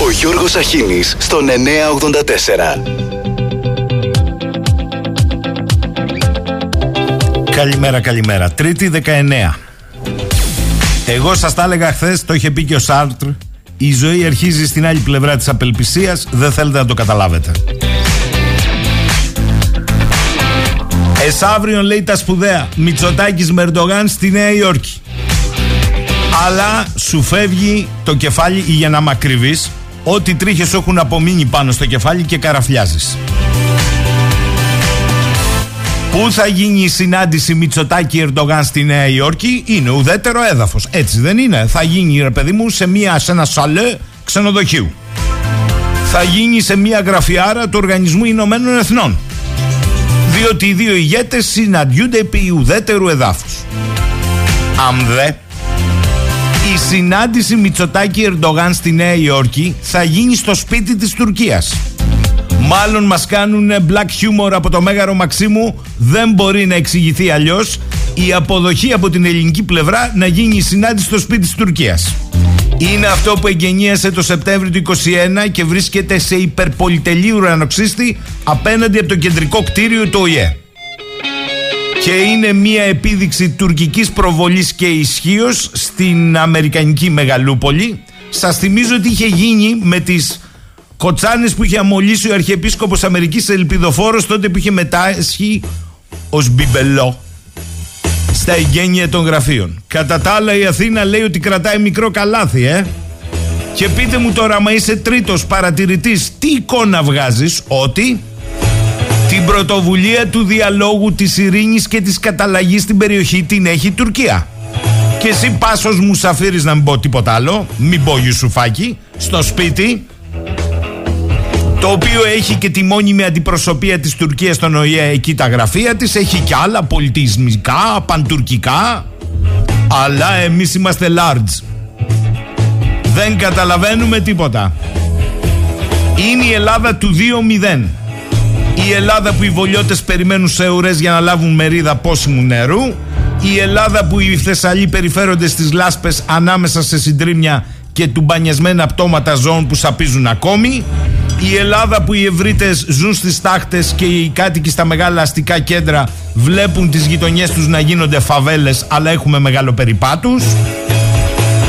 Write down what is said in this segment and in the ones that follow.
Ο Γιώργος Αχίνης στον 984. Καλημέρα, καλημέρα. Τρίτη 19. Εγώ σας τα έλεγα χθες, το είχε πει και ο Σάρτρ. Η ζωή αρχίζει στην άλλη πλευρά της απελπισίας, δεν θέλετε να το καταλάβετε. Εσάβριον λέει τα σπουδαία. Μητσοτάκης Μερντογάν στη Νέα Υόρκη. Αλλά σου φεύγει το κεφάλι ή για να μακριβείς Ό,τι τρίχες έχουν απομείνει πάνω στο κεφάλι και καραφλιάζεις. Πού θα γίνει η συνάντηση Μητσοτάκη Ερντογάν στη Νέα Υόρκη; Είναι ουδέτερο έδαφος. Έτσι δεν είναι. Θα γίνει ρε παιδί μου σε, μια, σε ένα σαλέ ξενοδοχείου. Θα γίνει σε μια γραφιάρα του Οργανισμού Ηνωμένων Εθνών. Διότι οι δύο ηγέτες συναντιούνται επί ουδέτερου εδάφους. Αν δε η συνάντηση Μητσοτάκη Ερντογάν στη Νέα Υόρκη θα γίνει στο σπίτι της Τουρκίας. Μάλλον μας κάνουν black humor από το Μέγαρο Μαξίμου Δεν μπορεί να εξηγηθεί αλλιώς Η αποδοχή από την ελληνική πλευρά Να γίνει η συνάντηση στο σπίτι της Τουρκίας Είναι αυτό που εγγενίασε το Σεπτέμβριο του 2021 Και βρίσκεται σε υπερπολιτελή ουρανοξύστη Απέναντι από το κεντρικό κτίριο του ΟΗΕ και είναι μια επίδειξη τουρκικής προβολής και ισχύως στην Αμερικανική Μεγαλούπολη. Σας θυμίζω ότι είχε γίνει με τις κοτσάνες που είχε αμολύσει ο Αρχιεπίσκοπος Αμερικής Ελπιδοφόρος τότε που είχε μετάσχει ως μπιμπελό στα εγγένεια των γραφείων. Κατά τα άλλα η Αθήνα λέει ότι κρατάει μικρό καλάθι, ε. Και πείτε μου τώρα, μα είσαι τρίτος παρατηρητής, τι εικόνα βγάζεις, ότι την πρωτοβουλία του διαλόγου της ειρήνης και της καταλλαγής στην περιοχή την έχει η Τουρκία. Και εσύ πάσος μου σαφίρεις να μην πω τίποτα άλλο, μην πω Ιουσουφάκη, στο σπίτι, το οποίο έχει και τη μόνιμη αντιπροσωπεία της Τουρκίας στον ΟΗΕ εκεί τα γραφεία της, έχει και άλλα πολιτισμικά, παντουρκικά, αλλά εμείς είμαστε large. Δεν καταλαβαίνουμε τίποτα. Είναι η Ελλάδα του 2-0. Η Ελλάδα που οι βολιώτες περιμένουν σε ουρές για να λάβουν μερίδα πόσιμου νερού. Η Ελλάδα που οι Θεσσαλοί περιφέρονται στις λάσπες ανάμεσα σε συντρίμια και του μπανιασμένα πτώματα ζώων που σαπίζουν ακόμη. Η Ελλάδα που οι ευρύτες ζουν στις τάχτες και οι κάτοικοι στα μεγάλα αστικά κέντρα βλέπουν τις γειτονιές τους να γίνονται φαβέλες αλλά έχουμε μεγάλο περιπάτους.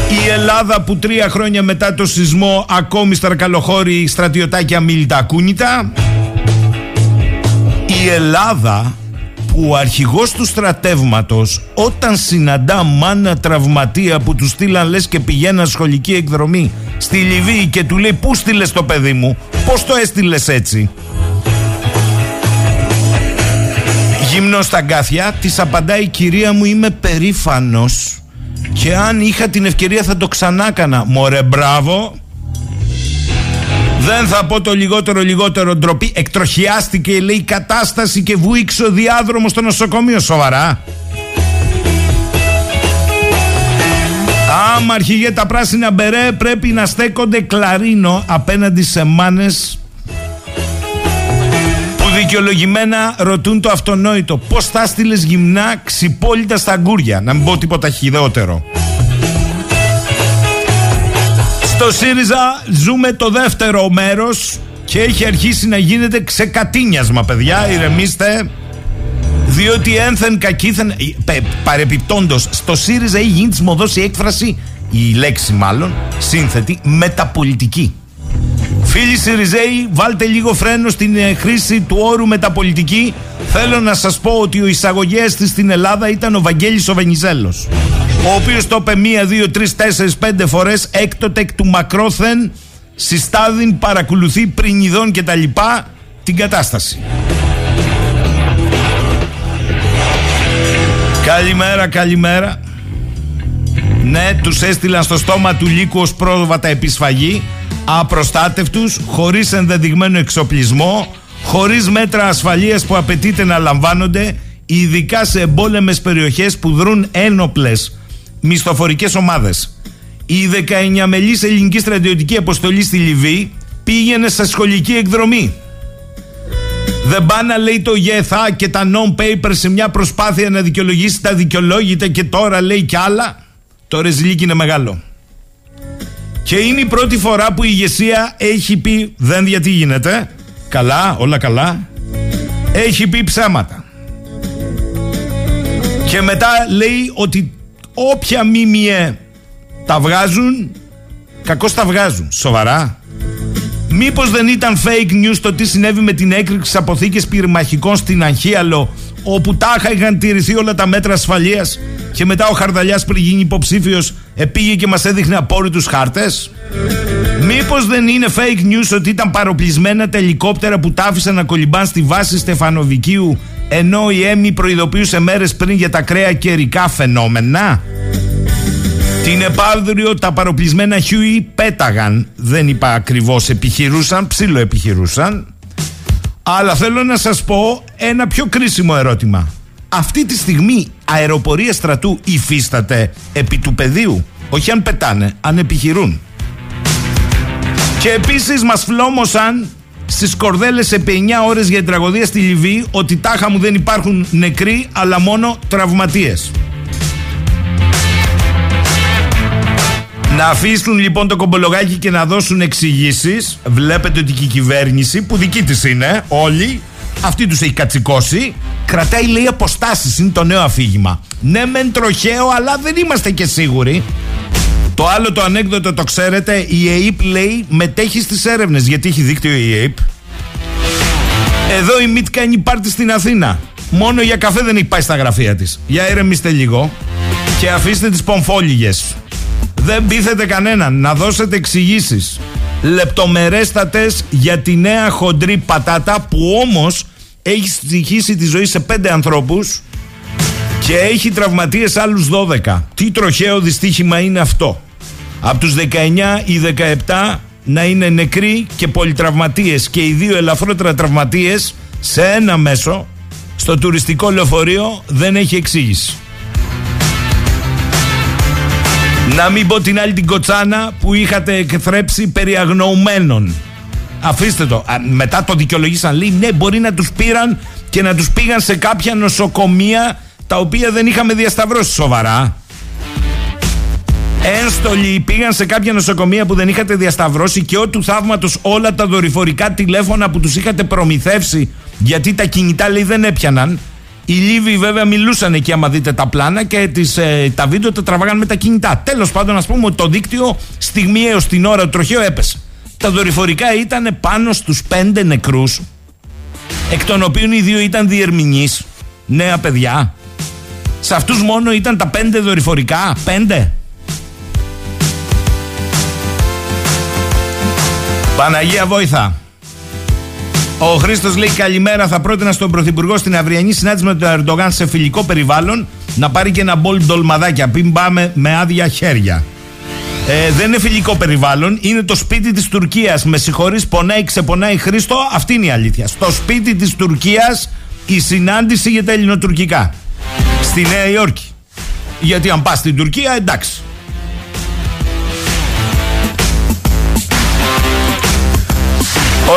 Η Ελλάδα που τρία χρόνια μετά το σεισμό ακόμη στρακαλοχώρη στρατιωτάκια μίλητα ακούνητα η Ελλάδα που ο αρχηγός του στρατεύματος όταν συναντά μάνα τραυματία που του στείλαν λες και πηγαίναν σχολική εκδρομή στη Λιβύη και του λέει πού στείλες το παιδί μου, πώς το έστειλες έτσι; Γυμνός στα γκάθια, της απαντάει κυρία μου είμαι περήφανος και αν είχα την ευκαιρία θα το ξανάκανα. Μωρέ μπράβο, δεν θα πω το λιγότερο λιγότερο ντροπή. Εκτροχιάστηκε λέει η κατάσταση και βουήξε ο διάδρομος στο νοσοκομείο. Σοβαρά. Άμα αρχηγέ τα πράσινα μπερέ πρέπει να στέκονται κλαρίνο απέναντι σε μάνες που δικαιολογημένα ρωτούν το αυτονόητο. Πώς θα στείλες γυμνά ξυπόλυτα στα αγκούρια. Να μην πω τίποτα χειδότερο. Στο ΣΥΡΙΖΑ ζούμε το δεύτερο μέρος και έχει αρχίσει να γίνεται ξεκατίνιασμα παιδιά, ηρεμήστε. Διότι ένθεν κακήθεν, παρεπιπτόντος, στο ΣΥΡΙΖΑ έχει γίνει της μοδός η έκφραση, η λέξη μάλλον, σύνθετη, μεταπολιτική. Φίλοι Σιριζέοι, βάλτε λίγο φρένο στην ε, χρήση του όρου μεταπολιτική. Θέλω να σας πω ότι ο εισαγωγέας της στην Ελλάδα ήταν ο Βαγγέλης ο Βενιζέλος ο οποίος το είπε μία, δύο, τρεις, τέσσερις, πέντε φορές έκτοτε εκ του μακρόθεν συστάδιν παρακολουθεί πριν ειδών και τα λοιπά την κατάσταση. Καλημέρα, καλημέρα. Ναι, τους έστειλαν στο στόμα του λύκου ως πρόβατα επισφαγή, απροστάτευτους, χωρίς ενδεδειγμένο εξοπλισμό, χωρίς μέτρα ασφαλείας που απαιτείται να λαμβάνονται, ειδικά σε εμπόλεμες περιοχές που δρούν ένοπλες μισθοφορικές ομάδες. Η 19 μελή ελληνική στρατιωτική αποστολή στη Λιβύη πήγαινε σε σχολική εκδρομή. Δεν πάνε να λέει το ΓΕΘΑ και τα non-paper σε μια προσπάθεια να δικαιολογήσει τα δικαιολόγητα και τώρα λέει κι άλλα. Το ρεζιλίκι είναι μεγάλο. Και είναι η πρώτη φορά που η ηγεσία έχει πει δεν γιατί γίνεται. Καλά, όλα καλά. Έχει πει ψέματα. Και μετά λέει ότι όποια μίμιε τα βγάζουν, κακώς τα βγάζουν. Σοβαρά. Μήπως δεν ήταν fake news το τι συνέβη με την έκρηξη αποθήκες πυρμαχικών στην Αγχίαλο όπου τάχα είχαν τηρηθεί όλα τα μέτρα ασφαλείας και μετά ο Χαρδαλιάς πριν γίνει υποψήφιος επήγε και μας έδειχνε απόρριτους χάρτες; Μήπως δεν είναι fake news ότι ήταν παροπλισμένα τα ελικόπτερα που τα άφησαν να κολυμπάν στη βάση Στεφανοβικίου ενώ η ΕΜΥ προειδοποιούσε μέρες πριν για τα ακραία καιρικά φαινόμενα. Την επαύριο τα παροπλισμένα Χιούι πέταγαν. Δεν είπα ακριβώς επιχειρούσαν, ψιλοεπιχειρούσαν. Αλλά θέλω να σας πω ένα πιο κρίσιμο ερώτημα. Αυτή τη στιγμή αεροπορία στρατού υφίσταται επί του πεδίου. Όχι αν πετάνε, αν επιχειρούν. Και επίσης μας φλόμωσαν στις κορδέλες επί 9 ώρες για την τραγωδία στη Λιβύη ότι τάχα μου δεν υπάρχουν νεκροί αλλά μόνο τραυματίες. Να αφήσουν λοιπόν το κομπολογάκι και να δώσουν εξηγήσεις. Βλέπετε ότι και η κυβέρνηση, που δική της είναι, όλοι, αυτή τους έχει κατσικώσει, κρατάει λέει αποστάσεις. Είναι το νέο αφήγημα. Ναι, μεν τροχαίο, αλλά δεν είμαστε και σίγουροι. Το άλλο το ανέκδοτο το ξέρετε, η ΕΕΠ λέει μετέχει στις έρευνες. Γιατί έχει δίκτυο η ΕΕΠ. Εδώ η ΜΙΤ κάνει πάρτι στην Αθήνα. Μόνο για καφέ δεν έχει πάει στα γραφεία της. Για ηρεμήστε λίγο και αφήστε τις πομφόλιγες. Δεν πείθετε κανέναν. Να δώσετε εξηγήσεις λεπτομερέστατες για τη νέα χοντρή πατάτα που όμως έχει στοιχήσει τη ζωή σε πέντε ανθρώπους και έχει τραυματίες άλλους 12. Τι τροχαίο δυστύχημα είναι αυτό. Από τους 19 ή 17 να είναι νεκροί και πολυτραυματίες και οι δύο ελαφρότερα τραυματίες σε ένα μέσο στο τουριστικό λεωφορείο δεν έχει εξήγηση. Να μην πω την άλλη την κοτσάνα που είχατε εκθρέψει περί αγνοουμένων. Αφήστε το. μετά το δικαιολογήσαν. Λέει ναι, μπορεί να τους πήραν και να τους πήγαν σε κάποια νοσοκομεία τα οποία δεν είχαμε διασταυρώσει σοβαρά. Ένστολοι πήγαν σε κάποια νοσοκομεία που δεν είχατε διασταυρώσει και ό του θαύματος όλα τα δορυφορικά τηλέφωνα που τους είχατε προμηθεύσει γιατί τα κινητά λέει δεν έπιαναν οι Λίβοι βέβαια μιλούσαν εκεί άμα δείτε τα πλάνα και τις, ε, τα βίντεο τα τραβάγαν με τα κινητά. Τέλος πάντων να πούμε ότι το δίκτυο στιγμιαίως την ώρα του τροχαίου έπεσε. Τα δορυφορικά ήταν πάνω στους πέντε νεκρούς εκ των οποίων οι δύο ήταν διερμηνείς, νέα παιδιά. Σε αυτούς μόνο ήταν τα πέντε δορυφορικά, πέντε. Παναγία Βόηθα. Ο Χρήστος λέει καλημέρα. Θα πρότεινα στον Πρωθυπουργό στην αυριανή συνάντηση με τον Ερντογάν σε φιλικό περιβάλλον να πάρει και ένα μπολ ντολμαδάκια. Πριν πάμε με άδεια χέρια. Ε, δεν είναι φιλικό περιβάλλον, είναι το σπίτι της Τουρκίας. Με συγχωρείς, πονάει, ξεπονάει Χρήστο. Αυτή είναι η αλήθεια. Στο σπίτι της Τουρκίας η συνάντηση για τα ελληνοτουρκικά. Στη Νέα Υόρκη. Γιατί αν πας στην Τουρκία, εντάξει.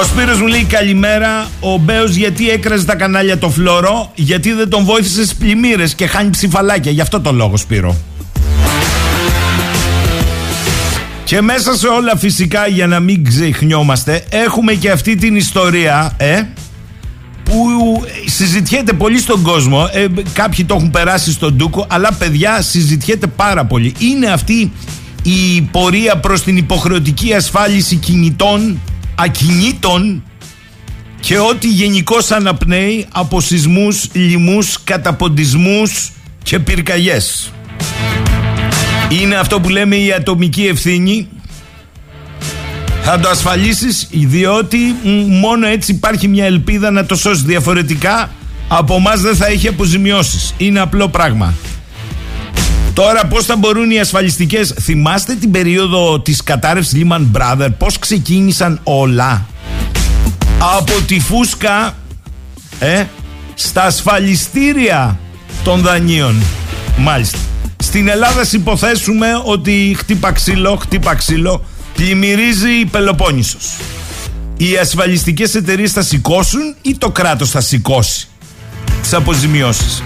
Ο Σπύρος μου λέει καλημέρα. Ο Μπέος γιατί έκραζε τα κανάλια το φλόρο, γιατί δεν τον βόηθησε στις πλημμύρες και χάνει ψηφαλάκια. Γι' αυτό το λόγο, Σπύρο. Και μέσα σε όλα φυσικά για να μην ξεχνιόμαστε έχουμε και αυτή την ιστορία ε, που συζητιέται πολύ στον κόσμο ε, κάποιοι το έχουν περάσει στον Τούκο αλλά παιδιά συζητιέται πάρα πολύ είναι αυτή η πορεία προς την υποχρεωτική ασφάλιση κινητών ακινήτων και ό,τι γενικώς αναπνέει από σεισμούς, λοιμούς, καταποντισμούς και πυρκαγιές. Είναι αυτό που λέμε η ατομική ευθύνη. Θα το ασφαλίσεις διότι μόνο έτσι υπάρχει μια ελπίδα να το σώσεις διαφορετικά από εμά δεν θα έχει αποζημιώσεις. Είναι απλό πράγμα. Τώρα πώς θα μπορούν οι ασφαλιστικές Θυμάστε την περίοδο της κατάρρευσης Lehman Brothers Πώς ξεκίνησαν όλα; Από τη φούσκα ε, Στα ασφαλιστήρια Των δανείων. Μάλιστα. Στην Ελλάδα υποθέσουμε ότι χτύπα ξύλο, χτύπα ξύλο Πλημμυρίζει η Πελοπόννησος. Οι ασφαλιστικές εταιρείες θα σηκώσουν Ή το κράτος θα σηκώσει Τις αποζημιώσεις;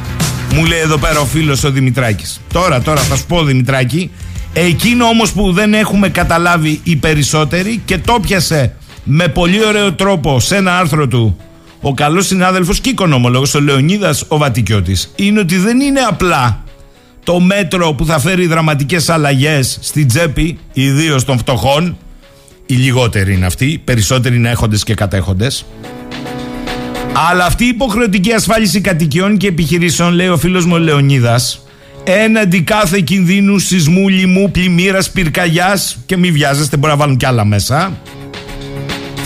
Μου λέει εδώ πέρα ο φίλος ο Δημητράκης. Τώρα, τώρα θα σου πω Δημητράκη, Εκείνο όμως που δεν έχουμε καταλάβει οι περισσότεροι και το πιασε με πολύ ωραίο τρόπο σε ένα άρθρο του ο καλός συνάδελφος και οικονομολόγος ο Λεωνίδας ο Βατικιώτης είναι ότι δεν είναι απλά το μέτρο που θα φέρει δραματικές αλλαγές στην τσέπη ιδίως των φτωχών οι λιγότεροι είναι αυτοί, περισσότεροι είναι έχοντες και κατέχοντες αλλά αυτή η υποχρεωτική ασφάλιση κατοικιών και επιχειρήσεων λέει ο φίλος μου ο Λεωνίδας έναντι κάθε κινδύνου σεισμού, λοιμού, πλημμύρας, πυρκαγιάς και μη βιάζεστε, μπορεί να βάλουν κι άλλα μέσα.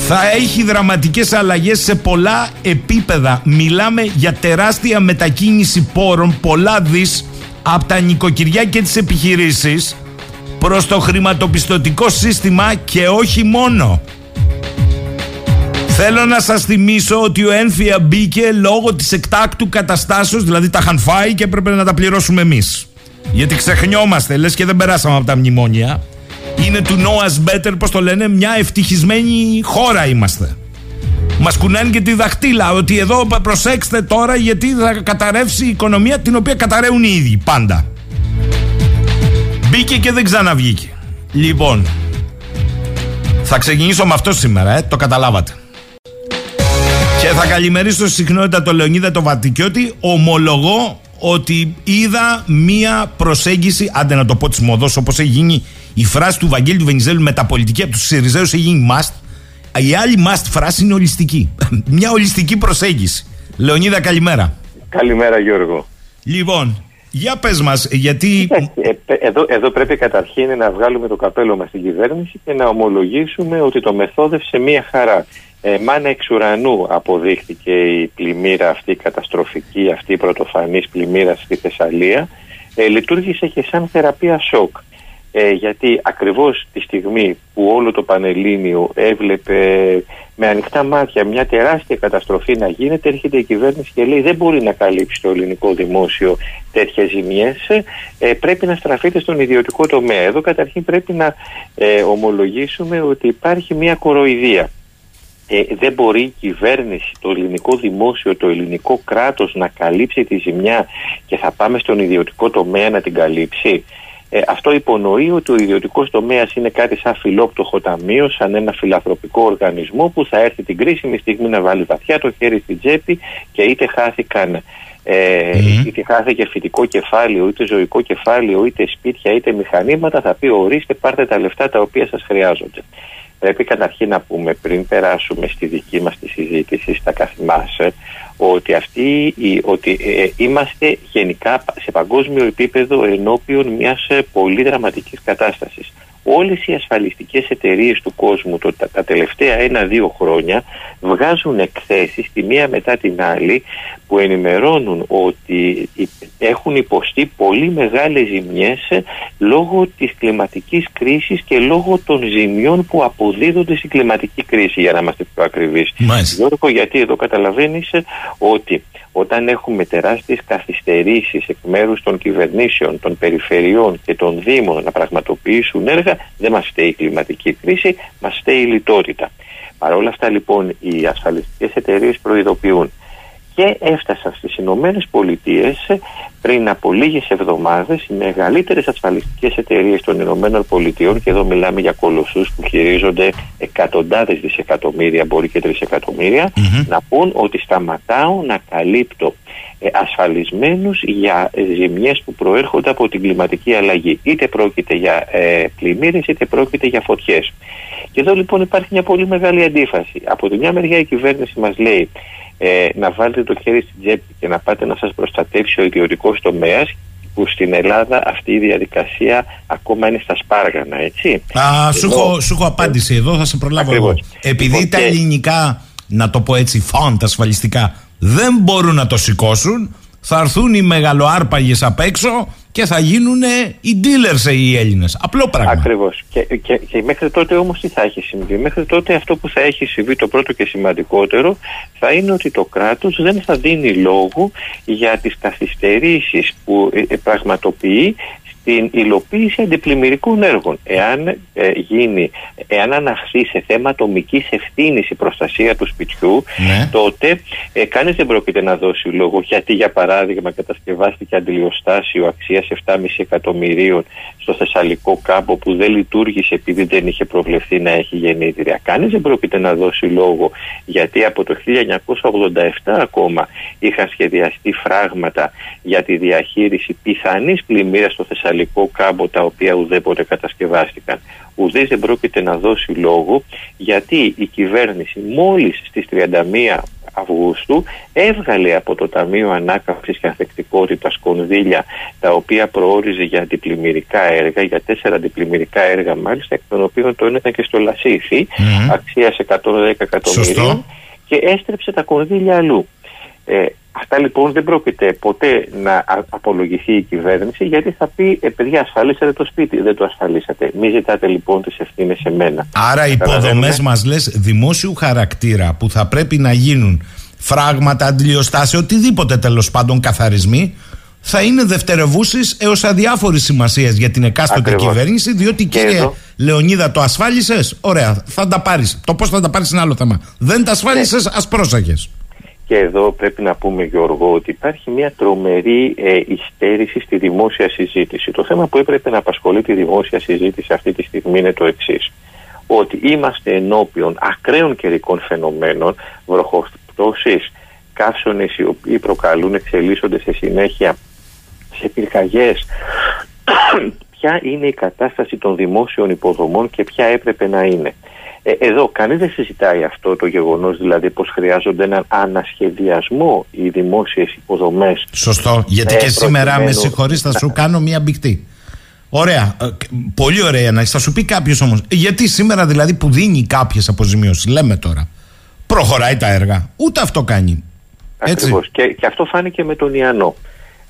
Θα έχει δραματικές αλλαγές σε πολλά επίπεδα. Μιλάμε για τεράστια μετακίνηση πόρων, πολλά δις από τα νοικοκυριά και τις επιχειρήσεις προς το χρηματοπιστωτικό σύστημα και όχι μόνο. Θέλω να σας θυμίσω ότι ο Ένφια μπήκε λόγω της εκτάκτου καταστάσεως, δηλαδή τα είχαν φάει και έπρεπε να τα πληρώσουμε εμείς. Γιατί ξεχνιόμαστε, λες και δεν περάσαμε από τα μνημόνια. Είναι του Noah's Better, πώς το λένε, μια ευτυχισμένη χώρα είμαστε. Μας κουνάνε και τη δαχτύλα ότι εδώ προσέξτε τώρα γιατί θα καταρρεύσει η οικονομία την οποία καταραίουν οι ίδιοι πάντα. Μπήκε και δεν ξαναβγήκε. Λοιπόν, θα ξεκινήσω με αυτό σήμερα, ε, το καταλάβατε. Και θα καλημερίσω στη συχνότητα το Λεωνίδα το Βατικιώτη. Ομολογώ ότι είδα μία προσέγγιση, άντε να το πω της μοδός, όπως έχει γίνει η φράση του Βαγγέλη του Βενιζέλου με τα πολιτική από του Σιριζέους έχει γίνει must. Η άλλη must φράση είναι ολιστική. Μια ολιστική προσέγγιση. Λεωνίδα, καλημέρα. Καλημέρα, Γιώργο. Λοιπόν, για πες μας, γιατί... Ε, εδώ, εδώ πρέπει καταρχήν να βγάλουμε το καπέλο μας στην κυβέρνηση και να ομολογήσουμε ότι το μεθόδευσε μία χαρά. Ε, μάνα εξ ουρανού αποδείχθηκε η πλημμύρα αυτή, η καταστροφική αυτή η πρωτοφανής πλημμύρα στη Θεσσαλία. Ε, λειτουργήσε και σαν θεραπεία σοκ. Ε, γιατί ακριβώς τη στιγμή που όλο το Πανελλήνιο έβλεπε με ανοιχτά μάτια μια τεράστια καταστροφή να γίνεται, έρχεται η κυβέρνηση και λέει δεν μπορεί να καλύψει το ελληνικό δημόσιο τέτοιες ζημιές, ε, πρέπει να στραφείτε στον ιδιωτικό τομέα. Εδώ καταρχήν πρέπει να ε, ομολογήσουμε ότι υπάρχει μια κοροϊδία ε, δεν μπορεί η κυβέρνηση, το ελληνικό δημόσιο, το ελληνικό κράτος να καλύψει τη ζημιά και θα πάμε στον ιδιωτικό τομέα να την καλύψει. Ε, αυτό υπονοεί ότι ο ιδιωτικός τομέας είναι κάτι σαν φιλόπτωχο ταμείο, σαν ένα φιλανθρωπικό οργανισμό που θα έρθει την κρίσιμη στιγμή να βάλει βαθιά το χέρι στην τσέπη και είτε χάθηκαν ε, mm είτε χάθηκε φυτικό κεφάλαιο, είτε ζωικό κεφάλαιο, είτε σπίτια, είτε μηχανήματα, θα πει ορίστε πάρτε τα λεφτά τα οποία σας χρειάζονται. Πρέπει καταρχήν να πούμε πριν περάσουμε στη δική μας τη συζήτηση στα καθημάς ότι, αυτή, ότι ε, είμαστε γενικά σε παγκόσμιο επίπεδο ενώπιον μιας ε, πολύ δραματικής κατάστασης όλες οι ασφαλιστικές εταιρείες του κόσμου το, τα, τα τελευταία ένα-δύο χρόνια βγάζουν εκθέσεις τη μία μετά την άλλη που ενημερώνουν ότι έχουν υποστεί πολύ μεγάλες ζημιές λόγω της κλιματικής κρίσης και λόγω των ζημιών που αποδίδονται στην κλιματική κρίση για να είμαστε πιο ακριβείς. Γιώργο γιατί εδώ καταλαβαίνεις ότι όταν έχουμε τεράστιες καθυστερήσεις εκ μέρους των κυβερνήσεων, των περιφερειών και των δήμων να πραγματοποιήσουν έργα, δεν μας φταίει η κλιματική κρίση, μας φταίει η λιτότητα. Παρ' όλα αυτά λοιπόν οι ασφαλιστικές εταιρείες προειδοποιούν και έφτασαν στις Ηνωμένες Πολιτείες πριν από λίγες εβδομάδες οι μεγαλύτερες ασφαλιστικές εταιρείες των Ηνωμένων Πολιτειών και εδώ μιλάμε για κολοσσούς που χειρίζονται εκατοντάδες δισεκατομμύρια μπορεί και τρισεκατομμύρια να πούν ότι σταματάω να καλύπτω ε, ασφαλισμένους για ζημιές που προέρχονται από την κλιματική αλλαγή. Είτε πρόκειται για ε, πλημμύρες είτε πρόκειται για φωτιές. Και εδώ λοιπόν υπάρχει μια πολύ μεγάλη αντίφαση. Από τη μια μεριά η κυβέρνηση μας λέει ε, να βάλετε το χέρι στην τσέπη και να πάτε να σας προστατεύσει ο ιδιωτικός τομέας που στην Ελλάδα αυτή η διαδικασία ακόμα είναι στα σπάργανα, έτσι. Α, σου, έχω, σου έχω απάντηση εδώ, θα σε προλάβω εγώ. Επειδή λοιπόν, τα ελληνικά, να το πω έτσι, φόντ ασφαλιστικά, δεν μπορούν να το σηκώσουν, θα έρθουν οι μεγαλοάρπαγες απ' έξω και θα γίνουν οι dealers οι Έλληνες. Απλό πράγμα. Ακριβώς. Και, και, και, μέχρι τότε όμως τι θα έχει συμβεί; Μέχρι τότε αυτό που θα έχει συμβεί το πρώτο και σημαντικότερο θα είναι ότι το κράτος δεν θα δίνει λόγο για τις καθυστερήσεις που ε, ε, πραγματοποιεί στην υλοποίηση αντιπλημμυρικών έργων. Εάν ε, γίνει, εάν αναχθεί σε θέμα ατομικής ευθύνης η προστασία του σπιτιού, ναι. τότε ε, κανείς δεν πρόκειται να δώσει λόγο γιατί, για παράδειγμα, κατασκευάστηκε αντιλιοστάσιο αξίας 7,5 εκατομμυρίων στο Θεσσαλικό κάμπο που δεν λειτουργήσε επειδή δεν είχε προβλεφθεί να έχει γεννήτρια. Κανείς δεν πρόκειται να δώσει λόγο γιατί από το 1987 ακόμα είχαν σχεδιαστεί φράγματα για τη διαχείριση πιθανής πλημμύρας στο Θεσσαλικό κάμπο τα οποία ουδέποτε κατασκευάστηκαν. Ουδές δεν πρόκειται να δώσει λόγο γιατί η κυβέρνηση μόλις στις 31 Αυγούστου έβγαλε από το Ταμείο Ανάκαμψης και Ανθεκτικότητας κονδύλια τα οποία προόριζε για αντιπλημμυρικά έργα, για τέσσερα αντιπλημμυρικά έργα μάλιστα, εκ των οποίων το ένα ήταν και στο Λασίθι, mm. αξίας 110 εκατομμυρίων και έστρεψε τα κονδύλια αλλού. Ε, αυτά λοιπόν δεν πρόκειται ποτέ να απολογηθεί η κυβέρνηση γιατί θα πει ε, παιδιά ασφαλίσατε το σπίτι, δεν το ασφαλίσατε. Μην ζητάτε λοιπόν τις ευθύνες σε μένα. Άρα οι υποδομές μας λες δημόσιου χαρακτήρα που θα πρέπει να γίνουν φράγματα, αντιλιοστάσια, οτιδήποτε τέλος πάντων καθαρισμοί θα είναι δευτερευούσει έως αδιάφορης σημασίας για την εκάστοτε κυβέρνηση, διότι και κύριε εδώ. Λεωνίδα, το ασφάλισες; Ωραία, θα τα πάρεις. Το πώς θα τα πάρεις είναι άλλο θέμα. Δεν τα ασφάλισες, ναι. ας πρόσεχες. Και εδώ πρέπει να πούμε Γιώργο ότι υπάρχει μια τρομερή ε, υστέρηση στη δημόσια συζήτηση. Το θέμα που έπρεπε να απασχολεί τη δημόσια συζήτηση αυτή τη στιγμή είναι το εξής. Ότι είμαστε ενώπιον ακραίων καιρικών φαινομένων, βροχοπτώσεις, καύσονες οι οποίοι προκαλούν, εξελίσσονται σε συνέχεια σε πυρκαγιές. ποια είναι η κατάσταση των δημόσιων υποδομών και ποια έπρεπε να είναι. Ε, εδώ κανείς δεν συζητάει αυτό το γεγονός δηλαδή πως χρειάζονται έναν ανασχεδιασμό οι δημόσιες υποδομές. Σωστό, γιατί ε, και σήμερα με συγχωρείς θα σου κάνω μία μπικτή. Ωραία, ε, πολύ ωραία να Θα σου πει κάποιος όμως, γιατί σήμερα δηλαδή που δίνει κάποιες αποζημιώσεις, λέμε τώρα, προχωράει τα έργα. Ούτε αυτό κάνει. Ακριβώς. Και, και αυτό φάνηκε με τον Ιαννό.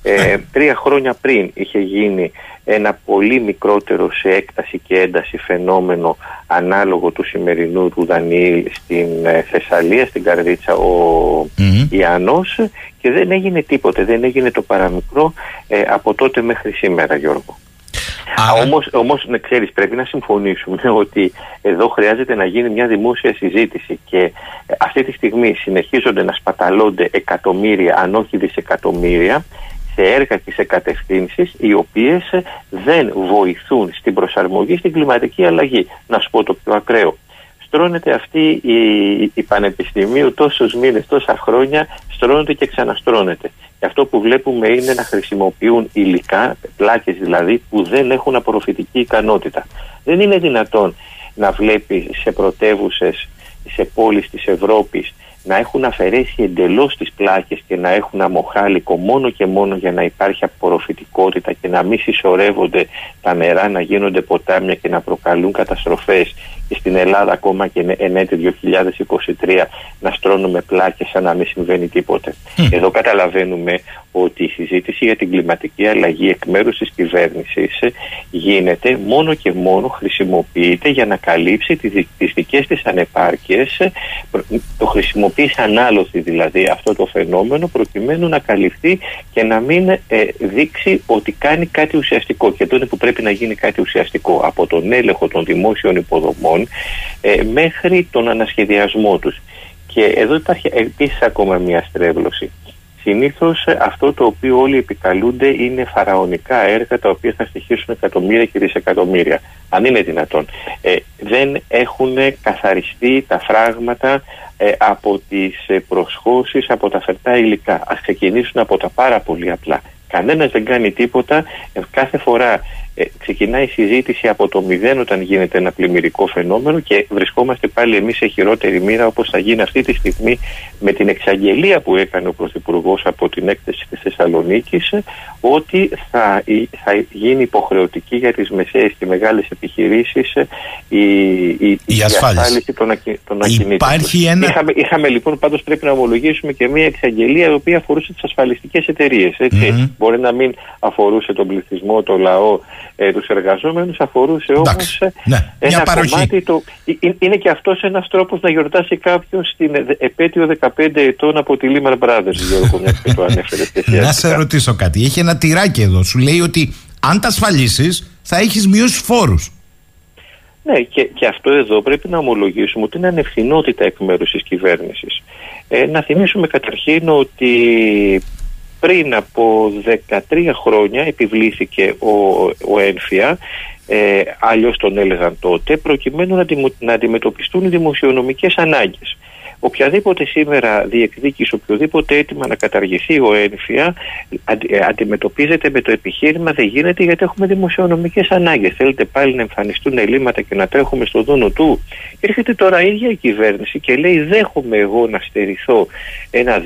Ε, τρία χρόνια πριν είχε γίνει ένα πολύ μικρότερο σε έκταση και ένταση φαινόμενο ανάλογο του σημερινού του Δανιήλ στην ε, Θεσσαλία, στην Καρδίτσα ο mm Ιαννός. Και δεν έγινε τίποτε, δεν έγινε το παραμικρό ε, από τότε μέχρι σήμερα Γιώργο. Άρα... Όμως, όμως ναι, ξέρεις, πρέπει να συμφωνήσουμε ότι εδώ χρειάζεται να γίνει μια δημόσια συζήτηση και ε, αυτή τη στιγμή συνεχίζονται να σπαταλώνται εκατομμύρια αν όχι δισεκατομμύρια σε έργα και σε κατευθύνσεις οι οποίες δεν βοηθούν στην προσαρμογή στην κλιματική αλλαγή. Να σου πω το πιο ακραίο. Στρώνεται αυτή η, η πανεπιστημίου τόσους μήνες, τόσα χρόνια, στρώνεται και ξαναστρώνεται. Και αυτό που βλέπουμε είναι να χρησιμοποιούν υλικά, πλάκες δηλαδή, που δεν έχουν απορροφητική ικανότητα. Δεν είναι δυνατόν να βλέπεις σε πρωτεύουσες, σε πόλεις της Ευρώπης να έχουν αφαιρέσει εντελώς τις πλάκες και να έχουν αμοχάλικο μόνο και μόνο για να υπάρχει απορροφητικότητα και να μην συσσωρεύονται τα νερά, να γίνονται ποτάμια και να προκαλούν καταστροφές και στην Ελλάδα ακόμα και εν έτη 2023 να στρώνουμε πλάκες σαν να μην συμβαίνει τίποτε. Εδώ καταλαβαίνουμε ότι η συζήτηση για την κλιματική αλλαγή εκ μέρους της κυβέρνησης γίνεται μόνο και μόνο χρησιμοποιείται για να καλύψει τις δικές της ανεπάρκειες το χρησιμοποιεί ανάλωσης δηλαδή αυτό το φαινόμενο προκειμένου να καλυφθεί και να μην ε, δείξει ότι κάνει κάτι ουσιαστικό και τότε που πρέπει να γίνει κάτι ουσιαστικό από τον έλεγχο των δημόσιων υποδομών ε, μέχρι τον ανασχεδιασμό τους. Και εδώ υπάρχει επίσης ακόμα μια στρέβλωση. Συνήθως ε, αυτό το οποίο όλοι επικαλούνται είναι φαραωνικά έργα τα οποία θα στοιχήσουν εκατομμύρια και δισεκατομμύρια. Αν είναι δυνατόν. Ε, δεν έχουν καθαριστεί τα φράγματα ε, από τις ε, προσχώσεις, από τα φερτά υλικά. Ας ξεκινήσουν από τα πάρα πολύ απλά. Κανένας δεν κάνει τίποτα. κάθε φορά ε, ξεκινάει η συζήτηση από το μηδέν όταν γίνεται ένα πλημμυρικό φαινόμενο και βρισκόμαστε πάλι εμείς σε χειρότερη μοίρα όπως θα γίνει αυτή τη στιγμή με την εξαγγελία που έκανε ο Πρωθυπουργός από την έκθεση της Θεσσαλονίκης ότι θα, θα γίνει υποχρεωτική για τις μεσαίες και μεγάλες επιχειρήσεις η, η, η, ασφάλιση των, των ακινήτων. Υπάρχει ένα... είχαμε, είχαμε λοιπόν πάντως πρέπει να ομολογήσουμε και μια εξαγγελία η οποία αφορούσε τις ασφαλιστικές εταιρείες. Μπορεί να μην αφορούσε τον πληθυσμό, το λαό ε, τους εργαζόμενους αφορούσε όμως ε, ναι, ένα κομμάτι το, ε, ε, είναι και αυτός ένας τρόπος να γιορτάσει κάποιον στην επέτειο 15 ετών από τη Lehman Brothers Γιώργο μια και το ανέφερε Να σε ρωτήσω κάτι, έχει ένα τυράκι εδώ σου λέει ότι Αν τα ασφαλίσεις, θα έχεις μειώσει φόρους. Ναι, και, και αυτό εδώ πρέπει να ομολογήσουμε ότι είναι ανευθυνότητα εκ μέρους της κυβέρνησης. Ε, να θυμίσουμε καταρχήν ότι πριν από 13 χρόνια επιβλήθηκε ο, ο έμφυα, ε, αλλιώς τον έλεγαν τότε, προκειμένου να, να αντιμετωπιστούν οι δημοσιονομικές ανάγκες. Οποιαδήποτε σήμερα διεκδίκηση, οποιοδήποτε αίτημα να καταργηθεί ο ένφια, ε, αντιμετωπίζεται με το επιχείρημα δεν γίνεται γιατί έχουμε δημοσιονομικές ανάγκες. Θέλετε πάλι να εμφανιστούν ελλείμματα και να τρέχουμε στο δούνο του. Έρχεται τώρα η ίδια η κυβέρνηση και λέει δέχομαι εγώ να στερηθώ ένα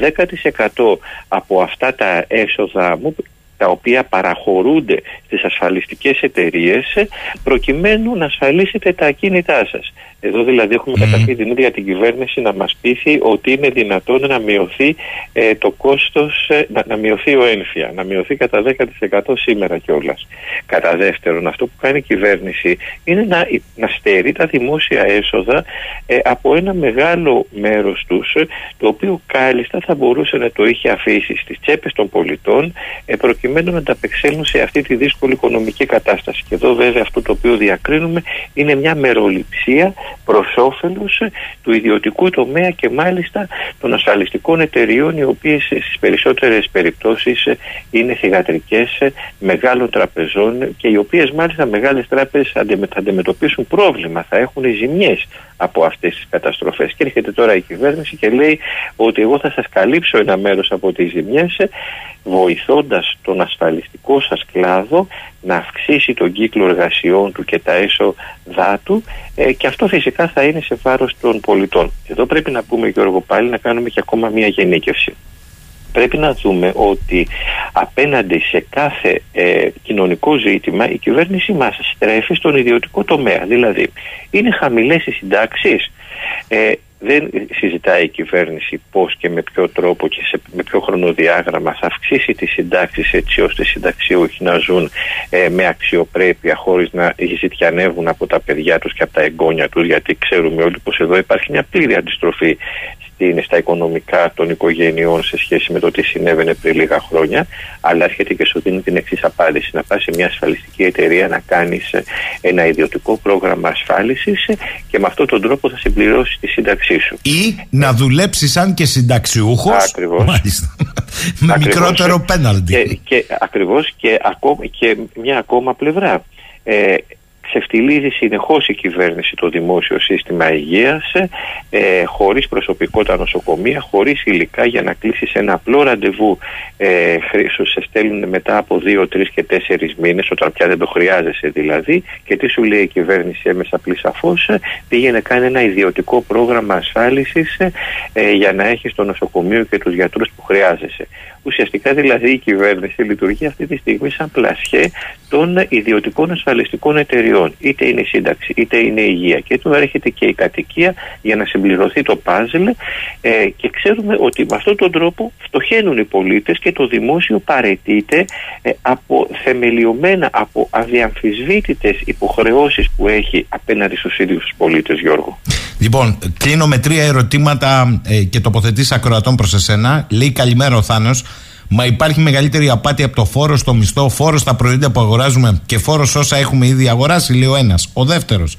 10% από αυτά τα έσοδα μου τα οποία παραχωρούνται στις ασφαλιστικές εταιρείες προκειμένου να ασφαλίσετε τα ακίνητά σας. Εδώ δηλαδή έχουμε mm. καταρχήν την ίδια την κυβέρνηση να μας πείθει ότι είναι δυνατόν να μειωθεί ε, το κόστος, ε, να, να, μειωθεί ο ένφια, να μειωθεί κατά 10% σήμερα κιόλας. Κατά δεύτερον, αυτό που κάνει η κυβέρνηση είναι να, να στερεί τα δημόσια έσοδα ε, από ένα μεγάλο μέρος τους, το οποίο κάλλιστα θα μπορούσε να το είχε αφήσει στις τσέπες των πολιτών, προκειμένου να ανταπεξέλθουν σε αυτή τη δύσκολη οικονομική κατάσταση. Και εδώ βέβαια αυτό το οποίο διακρίνουμε είναι μια μεροληψία προς όφελος του ιδιωτικού τομέα και μάλιστα των ασφαλιστικών εταιριών οι οποίες στις περισσότερες περιπτώσεις είναι θηγατρικές μεγάλων τραπεζών και οι οποίες μάλιστα μεγάλες τράπεζες θα αντιμετωπίσουν πρόβλημα, θα έχουν ζημιές από αυτές τις καταστροφές. Και έρχεται τώρα η κυβέρνηση και λέει ότι εγώ θα σας καλύψω ένα μέρος από τις ζημιές βοηθώντας τον ασφαλιστικό σας κλάδο να αυξήσει τον κύκλο εργασιών του και τα έσοδά του ε, και αυτό φυσικά θα είναι σε βάρος των πολιτών. Εδώ πρέπει να πούμε Γιώργο πάλι να κάνουμε και ακόμα μια γενίκευση. Πρέπει να δούμε ότι απέναντι σε κάθε ε, κοινωνικό ζήτημα η κυβέρνηση μας στρέφει στον ιδιωτικό τομέα. Δηλαδή είναι χαμηλές οι συντάξεις, ε, δεν συζητάει η κυβέρνηση πώς και με ποιο τρόπο και σε, με ποιο χρονοδιάγραμμα θα αυξήσει τις συντάξεις έτσι ώστε οι συνταξιούχοι να ζουν ε, με αξιοπρέπεια χωρίς να ζητιανεύουν από τα παιδιά τους και από τα εγγόνια τους γιατί ξέρουμε όλοι πως εδώ υπάρχει μια πλήρη αντιστροφή είναι στα οικονομικά των οικογενειών σε σχέση με το τι συνέβαινε πριν λίγα χρόνια, αλλά έρχεται και σου δίνει την εξής απάντηση. Να πα σε μια ασφαλιστική εταιρεία να κάνεις ένα ιδιωτικό πρόγραμμα ασφάλισης και με αυτόν τον τρόπο θα συμπληρώσεις τη σύνταξή σου. Ή να δουλέψεις σαν και συνταξιούχος. Ακριβώς. με μικρότερο πέναλτι. Και, και, Ακριβώς και, και μια ακόμα πλευρά. Ε, ξεφτιλίζει συνεχώς η κυβέρνηση το δημόσιο σύστημα υγείας ε, χωρίς προσωπικό τα νοσοκομεία, χωρίς υλικά για να κλείσει ένα απλό ραντεβού ε, σου σε στέλνουν μετά από δύο, τρεις και τέσσερις μήνες όταν πια δεν το χρειάζεσαι δηλαδή και τι σου λέει η κυβέρνηση έμεσα πλησαφώς πήγαινε κάνει ένα ιδιωτικό πρόγραμμα ασφάλισης ε, για να έχεις το νοσοκομείο και τους γιατρούς που χρειάζεσαι. Ουσιαστικά δηλαδή η κυβέρνηση λειτουργεί αυτή τη στιγμή σαν πλασιέ των ιδιωτικών ασφαλιστικών εταιριών. Είτε είναι η σύνταξη, είτε είναι η υγεία. Και τώρα έρχεται και η κατοικία για να συμπληρωθεί το πάζλ ε, και ξέρουμε ότι με αυτόν τον τρόπο φτωχαίνουν οι πολίτες και το δημόσιο παρετείται ε, από θεμελιωμένα, από αδιαμφισβήτητες υποχρεώσεις που έχει απέναντι στους ίδιους τους πολίτες, Γιώργο. Λοιπόν, κλείνω με τρία ερωτήματα ε, και τοποθετήσεις ακροατών προς εσένα. Λέει καλημέρα ο Θάνος. Μα υπάρχει μεγαλύτερη απάτη από το φόρο στο μισθό, φόρο στα προϊόντα που αγοράζουμε και φόρο όσα έχουμε ήδη αγοράσει, λέει ο ένας. Ο δεύτερος.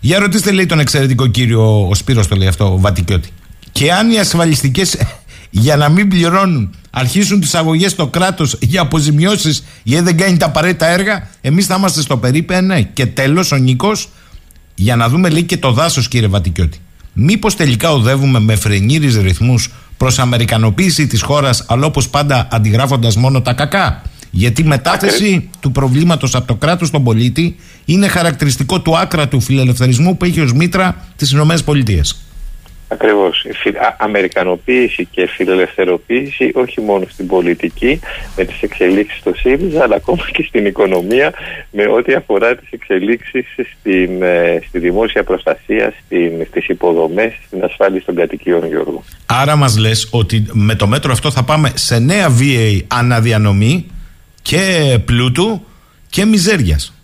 Για ρωτήστε, λέει τον εξαιρετικό κύριο, ο Σπύρος το λέει αυτό, ο Βατικιώτη. Και αν οι ασφαλιστικές για να μην πληρώνουν αρχίσουν τις αγωγές στο κράτος για αποζημιώσεις γιατί δεν κάνει τα απαραίτητα έργα, εμείς θα είμαστε στο περίπου, ναι. Και τέλος, ο Νίκος, για να δούμε λέει και το δάσος, κύριε Βατικιώτη. Μήπως τελικά οδεύουμε με φρενήρι ρυθμούς προ αμερικανοποίηση της χώρας, αλλά όπως πάντα αντιγράφοντας μόνο τα κακά. Γιατί η μετάθεση του προβλήματος από το κράτος στον πολίτη είναι χαρακτηριστικό του άκρα του φιλελευθερισμού που έχει ως μήτρα τις ΗΠΑ. Ακριβώς. Αμερικανοποίηση και φιλελευθεροποίηση όχι μόνο στην πολιτική με τις εξελίξεις στο ΣΥΡΙΖΑ αλλά ακόμα και στην οικονομία με ό,τι αφορά τις εξελίξεις ε, στη δημόσια προστασία, στις υποδομές, στην ασφάλιση των κατοικιών Γιώργου. Άρα μας λες ότι με το μέτρο αυτό θα πάμε σε νέα βίαιη αναδιανομή και πλούτου και μιζέριας.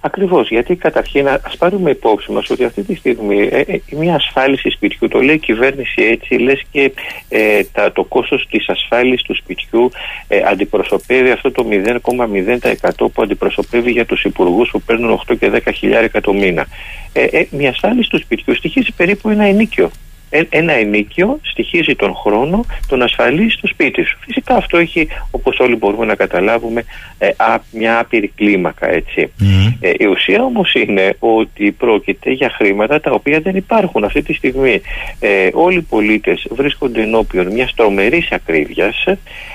Ακριβώς, γιατί καταρχήν ας πάρουμε υπόψη μας ότι αυτή τη στιγμή ε, ε, μια ασφάλιση σπιτιού, το λέει η κυβέρνηση έτσι, λες και ε, τα, το κόστος της ασφάλισης του σπιτιού ε, αντιπροσωπεύει αυτό το 0,0% που αντιπροσωπεύει για τους υπουργούς που παίρνουν 8 και 10 χιλιάρικα το μήνα. Ε, ε, μια ασφάλιση του σπιτιού στοιχίζει περίπου ένα ενίκιο ένα ενίκιο στοιχίζει τον χρόνο τον ασφαλή στο σπίτι σου. Φυσικά αυτό έχει, όπως όλοι μπορούμε να καταλάβουμε, ε, μια άπειρη κλίμακα, έτσι. Ε, η ουσία όμως είναι ότι πρόκειται για χρήματα τα οποία δεν υπάρχουν αυτή τη στιγμή. Ε, όλοι οι πολίτες βρίσκονται ενώπιον μιας τρομερής ακρίβειας.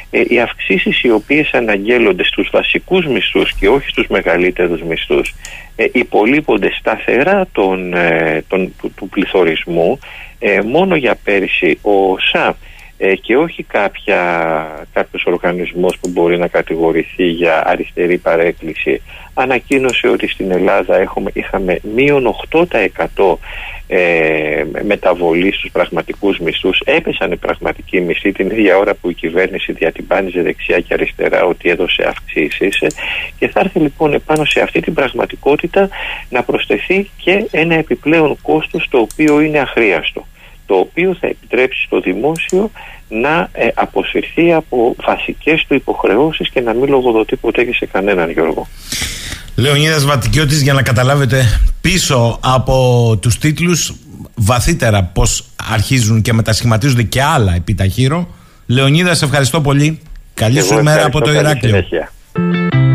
Ε, οι αυξήσεις οι οποίες αναγγέλλονται στους βασικούς μισθούς και όχι στους μεγαλύτερους μισθούς ε, υπολείπονται σταθερά τον, ε, τον, του, του πληθωρισμού ε, μόνο για πέρυσι ο ΣΑ ε, και όχι κάποια, κάποιος οργανισμός που μπορεί να κατηγορηθεί για αριστερή παρέκκληση. Ανακοίνωσε ότι στην Ελλάδα έχουμε, είχαμε μείον 8% ε, μεταβολή στους πραγματικούς μισθούς. Έπεσαν οι πραγματικοί μισθοί την ίδια ώρα που η κυβέρνηση διατυμπάνιζε δεξιά και αριστερά ότι έδωσε αυξήσεις. Ε, και θα έρθει λοιπόν επάνω σε αυτή την πραγματικότητα να προσθεθεί και ένα επιπλέον κόστος το οποίο είναι αχρίαστο το οποίο θα επιτρέψει στο δημόσιο να ε, αποσυρθεί από βασικές του υποχρεώσεις και να μην λογοδοτεί ποτέ και σε κανέναν Γιώργο. Λεωνίδας Βατικιώτης για να καταλάβετε πίσω από τους τίτλους βαθύτερα πως αρχίζουν και μετασχηματίζονται και άλλα επί τα χείρο. Λεωνίδα, σε ευχαριστώ πολύ. Καλή σου ημέρα από το Ηράκλειο.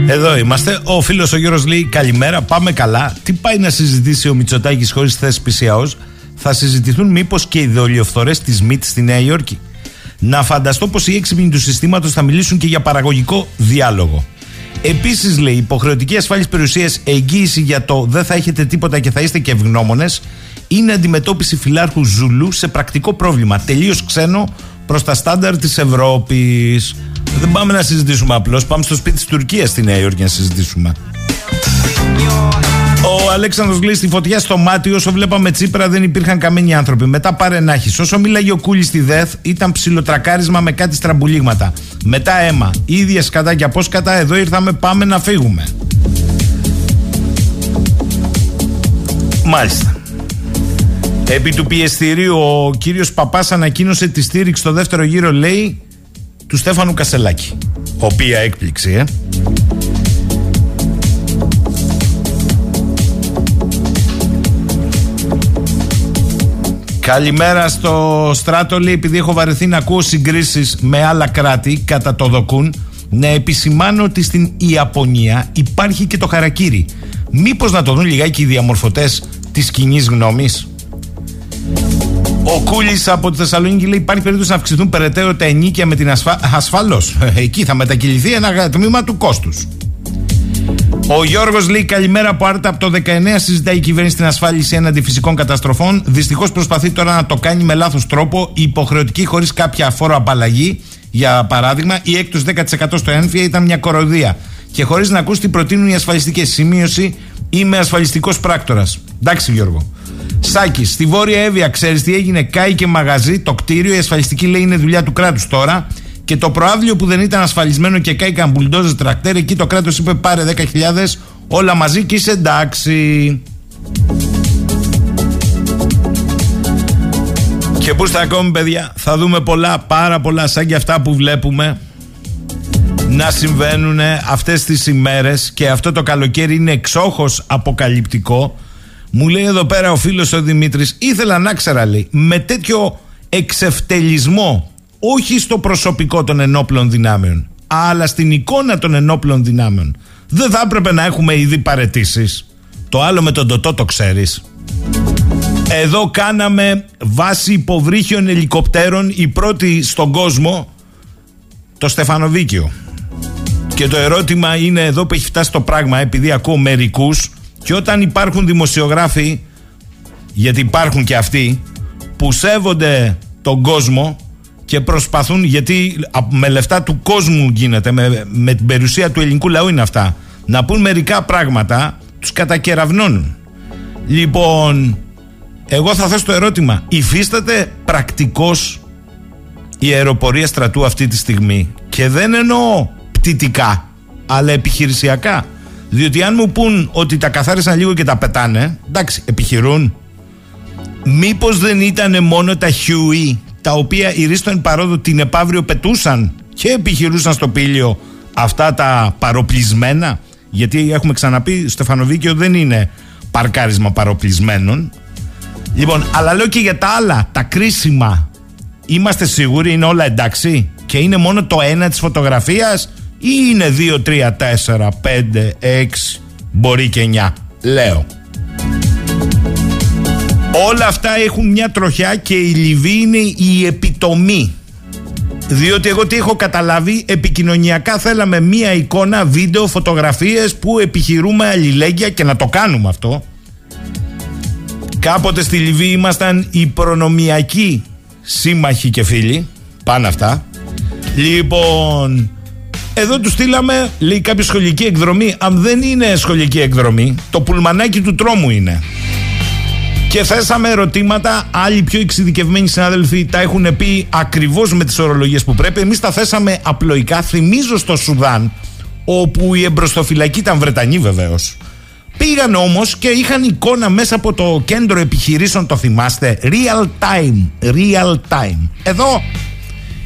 Εδώ είμαστε. Ο φίλος ο Γιώργο λέει: Καλημέρα, πάμε καλά. Τι πάει να συζητήσει ο Μητσοτάκης χωρίς θέση ΠΣΑΟ, θα συζητηθούν μήπως και οι δολιοφθορές της ΜΙΤ στη Νέα Υόρκη. Να φανταστώ πως οι έξυπνοι του συστήματος θα μιλήσουν και για παραγωγικό διάλογο. Επίσης, λέει, υποχρεωτική ασφάλιση περιουσίας, εγγύηση για το δεν θα έχετε τίποτα και θα είστε και ευγνώμονες, είναι αντιμετώπιση φυλάρχου Ζουλού σε πρακτικό πρόβλημα. Τελείως ξένο προς τα στάνταρ της Ευρώπης. Δεν πάμε να συζητήσουμε απλώς. Πάμε στο σπίτι της Τουρκίας στη Νέα Υόρκη να συζητήσουμε. Ο Αλέξανδρος λέει στη φωτιά στο μάτι. Όσο βλέπαμε Τσίπρα δεν υπήρχαν καμένοι άνθρωποι. Μετά πάρε να Όσο μίλαγε ο Κούλης στη ΔΕΘ ήταν ψιλοτρακάρισμα με κάτι στραμπουλίγματα. Μετά αίμα. Ίδια σκατά και πώς κατά εδώ ήρθαμε πάμε να φύγουμε. Μάλιστα. Επί του πιεστηρίου ο κύριος Παπάς ανακοίνωσε τη στήριξη στο δεύτερο γύρο λέει του Στέφανου Κασελάκη. Οποία έκπληξη, ε. Καλημέρα στο Στράτο λέει επειδή έχω βαρεθεί να ακούω συγκρίσεις με άλλα κράτη κατά το δοκούν να επισημάνω ότι στην Ιαπωνία υπάρχει και το χαρακύρι. Μήπως να το δουν λιγάκι οι διαμορφωτές της κοινή γνώμης; Ο Κούλης από τη Θεσσαλονίκη λέει: Υπάρχει περίπτωση να αυξηθούν περαιτέρω τα ενίκια με την ασφα... ασφαλώ. Εκεί θα μετακυληθεί ένα τμήμα του κόστους. Ο Γιώργος λέει καλημέρα από Άρτα. Από το 19 συζητάει η κυβέρνηση την ασφάλιση έναντι φυσικών καταστροφών. Δυστυχώς προσπαθεί τώρα να το κάνει με λάθος τρόπο, υποχρεωτική χωρίς κάποια φόρο απαλλαγή. Για παράδειγμα, η έκτος 10% στο ένφια ήταν μια κοροδία. Και χωρίς να ακούσει τι προτείνουν οι ασφαλιστικές. Σημείωση, είμαι ασφαλιστικός πράκτορας. Εντάξει, Γιώργο. Σάκης, στη Βόρεια Εύβοια, ξέρεις τι έγινε, κάει και μαγαζί, το κτίριο, η ασφαλιστική λέει είναι δουλειά του κράτους τώρα. Και το προάβλιο που δεν ήταν ασφαλισμένο και κάηκαν μπουλντόζες τρακτέρ, εκεί το κράτος είπε πάρε 10.000 όλα μαζί και είσαι εντάξει. Και πού στα ακόμη παιδιά; Θα δούμε πολλά, πάρα πολλά σαν και αυτά που βλέπουμε να συμβαίνουν αυτές τις ημέρες και αυτό το καλοκαίρι είναι εξόχως αποκαλυπτικό μου λέει εδώ πέρα ο φίλος ο Δημήτρης ήθελα να ξέρα λέει με τέτοιο εξευτελισμό όχι στο προσωπικό των ενόπλων δυνάμεων, αλλά στην εικόνα των ενόπλων δυνάμεων. Δεν θα έπρεπε να έχουμε ήδη παρετήσεις. Το άλλο με τον Τωτό το ξέρεις. Εδώ κάναμε βάση υποβρύχιων ελικοπτέρων η πρώτη στον κόσμο το Στεφανοβίκιο. Και το ερώτημα είναι εδώ που έχει φτάσει το πράγμα επειδή ακούω μερικούς και όταν υπάρχουν δημοσιογράφοι γιατί υπάρχουν και αυτοί που σέβονται τον κόσμο και προσπαθούν, γιατί με λεφτά του κόσμου γίνεται, με, με την περιουσία του ελληνικού λαού είναι αυτά, να πούν μερικά πράγματα, τους κατακεραυνώνουν. Λοιπόν, εγώ θα θέσω το ερώτημα, υφίσταται πρακτικός η αεροπορία στρατού αυτή τη στιγμή; Και δεν εννοώ πτυτικά, αλλά επιχειρησιακά. Διότι αν μου πούν ότι τα καθάρισαν λίγο και τα πετάνε, εντάξει, επιχειρούν. Μήπως δεν ήταν μόνο τα Huey τα οποία οι Ρίστον παρόδο την επαύριο πετούσαν και επιχειρούσαν στο πήλιο αυτά τα παροπλισμένα. Γιατί έχουμε ξαναπεί, Στεφανοβίκιο δεν είναι παρκάρισμα παροπλισμένων. Λοιπόν, αλλά λέω και για τα άλλα, τα κρίσιμα. Είμαστε σίγουροι είναι όλα εντάξει; Και είναι μόνο το ένα της φωτογραφίας ή είναι 2, 3, 4, 5, 6, μπορεί και 9. Λέω. Όλα αυτά έχουν μια τροχιά και η Λιβύη είναι η επιτομή. Διότι εγώ τι έχω καταλάβει, επικοινωνιακά θέλαμε μία εικόνα, βίντεο, φωτογραφίες που επιχειρούμε αλληλέγγυα και να το κάνουμε αυτό. Κάποτε στη Λιβύη ήμασταν οι προνομιακοί σύμμαχοι και φίλοι. Πάνε αυτά. Λοιπόν, εδώ τους στείλαμε, λέει κάποια σχολική εκδρομή. Αν δεν είναι σχολική εκδρομή, το πουλμανάκι του τρόμου είναι. Και θέσαμε ερωτήματα. Άλλοι πιο εξειδικευμένοι συνάδελφοι τα έχουν πει ακριβώς με τις ορολογίες που πρέπει. Εμείς τα θέσαμε απλοϊκά. Θυμίζω στο Σουδάν, όπου η εμπροστοφυλακή ήταν Βρετανή βεβαίως. Πήγαν όμως και είχαν εικόνα μέσα από το κέντρο επιχειρήσεων, το θυμάστε. Real time. Real time. Εδώ.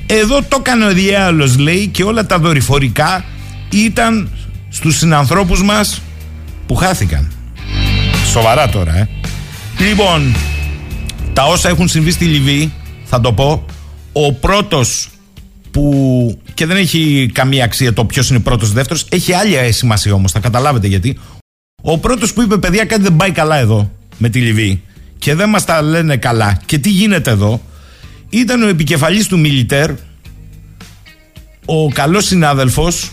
Εδώ το έκανε ο διάολος λέει και όλα τα δορυφορικά ήταν στους συνανθρώπους μας που χάθηκαν. Σοβαρά τώρα, ε. Λοιπόν, τα όσα έχουν συμβεί στη Λιβύη, θα το πω, ο πρώτος που και δεν έχει καμία αξία το ποιος είναι πρώτος δεύτερος, έχει άλλη σημασία όμως, θα καταλάβετε γιατί. Ο πρώτος που είπε παιδιά κάτι δεν πάει καλά εδώ με τη Λιβύη και δεν μας τα λένε καλά και τι γίνεται εδώ, ήταν ο επικεφαλής του Μιλιτέρ, ο καλός συνάδελφος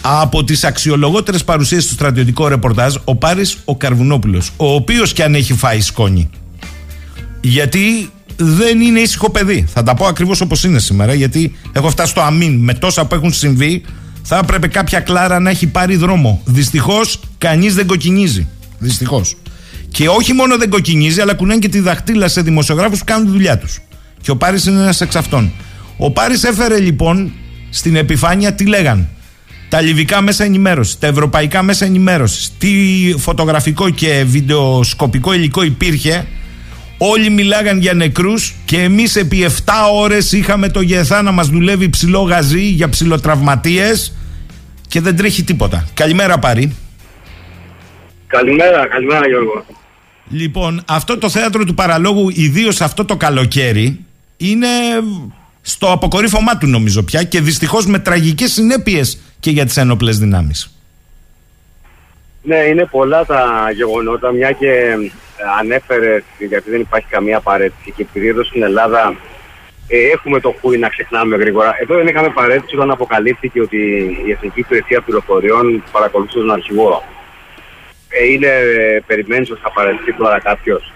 από τις αξιολογότερες παρουσίες του στρατιωτικό ρεπορτάζ ο Πάρης ο Καρβουνόπουλος ο οποίος και αν έχει φάει σκόνη. Γιατί δεν είναι ήσυχο παιδί. Θα τα πω ακριβώς όπως είναι σήμερα γιατί έχω φτάσει στο αμήν. Με τόσα που έχουν συμβεί θα έπρεπε κάποια κλάρα να έχει πάρει δρόμο. Δυστυχώς κανείς δεν κοκκινίζει. Δυστυχώς. Και όχι μόνο δεν κοκκινίζει αλλά κουνάνε και τη δαχτύλα σε δημοσιογράφους που κάνουν τη δουλειά τους. Και ο Πάρης είναι ένας εξ αυτών. Ο Πάρης έφερε λοιπόν στην επιφάνεια τι λέγαν τα λιβικά μέσα ενημέρωσης, τα ευρωπαϊκά μέσα ενημέρωσης, τι φωτογραφικό και βιντεοσκοπικό υλικό υπήρχε. Όλοι μιλάγαν για νεκρούς και εμείς επί 7 ώρες είχαμε το ΓΕΘΑ να μας δουλεύει ψηλό γαζί για ψηλοτραυματίες και δεν τρέχει τίποτα. Καλημέρα Πάρη. Καλημέρα, καλημέρα Γιώργο. Λοιπόν, αυτό το θέατρο του παραλόγου, ιδίως αυτό το καλοκαίρι, είναι στο αποκορύφωμά του νομίζω πια και δυστυχώς με τραγικές συνέπειες και για τις ένοπλες δυνάμεις. Ναι, είναι πολλά τα γεγονότα, μια και ε, ανέφερε, γιατί δεν υπάρχει καμία παρέτηση και επειδή εδώ στην Ελλάδα ε, έχουμε το χούι να ξεχνάμε γρήγορα. Εδώ δεν είχαμε παρέτηση όταν αποκαλύφθηκε ότι η Εθνική Υπηρεσία Πληροφοριών παρακολουθούσε τον αρχηγό. Ε, είναι, ε, περιμένεις ότι θα παρέτησει τώρα κάποιος.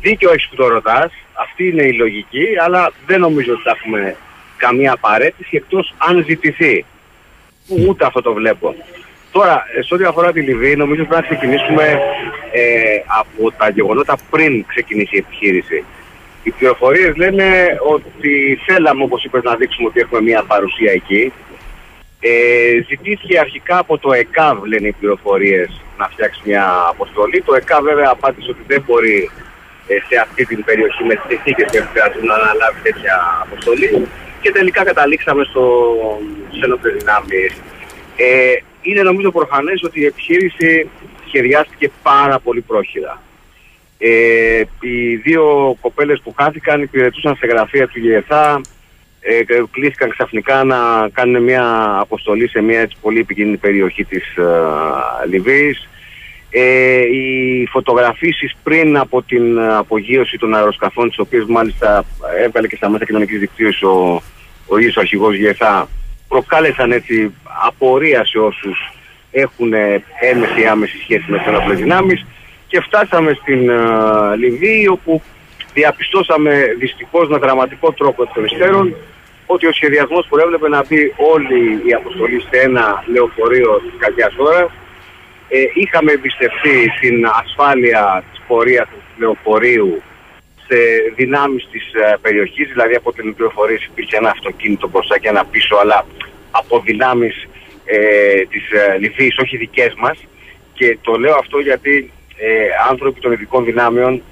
Δίκαιο έχεις που το ρωτάς, αυτή είναι η λογική, αλλά δεν νομίζω ότι θα έχουμε καμία παρέτηση εκτός αν ζητηθεί. Ούτε αυτό το βλέπω. Τώρα, σε ό,τι αφορά τη Λιβύη, νομίζω πρέπει να ξεκινήσουμε ε, από τα γεγονότα πριν ξεκινήσει η επιχείρηση. Οι πληροφορίες λένε ότι θέλαμε, όπως είπες, να δείξουμε ότι έχουμε μια παρουσία εκεί. Ε, ζητήθηκε αρχικά από το ΕΚΑΒ, λένε οι πληροφορίες, να φτιάξει μια αποστολή. Το ΕΚΑΒ βέβαια απάντησε ότι δεν μπορεί ε, σε αυτή την περιοχή με τις συνθήκες που χρειάζονται να αναλάβει τέτοια αποστολή και τελικά καταλήξαμε στο σένοπλε δυνάμει. Ε, είναι νομίζω προφανές ότι η επιχείρηση σχεδιάστηκε πάρα πολύ πρόχειρα. Ε, οι δύο κοπέλες που χάθηκαν υπηρετούσαν σε γραφεία του ΓΕΘΑ, ε, κλείστηκαν ξαφνικά να κάνουν μια αποστολή σε μια έτσι πολύ επικίνδυνη περιοχή της ε, Λιβύης. Ε, οι φωτογραφίσεις πριν από την απογείωση των αεροσκαφών, τις οποίες μάλιστα έβγαλε και στα μέσα κοινωνικής δικτύωσης ο, ο ίδιος ο αρχηγός ΓΕΘΑ, προκάλεσαν έτσι απορία σε όσους έχουν έμεση ή άμεση σχέση με τις ενόπλες δυνάμεις. Και φτάσαμε στην uh, Λιβύη όπου διαπιστώσαμε δυστυχώς με δραματικό τρόπο εκ των υστέρων ότι ο σχεδιασμός που έβλεπε να μπει όλη η αποστολή σε ένα λεωφορείο της κακιάς ώρας ε, είχαμε εμπιστευτεί την ασφάλεια της πορείας του λεωφορείου σε δυνάμεις της ε, περιοχής, δηλαδή από την πληροφορία υπήρχε ένα αυτοκίνητο μπροστά και ένα πίσω, αλλά από δυνάμεις ε, της ε, Λιβύης, όχι δικές μας. Και το λέω αυτό γιατί ε, άνθρωποι των ειδικών δυνάμεων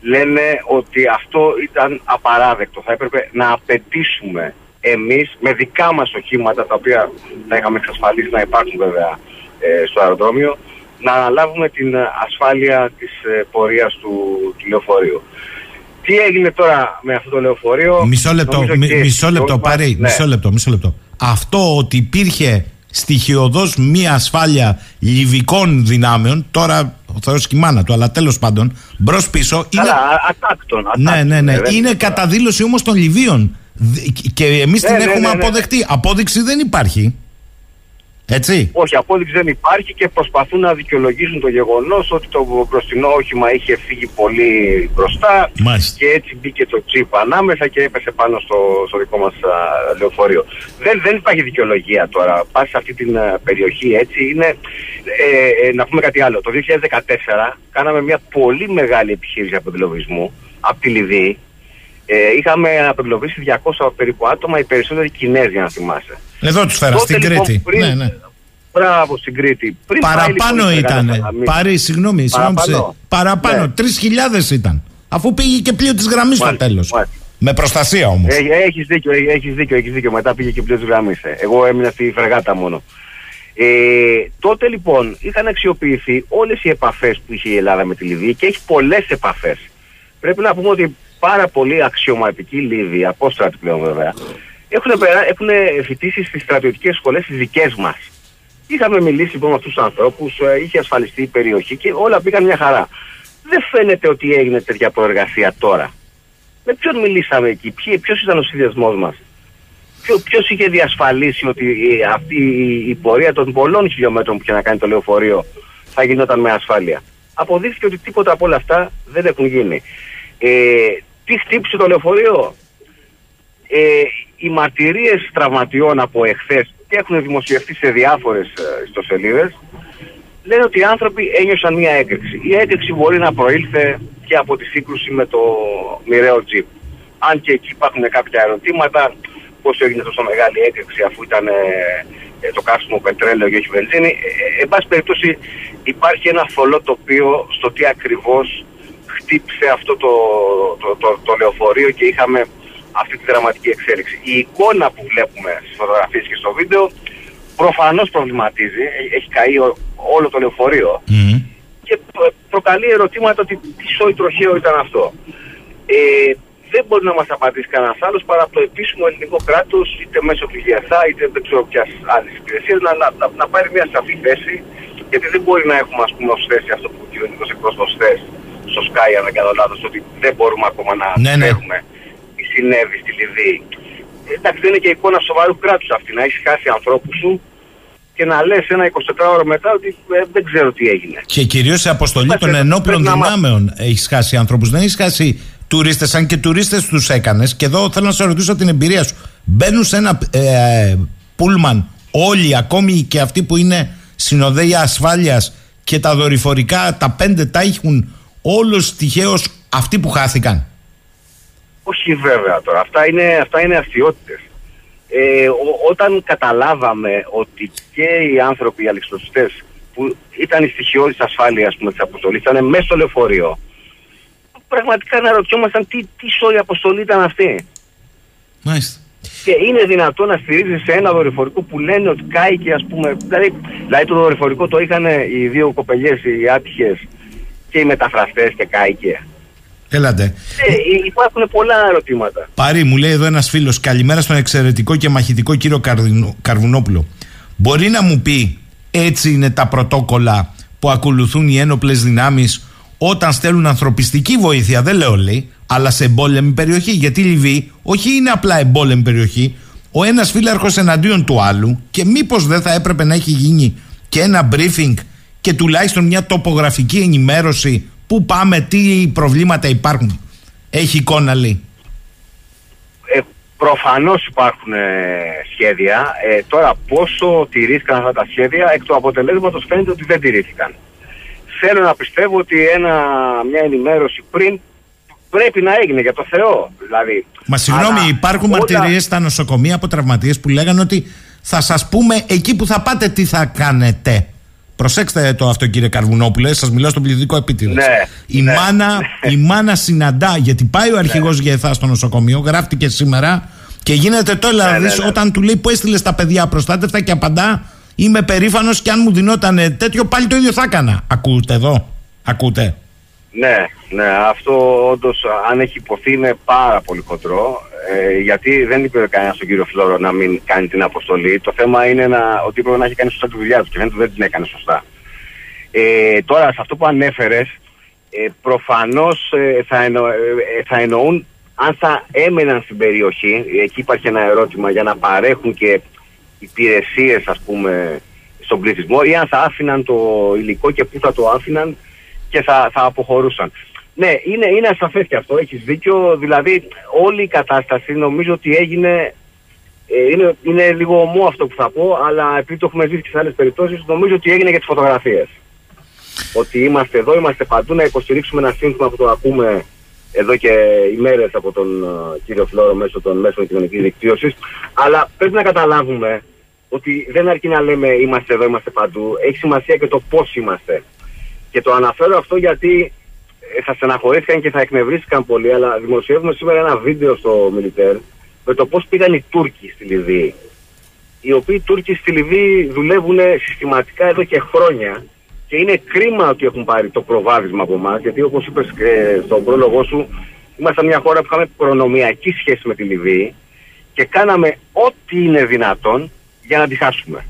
λένε ότι αυτό ήταν απαράδεκτο. Θα έπρεπε να απαιτήσουμε εμείς με δικά μας οχήματα, τα οποία θα είχαμε εξασφαλίσει να υπάρχουν βέβαια ε, στο αεροδρόμιο, να αναλάβουμε την ασφάλεια της ε, πορείας του, του λεωφορείου. Τι έγινε τώρα με αυτό το λεωφορείο; Μισό λεπτό, μισό λεπτό, πάρει, ναι. μισό λεπτό, μισό λεπτό. Αυτό ότι υπήρχε στοιχειοδός μία ασφάλεια λιβικών δυνάμεων, τώρα ο Θεός και η μάνα του, αλλά τέλος πάντων, μπρος πίσω. Είναι... ατάκτον, ναι, ναι, ναι. Είναι καταδήλωση όμως των Λιβύων. Και εμείς ναι, την ναι, έχουμε ναι, αποδεχτεί. Απόδειξη δεν υπάρχει. Έτσι. Όχι, απόδειξη δεν υπάρχει και προσπαθούν να δικαιολογήσουν το γεγονός ότι το μπροστινό όχημα είχε φύγει πολύ μπροστά και έτσι μπήκε το τσίπ ανάμεσα και έπεσε πάνω στο, στο δικό μας λεωφορείο. Δεν, δεν υπάρχει δικαιολογία τώρα. Πας σε αυτή την περιοχή έτσι. Είναι, ε, ε, να πούμε κάτι άλλο. Το 2014 κάναμε μια πολύ μεγάλη επιχείρηση αποδηλωβισμού από τη Λιβύη. Ε, είχαμε απεγκλωβίσει 200 περίπου άτομα, οι περισσότεροι Κινέζοι, να θυμάσαι. Εδώ τους φέρα, στην λοιπόν, Κρήτη. Πριν, ναι, ναι. Μπράβο, στην Κρήτη. Πριν παραπάνω ήταν. Πάρει, συγγνώμη, παραπάνω. παραπάνω. Ναι. 3.000 ήταν. Αφού πήγε και πλοίο της γραμμής στο τέλος. Με προστασία όμως. Έχεις δίκιο, έχεις δίκιο, έχεις δίκιο. Μετά πήγε και πλοίο της γραμμής. Ε. Εγώ έμεινα στη φρεγάτα μόνο. Ε, τότε λοιπόν είχαν αξιοποιηθεί όλες οι επαφές που είχε η Ελλάδα με τη Λιβύη και έχει πολλές επαφές. Πρέπει να πούμε ότι πάρα πολύ αξιωματικοί Λίβοι, απόστρατη πλέον βέβαια, έχουν, έχουν φοιτήσεις στις στρατιωτικές σχολές τις δικές μας. Είχαμε μιλήσει λοιπόν με αυτούς τους ανθρώπους, ε, είχε ασφαλιστεί η περιοχή και όλα πήγαν μια χαρά. Δεν φαίνεται ότι έγινε τέτοια προεργασία τώρα. Με ποιον μιλήσαμε εκεί, ποιος ήταν ο συνδυασμός μας, ποιο είχε διασφαλίσει ότι αυτή η πορεία των πολλών χιλιόμετρων που είχε να κάνει το λεωφορείο θα γινόταν με ασφάλεια; Αποδείχθηκε ότι τίποτα από όλα αυτά δεν έχουν γίνει. Ε, τι χτύπησε το λεωφορείο; Ε, οι μαρτυρίες τραυματιών από εχθές και έχουν δημοσιευτεί σε διάφορες ε, ιστοσελίδες λένε ότι οι άνθρωποι ένιωσαν μια έκρηξη. Η έκρηξη μπορεί να προήλθε και από τη σύγκρουση με το μοιραίο τζιπ. Αν και εκεί υπάρχουν κάποια ερωτήματα, πώς έγινε τόσο μεγάλη έκρηξη αφού ήταν ε, ε το καύσιμο πετρέλαιο και όχι βενζίνη. Ε, εν πάση περιπτώσει υπάρχει ένα θολό τοπίο στο τι ακριβώς χτύπησε αυτό το, το, το, το, λεωφορείο και είχαμε αυτή τη δραματική εξέλιξη. Η εικόνα που βλέπουμε στις φωτογραφίες και στο βίντεο προφανώς προβληματίζει, έχει καεί όλο το λεωφορείο και προκαλεί ερωτήματα ότι τι σόι τροχαίο ήταν αυτό. Ε, δεν μπορεί να μας απαντήσει κανένας άλλος παρά το επίσημο ελληνικό κράτος είτε μέσω του ΓΕΘΑ είτε δεν ξέρω ποιας άλλης υπηρεσίας να, να, να, πάρει μια σαφή θέση γιατί δεν μπορεί να έχουμε ας πούμε ως θέση αυτό που ο κοινωνικός εκπρόσωπος θες στο Sky αν δεν κάνω λάθος ότι δεν μπορούμε ακόμα να ναι, ναι. τι συνέβη στη Λιβύη. Εντάξει δεν είναι και εικόνα σοβαρού κράτους αυτή να έχεις χάσει ανθρώπους σου και να λες ένα 24ωρο μετά ότι ε, δεν ξέρω τι έγινε. Και κυρίως σε αποστολή των ενόπλων δυνάμεων να... έχεις χάσει ανθρώπους, δεν έχεις χάσει τουρίστες, αν και τουρίστες τους έκανες και εδώ θέλω να σε ρωτήσω την εμπειρία σου. Μπαίνουν σε ένα ε, πούλμαν όλοι, ακόμη και αυτοί που είναι συνοδέοι ασφάλειας και τα δορυφορικά, τα πέντε τα έχουν όλους τυχαίως αυτοί που χάθηκαν. Όχι βέβαια τώρα, αυτά είναι, αυτά είναι αστείωτες. Ε, όταν καταλάβαμε ότι και οι άνθρωποι, οι αλεξιπτωτιστές που ήταν οι στοιχειώδεις ασφάλειας πούμε, της αποστολής, ήταν μέσα στο λεωφορείο, πραγματικά να ρωτιόμασταν τι, τι σώρη αποστολή ήταν αυτή. Μάλιστα. Και είναι δυνατόν να στηρίζεις σε ένα δορυφορικό που λένε ότι κάηκε, ας πούμε. Δηλαδή, δηλαδή το δορυφορικό το είχαν οι δύο κοπελιές, οι άτυχες, και οι μεταφραστές και κάηκε. Έλατε. Ε, υπάρχουν πολλά ερωτήματα. Πάρη, μου λέει εδώ ένας φίλος, καλημέρα στον εξαιρετικό και μαχητικό κύριο Καρβουνόπουλο. Μπορεί να μου πει, έτσι είναι τα πρωτόκολλα που ακολουθούν οι ένοπλες δυνάμεις όταν στέλνουν ανθρωπιστική βοήθεια, δεν λέω λέει, αλλά σε εμπόλεμη περιοχή. Γιατί η Λιβύη όχι είναι απλά εμπόλεμη περιοχή, ο ένας φύλαρχο εναντίον του άλλου και μήπως δεν θα έπρεπε να έχει γίνει και ένα briefing και τουλάχιστον μια τοπογραφική ενημέρωση πού πάμε, τι προβλήματα υπάρχουν. Έχει εικόνα λέει. Ε, προφανώς υπάρχουν ε, σχέδια. Ε, τώρα πόσο τηρήθηκαν αυτά τα σχέδια εκ του αποτελέσματος φαίνεται ότι δεν τηρήθηκαν. Θέλω να πιστεύω ότι ένα, μια ενημέρωση πριν πρέπει να έγινε για το Θεό. Δηλαδή, Μα συγγνώμη, υπάρχουν όλα... μαρτυρίες στα νοσοκομεία από τραυματίες που λέγανε ότι θα σας πούμε εκεί που θα πάτε τι θα κάνετε. Προσέξτε το αυτό κύριε Καρβουνόπουλε, σας μιλάω στον πληθυντικό επίτηδες. Ναι, η, ναι. μάνα, η μάνα συναντά, γιατί πάει ο αρχηγός Γεθά στο νοσοκομείο, γράφτηκε σήμερα και γίνεται το έλα Ναι, ναι, δεις, ναι. όταν του λέει που έστειλες τα παιδιά προστάτευτα; και απαντά είμαι περήφανος και αν μου δινόταν τέτοιο πάλι το ίδιο θα έκανα. Ακούτε εδώ, ακούτε. Ναι, ναι, αυτό όντως αν έχει υποθεί είναι πάρα πολύ χοντρό. Ε, γιατί δεν είπε κανένας στον κύριο Φλόρο να μην κάνει την αποστολή. Το θέμα είναι να, ότι έπρεπε να έχει κάνει σωστά τη δουλειά του και φαίνεται ότι δεν την έκανε σωστά. Ε, τώρα, σε αυτό που ανέφερες, ε, προφανώς θα, εννο, ε, θα εννοούν αν θα έμεναν στην περιοχή. Εκεί υπάρχει ένα ερώτημα για να παρέχουν και υπηρεσίες, ας πούμε, στον πληθυσμό ή αν θα άφηναν το υλικό και πού θα το άφηναν και θα, θα αποχωρούσαν. Ναι, είναι, είναι ασαφές και αυτό, έχεις δίκιο. Δηλαδή, όλη η κατάσταση νομίζω ότι έγινε. Ε, είναι, είναι λίγο ομό αυτό που θα πω, αλλά επειδή το έχουμε ζήσει και σε άλλες περιπτώσεις, νομίζω ότι έγινε για τις φωτογραφίες. Ότι είμαστε εδώ, είμαστε παντού να υποστηρίξουμε ένα σύνθημα που το ακούμε εδώ και ημέρες από τον ε, κύριο Φλόρο μέσω των μέσων κοινωνικής δικτύωσης. Αλλά πρέπει να καταλάβουμε ότι δεν αρκεί να λέμε είμαστε εδώ, είμαστε παντού. Έχει σημασία και το πώς είμαστε. Και το αναφέρω αυτό γιατί ε, θα στεναχωρήθηκαν και θα εκνευρίστηκαν πολύ, αλλά δημοσιεύουμε σήμερα ένα βίντεο στο Μιλιτέρ με το πώς πήγαν οι Τούρκοι στη Λιβύη. Οι οποίοι Τούρκοι στη Λιβύη δουλεύουν συστηματικά εδώ και χρόνια και είναι κρίμα ότι έχουν πάρει το προβάδισμα από εμάς, γιατί όπως είπες ε, στον πρόλογό σου, ήμασταν μια χώρα που είχαμε προνομιακή σχέση με τη Λιβύη και κάναμε ό,τι είναι δυνατόν για να τη χάσουμε.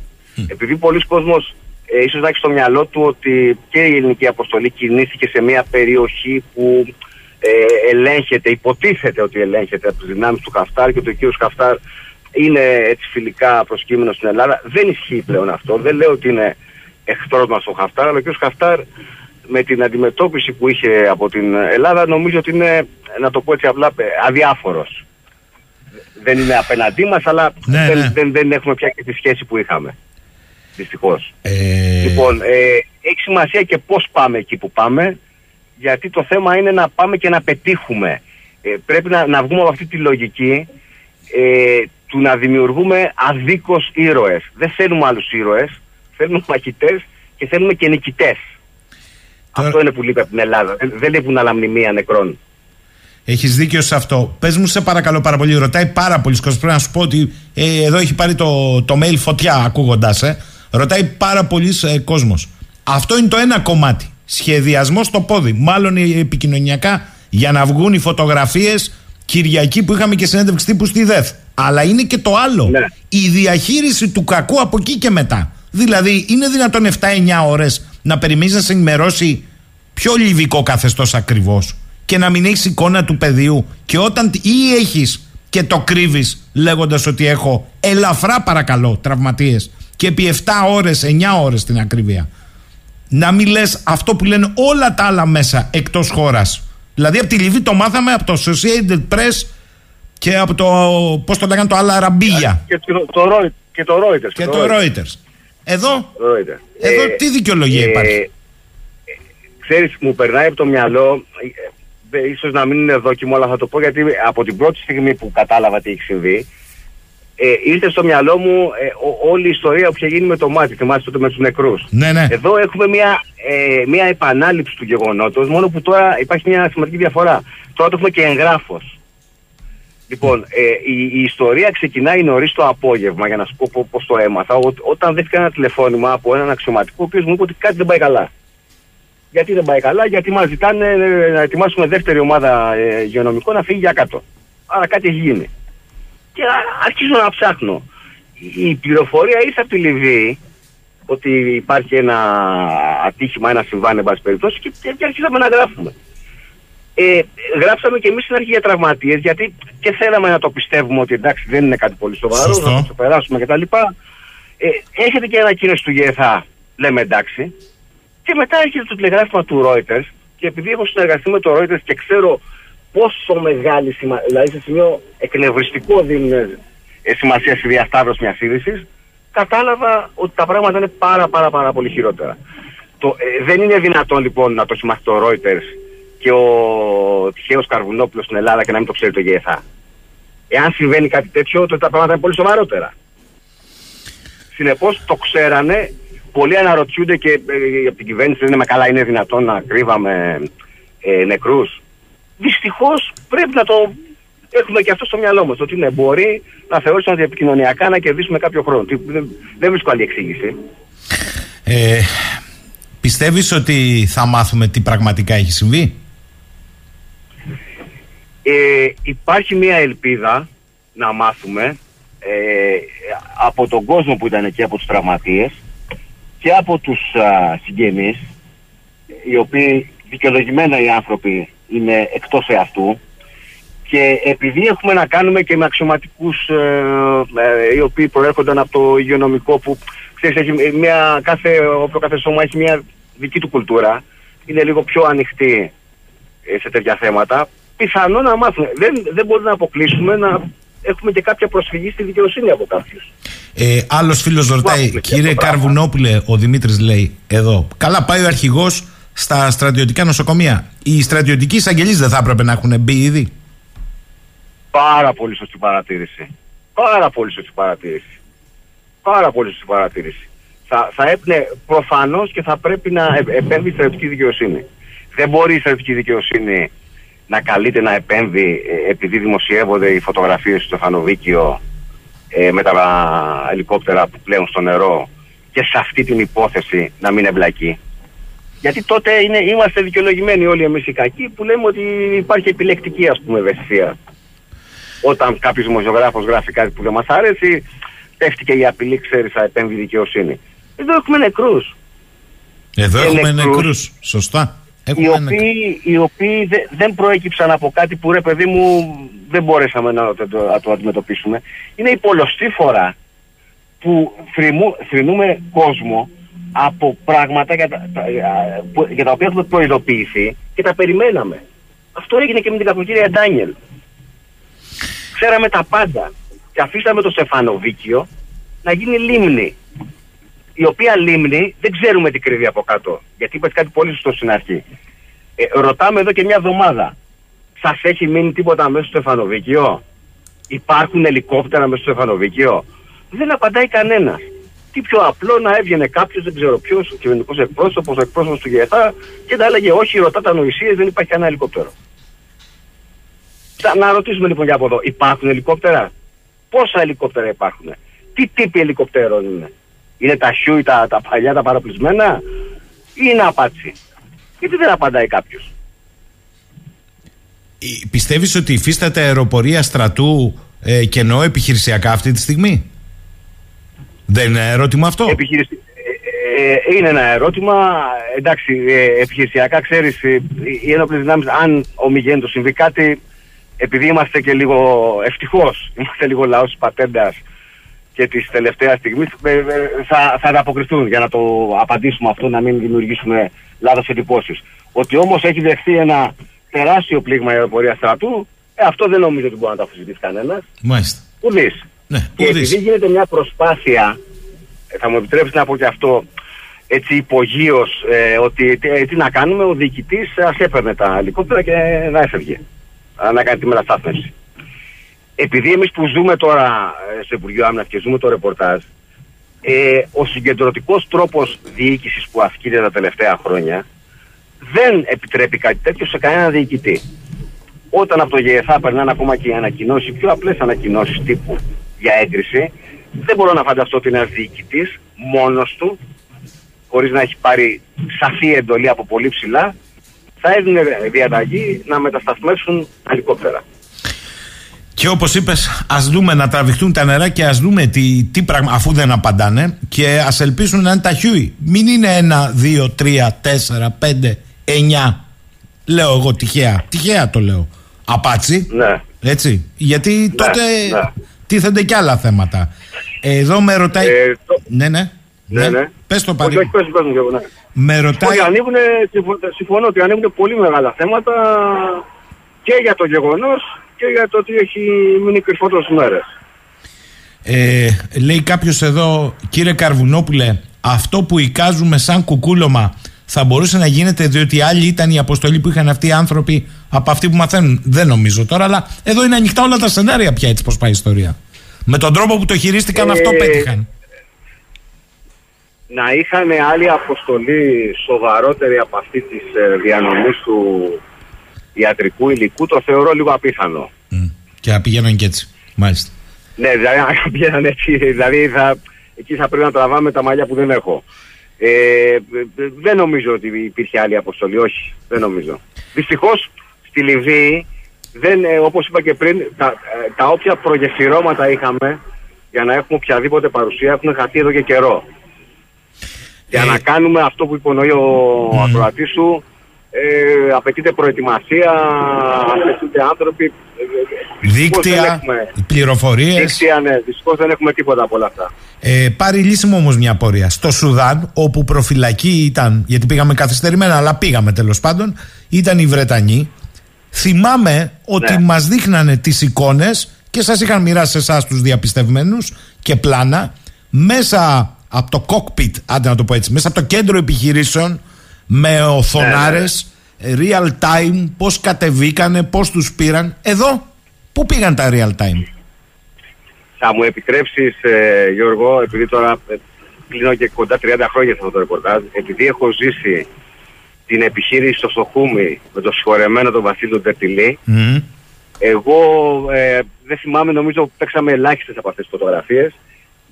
Επειδή πολλοί κόσμος ε, ίσως να έχει στο μυαλό του ότι και η ελληνική αποστολή κινήθηκε σε μια περιοχή που ε, ελέγχεται, υποτίθεται ότι ελέγχεται από τις δυνάμεις του Χαφτάρ και ότι ο κύριος Χαφτάρ είναι έτσι φιλικά προσκύμενος στην Ελλάδα. Δεν ισχύει πλέον αυτό. Δεν λέω ότι είναι εχθρός μας ο Χαφτάρ, αλλά ο κύριος Χαφτάρ με την αντιμετώπιση που είχε από την Ελλάδα νομίζω ότι είναι, να το πω έτσι απλά, ε, αδιάφορος. Δεν είναι απέναντί μας, αλλά Ναι, δεν, ναι. Δεν, δεν έχουμε πια και τη σχέση που είχαμε. Δυστυχώς. Ε, Λοιπόν, ε, έχει σημασία και πώς πάμε εκεί που πάμε, γιατί το θέμα είναι να πάμε και να πετύχουμε. Ε, πρέπει να, να βγούμε από αυτή τη λογική ε, του να δημιουργούμε αδίκως ήρωες. Δεν θέλουμε άλλους ήρωες, θέλουμε μαχητές και θέλουμε και νικητές. Τώρα- Αυτό είναι που λείπει από την Ελλάδα. Δεν, δεν λείπουν άλλα μνημεία νεκρών. Έχεις δίκιο σε αυτό. Πες μου, σε παρακαλώ πάρα πολύ. Ρωτάει πάρα πολλοί κόσμος. Πρέπει να σου πω ότι ε, εδώ έχει πάρει το, το mail φωτιά ακούγοντά. Ε. Ρωτάει πάρα πολλοί ε, κόσμος. Αυτό είναι το ένα κομμάτι. Σχεδιασμό στο πόδι. Μάλλον ε, επικοινωνιακά για να βγουν οι φωτογραφίες Κυριακή που είχαμε και συνέντευξη τύπου στη ΔΕΘ. Αλλά είναι και το άλλο. Ναι. Η διαχείριση του κακού από εκεί και μετά. Δηλαδή, είναι δυνατόν 7-9 ώρες να περιμένεις να σε ενημερώσει πιο λιβικό καθεστώς ακριβώς και να μην έχεις εικόνα του πεδίου και όταν ή έχεις και το κρύβεις λέγοντας ότι έχω ελαφρά παρακαλώ τραυματίες και επί 7 ώρες, 9 ώρες την ακρίβεια. Να μην λες αυτό που λένε όλα τα άλλα μέσα εκτός χώρας. Δηλαδή από τη Λιβύη το μάθαμε από το Associated Press και από το. Πώς το λέγανε το άλλα ραμπίγια. Και το, το, Reut- και το Reuters. Και το Reuters. Εδώ, Το Reuters. εδώ Ε, τι δικαιολογία ε, υπάρχει; ε, Ξέρεις, μου περνάει από το μυαλό, ε, ε, ίσως να μην είναι δόκιμο, αλλά θα το πω γιατί από την πρώτη στιγμή που κατάλαβα τι έχει συμβεί, ε, ήρθε στο μυαλό μου ε, ο- όλη η ιστορία που είχε γίνει με το μάτι, θυμάσαι τότε με τους νεκρούς. Ναι, ναι. Εδώ έχουμε μια, ε, μια επανάληψη του γεγονότος, μόνο που τώρα υπάρχει μια σημαντική διαφορά. Τώρα το έχουμε και εγγράφος. Λοιπόν, ε, η, η ιστορία ξεκινάει νωρίς το απόγευμα, για να σου πω πώς το έμαθα, ό, όταν δέχτηκα ένα τηλεφώνημα από έναν αξιωματικό, ο οποίος μου είπε ότι κάτι δεν πάει καλά. Γιατί δεν πάει καλά, γιατί μας ζητάνε ε, να ετοιμάσουμε δεύτερη ομάδα ε, υγειονομικών να φύγει για κάτω. Άρα κάτι έχει γίνει. Και α- αρχίζω να ψάχνω. Η πληροφορία ήρθε από τη Λιβύη ότι υπάρχει ένα ατύχημα, ένα συμβάν, εν πάση περιπτώσει, και, και αρχίσαμε να γράφουμε. Ε, γράψαμε και εμείς στην αρχή για τραυματίες, γιατί και θέλαμε να το πιστεύουμε ότι εντάξει δεν είναι κάτι πολύ σοβαρό, Σωστό. να το περάσουμε κτλ. Ε, έχετε και ανακοίνωση του ΓΕΘΑ, λέμε εντάξει. Και μετά έρχεται το τηλεγράφημα του Reuters και επειδή έχω συνεργαστεί με το Reuters και ξέρω πόσο μεγάλη σημασία, δηλαδή σε σημείο εκνευριστικό δίνουν ε, σημασία στη διασταύρωση μιας είδησης, κατάλαβα ότι τα πράγματα είναι πάρα πάρα πάρα πολύ χειρότερα. Το, ε, δεν είναι δυνατόν λοιπόν να το έχει μάθει το Reuters και ο τυχαίος Καρβουνόπουλος στην Ελλάδα και να μην το ξέρει το ΓΕΘΑ. Εάν συμβαίνει κάτι τέτοιο, τότε τα πράγματα είναι πολύ σοβαρότερα. Συνεπώς το ξέρανε, πολλοί αναρωτιούνται και ε, από την κυβέρνηση δεν είναι καλά, είναι δυνατόν να κρύβαμε ε, νεκρούς. Δυστυχώς πρέπει να το έχουμε και αυτό στο μυαλό μας, ότι ναι, μπορεί να θεωρήσουμε ότι επικοινωνιακά να κερδίσουμε κάποιο χρόνο. Δεν, δεν βρίσκω άλλη εξήγηση. Ε, πιστεύεις ότι θα μάθουμε τι πραγματικά έχει συμβεί; Ε, υπάρχει μια ελπίδα να μάθουμε ε, από τον κόσμο που ήταν εκεί, από τους τραυματίες και από τους α, συγγενείς οι οποίοι δικαιολογημένα οι άνθρωποι είναι εκτός εαυτού και επειδή έχουμε να κάνουμε και με αξιωματικούς ε, ε, οι οποίοι προέρχονταν από το υγειονομικό που ξέρεις, έχει μια, κάθε, όποιο κάθε σώμα έχει μια δική του κουλτούρα είναι λίγο πιο ανοιχτή ε, σε τέτοια θέματα πιθανό να μάθουμε. Δεν, δεν μπορούμε να αποκλείσουμε να έχουμε και κάποια προσφυγή στη δικαιοσύνη από κάποιους. Ε, Άλλος φίλος ρωτάει, κύριε Καρβουνόπουλε, ο Δημήτρης λέει εδώ. Καλά, πάει ο αρχηγός στα στρατιωτικά νοσοκομεία. Οι στρατιωτικοί εισαγγελείς δεν θα έπρεπε να έχουν μπει ήδη. Πάρα πολύ σωστή παρατήρηση. Πάρα πολύ σωστή παρατήρηση. Πάρα πολύ σωστή παρατήρηση. Θα, θα έπνε προφανώς και θα πρέπει να επέμβει η στρατιωτική δικαιοσύνη. Δεν μπορεί η στρατιωτική δικαιοσύνη να καλείται να επέμβει ε, επειδή δημοσιεύονται οι φωτογραφίες στο Στεφανοβίκιο ε, με τα ελικόπτερα που πλέουν στο νερό και σε αυτή την υπόθεση να μην εμπλακεί. Γιατί τότε είναι, είμαστε δικαιολογημένοι όλοι εμείς οι κακοί που λέμε ότι υπάρχει επιλεκτική ας πούμε ευαισθησία. Όταν κάποιος δημοσιογράφος γράφει κάτι που δεν μας αρέσει, πέφτει και η απειλή, ξέρεις, θα επέμβει η δικαιοσύνη. Εδώ έχουμε νεκρούς. Εδώ έχουμε νεκρούς. νεκρούς. Σωστά οι οποίοι, οι οποίοι δεν προέκυψαν από κάτι που ρε παιδί μου δεν μπορέσαμε να το, να το αντιμετωπίσουμε. Είναι η πολλωστή φορά που θρυνούμε κόσμο από πράγματα για τα, για τα οποία έχουμε προειδοποιηθεί και τα περιμέναμε. Αυτό έγινε και με την κακοκύρια Ντάνιελ. Ξέραμε τα πάντα και αφήσαμε το Στεφανοβίκιο να γίνει λίμνη. Η οποία λίμνη δεν ξέρουμε τι κρύβει από κάτω. Γιατί είπες κάτι πολύ σωστό στην αρχή. Ε, ρωτάμε εδώ και μια εβδομάδα. Σας έχει μείνει τίποτα μέσα στο Στεφανοβίκιο; Υπάρχουν ελικόπτερα μέσα στο Στεφανοβίκιο; Δεν απαντάει κανένας. Τι πιο απλό να έβγαινε κάποιος, δεν ξέρω ποιος, ο κυβερνητικός εκπρόσωπος, ο εκπρόσωπος του ΓΕΘΑ και τα έλεγε Όχι, ρωτάτε ανοησίε, δεν υπάρχει κανένα ελικόπτερο. Να ρωτήσουμε λοιπόν για από εδώ, υπάρχουν ελικόπτερα; Πόσα ελικόπτερα υπάρχουν; Τι τύποι ελικοπτέρων είναι; Είναι τα χιούι, τα, τα παλιά, τα παραπλησμένα; Ή είναι απάτσι. Γιατί δεν απαντάει κάποιος; Πιστεύεις ότι υφίσταται αεροπορία στρατού ε, και εννοώ επιχειρησιακά αυτή τη στιγμή; Δεν είναι ερώτημα αυτό; Επιχειρησι... Ε, ε, είναι ένα ερώτημα. Εντάξει, ε, επιχειρησιακά ξέρεις, οι ένοπλες δυνάμεις, αν ομιγένει συμβεί κάτι, επειδή είμαστε και λίγο ευτυχώς, είμαστε λίγο λαός της πατέντας, και της τελευταίας στιγμής ε, ε, θα, θα ανταποκριθούν για να το απαντήσουμε αυτό, να μην δημιουργήσουμε λάθος εντυπώσεις. Ότι όμως έχει δεχθεί ένα τεράστιο πλήγμα αεροπορία στρατού, ε, αυτό δεν νομίζω ότι μπορεί να το αφισβητήσει κανένας. Μάλιστα. Ουδής. Ναι, και επειδή γίνεται μια προσπάθεια, θα μου επιτρέψετε να πω και αυτό, έτσι υπογείως, ε, ότι ε, τι να κάνουμε, ο διοικητής ας έπαιρνε τα ελικόπτερα και να έφευγε. Να κάνει τη μεταστάθμιση επειδή εμείς που ζούμε τώρα ε, στο Υπουργείο Άμυνας και ζούμε το ρεπορτάζ, ε, ο συγκεντρωτικός τρόπος διοίκησης που ασκείται τα τελευταία χρόνια δεν επιτρέπει κάτι τέτοιο σε κανένα διοικητή. Όταν από το ΓΕΘΑ περνάνε ακόμα και οι ανακοινώσεις, πιο απλές ανακοινώσεις τύπου για έγκριση, δεν μπορώ να φανταστώ ότι ένα διοικητής μόνος του, χωρίς να έχει πάρει σαφή εντολή από πολύ ψηλά, θα έδινε διαταγή να μετασταθμεύσουν ελικόπτερα. Και όπως είπες, ας δούμε να τραβηχτούν τα νερά και ας δούμε τι, τι πράγμα, αφού δεν απαντάνε, και ας ελπίσουν να είναι τα χιούι. Μην είναι ένα, δύο, τρία, τέσσερα, πέντε, εννιά. Λέω εγώ τυχαία. Τυχαία το λέω. Απάτσι. Ναι. Έτσι. Γιατί ναι, τότε ναι. Τίθενται και άλλα θέματα. Εδώ με ρωτάει. Ε, το... Ναι, ναι. Ναι, ναι. Πες το παράδειγμα. Όχι, πες, πες, πες, ναι. Με ρωτάει. Όχι, ανοίγουν, συμφωνώ ότι ανοίγουν πολύ μεγάλα θέματα και για το γεγονός και για το ότι έχει μείνει κρυφό τόσε μέρες. Ε, λέει κάποιος εδώ, κύριε Καρβουνόπουλε, αυτό που εικάζουμε σαν κουκούλωμα θα μπορούσε να γίνεται διότι άλλοι ήταν η αποστολή που είχαν αυτοί οι άνθρωποι από αυτοί που μαθαίνουν. Δεν νομίζω τώρα, αλλά εδώ είναι ανοιχτά όλα τα σενάρια πια έτσι πώ πάει η ιστορία. Με τον τρόπο που το χειρίστηκαν, ε, αυτό πέτυχαν. να είχαν άλλη αποστολή σοβαρότερη από αυτή της ε, διανομής του ιατρικού υλικού το θεωρώ λίγο απίθανο. Μμ. Και να πηγαίνουν και έτσι. Μάλιστα. Ναι, δηλαδή αν πήγαιναν έτσι, δηλαδή θα, εκεί θα πρέπει να τραβάμε τα μαλλιά που δεν έχω. Ε, ε, δεν νομίζω ότι υπήρχε άλλη αποστολή, όχι, δεν νομίζω. Δυστυχώς στη Λιβύη, δεν, ε, όπως είπα και πριν, τα, ε, τα όποια προγεφυρώματα είχαμε για να έχουμε οποιαδήποτε παρουσία έχουν χαθεί εδώ και καιρό. Για Ε, να κάνουμε αυτό που υπονοεί ο Μμμ. ακροατής σου, ε, απαιτείται προετοιμασία, απαιτείται άνθρωποι. Ε, ε, δυστυχώς δεν Δίκτυα, έχουμε- πληροφορίες. Δίκτυα, ναι. Δυστυχώς δεν έχουμε τίποτα από όλα αυτά. Ε, πάρει λύση μου όμως μια πορεία. Στο Σουδάν, όπου προφυλακή ήταν, γιατί πήγαμε καθυστερημένα, αλλά πήγαμε τέλος πάντων, ήταν οι Βρετανοί. Θυμάμαι ότι Ναι. μας δείχνανε τις εικόνες και σας είχαν μοιράσει εσάς τους διαπιστευμένους και πλάνα μέσα από το cockpit, άντε να το πω έτσι, μέσα από το κέντρο επιχειρήσεων με οθονάρες, real time, πώς κατεβήκανε, πώς τους πήραν. Εδώ, πού πήγαν τα real time; Θα μου επιτρέψεις ε, Γιώργο, επειδή τώρα ε, κλείνω και κοντά 30 χρόνια σε αυτό το ρεπορτάζ, επειδή έχω ζήσει την επιχείρηση στο Στοχούμι με το συγχωρεμένο τον Βασίλειο Τερτιλή, Μμ. εγώ ε, δεν θυμάμαι, νομίζω παίξαμε ελάχιστες από αυτές τις φωτογραφίες,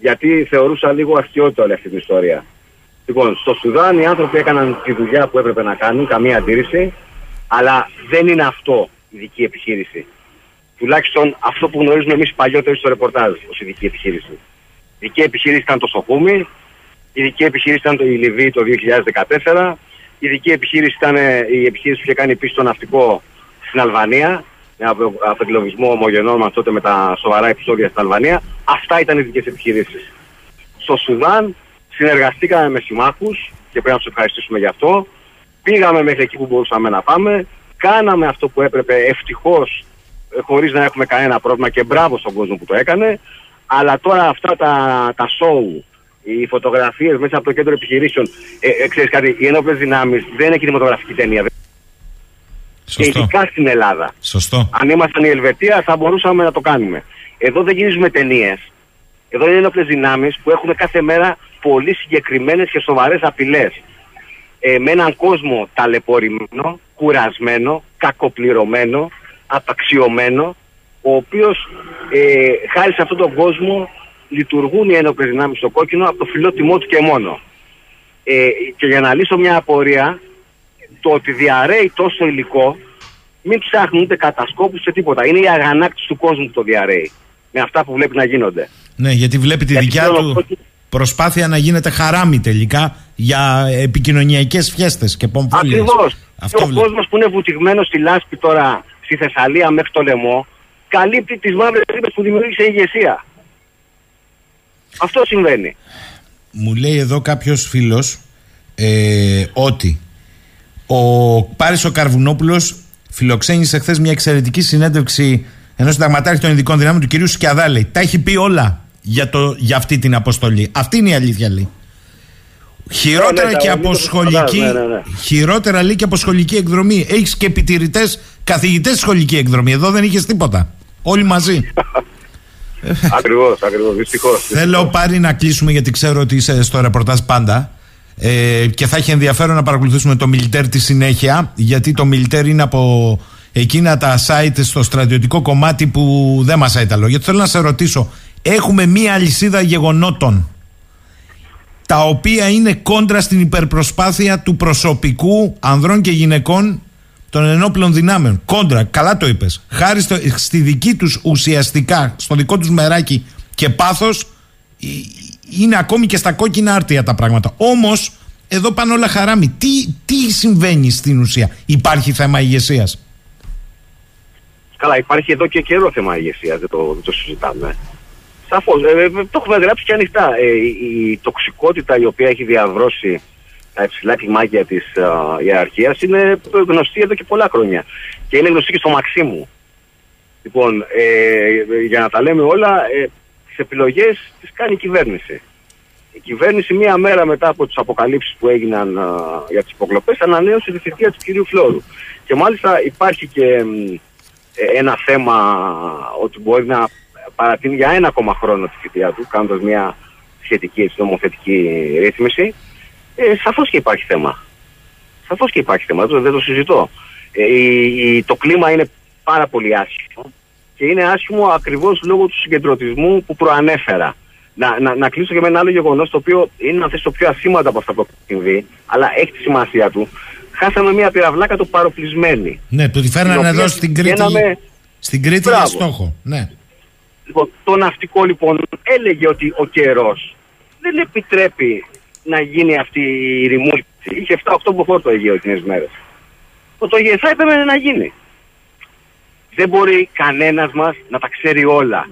γιατί θεωρούσα λίγο αστείωτη όλη αυτή την ιστορία. Λοιπόν, στο Σουδάν οι άνθρωποι έκαναν τη δουλειά που έπρεπε να κάνουν, καμία αντίρρηση, αλλά δεν είναι αυτό η δική επιχείρηση. Τουλάχιστον αυτό που γνωρίζουμε εμείς παλιότεροι στο ρεπορτάζ ως ειδική επιχείρηση. Η ειδική επιχείρηση ήταν το Σοχούμι, η ειδική επιχείρηση ήταν το η Λιβύη το 2014, η ειδική επιχείρηση ήταν ε, η επιχείρηση που είχε κάνει πίσω το ναυτικό στην Αλβανία, με απο- απεγκλωβισμό ομογενών μας τότε με τα σοβαρά επεισόδια στην Αλβανία. Αυτά ήταν οι ειδικές επιχειρήσεις. Στο Σουδάν συνεργαστήκαμε με συμμάχους και πρέπει να τους ευχαριστήσουμε γι' αυτό. Πήγαμε μέχρι εκεί που μπορούσαμε να πάμε. Κάναμε αυτό που έπρεπε ευτυχώς ε, χωρίς να έχουμε κανένα πρόβλημα και μπράβο στον κόσμο που το έκανε. Αλλά τώρα αυτά τα, τα show, οι φωτογραφίες μέσα από το κέντρο επιχειρήσεων, ε, ε, ξέρεις κάτι, οι ενόπλες δυνάμεις δεν είναι κινηματογραφική ταινία. Και Σωστό. ειδικά στην Ελλάδα. Σωστό. Αν ήμασταν η Ελβετία θα μπορούσαμε να το κάνουμε. Εδώ δεν γυρίζουμε ταινίες. Εδώ είναι ένοπλε δυνάμεις που έχουν κάθε μέρα πολύ συγκεκριμένες και σοβαρές απειλές. Ε, με έναν κόσμο ταλαιπωρημένο, κουρασμένο, κακοπληρωμένο, απαξιωμένο, ο οποίος ε, χάρη σε αυτόν τον κόσμο λειτουργούν οι ένοπλες δυνάμεις στο κόκκινο από το φιλότιμό του και μόνο. Ε, και για να λύσω μια απορία, το ότι διαρρέει τόσο υλικό μην ψάχνουν ούτε κατασκόπους σε τίποτα. Είναι η αγανάκτηση του κόσμου που το διαρρέει. Με αυτά που βλέπει να γίνονται. Ναι, γιατί βλέπει τη Γιατί δικιά θέλω του να πω ότι- προσπάθεια να γίνεται χαράμι τελικά για επικοινωνιακές φιέστες και πομφόλιες. Ακριβώς. Αυτό Και ο βλέπει. κόσμος που είναι βουτυγμένος στη λάσπη τώρα στη Θεσσαλία μέχρι το λαιμό, καλύπτει τις μαύρες τρύπε που δημιούργησε η ηγεσία. Αυτό συμβαίνει. Μου λέει εδώ κάποιος φίλος ε, ότι ο Πάρης ο Καρβουνόπουλος φιλοξένησε χθες μια εξαιρετική συνέντευξη ενός συνταγματάρχη των ειδικών δυνάμεων του κυρίου Σκιαδά λέει. Τα έχει πει όλα για, το, για αυτή την αποστολή. Αυτή είναι η αλήθεια λέει. Χειρότερα Ναι, ναι, και τα από Νίκος σχολική. ναι, ναι, ναι. Χειρότερα λέει και από σχολική εκδρομή. Έχεις και επιτηρητές καθηγητές σχολική εκδρομή. Εδώ δεν είχες τίποτα. Όλοι μαζί. ακριβώς, ακριβώς. Δυστυχώς. Θέλω πάρει να κλείσουμε γιατί ξέρω ότι είσαι στο ρεπορτάζ πάντα. Ε, και θα έχει ενδιαφέρον να παρακολουθήσουμε το Μιλιτέρ τη συνέχεια. Γιατί το Μιλιτέρ είναι από εκείνα τα site στο στρατιωτικό κομμάτι που δεν μας έταλο. Γιατί θέλω να σε ρωτήσω, έχουμε μία αλυσίδα γεγονότων τα οποία είναι κόντρα στην υπερπροσπάθεια του προσωπικού ανδρών και γυναικών των ενόπλων δυνάμεων. Κόντρα, καλά το είπες. Χάρη στο, στη δική τους ουσιαστικά, στο δικό τους μεράκι και πάθος, ε, είναι ακόμη και στα κόκκινα άρτια τα πράγματα. Όμως, εδώ πάνε όλα χαράμι. Τι, τι συμβαίνει στην ουσία; Υπάρχει θέμα ηγεσίας; Καλά, υπάρχει εδώ και καιρό θέμα ηγεσίας, δεν το, δεν το συζητάμε. Σαφώς. Ε, ε, το έχουμε γράψει και ανοιχτά. Ε, η, η τοξικότητα η οποία έχει διαβρώσει τα υψηλά κλιμάκια της ιεραρχίας είναι γνωστή εδώ και πολλά χρόνια. Και είναι γνωστή και στο Μαξίμου. Λοιπόν, ε, για να τα λέμε όλα, ε, τις επιλογές τις κάνει η κυβέρνηση. Η κυβέρνηση μία μέρα μετά από τις αποκαλύψεις που έγιναν α, για τις υποκλοπές ανανέωσε τη θητεία του κυρίου Φλόρου. Και μάλιστα υπάρχει και μ, ε, ένα θέμα ότι μπορεί να παρατείνει για ένα ακόμα χρόνο τη θητεία του, κάνοντας μια σχετική έτσι, νομοθετική ρύθμιση, ε, σαφώς και υπάρχει θέμα. Σαφώς και υπάρχει θέμα, δεν το συζητώ. Ε, το κλίμα είναι πάρα πολύ άσχημο και είναι άσχημο ακριβώς λόγω του συγκεντρωτισμού που προανέφερα. Να, να, να κλείσω και με ένα άλλο γεγονός το οποίο είναι να θέσει το πιο ασήμαντο από αυτά που έχουν συμβεί, αλλά έχει τη σημασία του. Χάσαμε μια πυραυλάκα το παροπλισμένη. Ναι, το τη φέρνανε εδώ στην Κρήτη. Πηγαίναμε... Στην Κρήτη για στόχο. Ναι. Λοιπόν, το ναυτικό λοιπόν έλεγε ότι ο καιρός δεν επιτρέπει να γίνει αυτή η ρημούληση. Είχε 7-8 μποφόρ το Αιγαίο εκείνες μέρες. Το, το θα έπρεπε να γίνει. Δεν μπορεί κανένας μας να τα ξέρει όλα.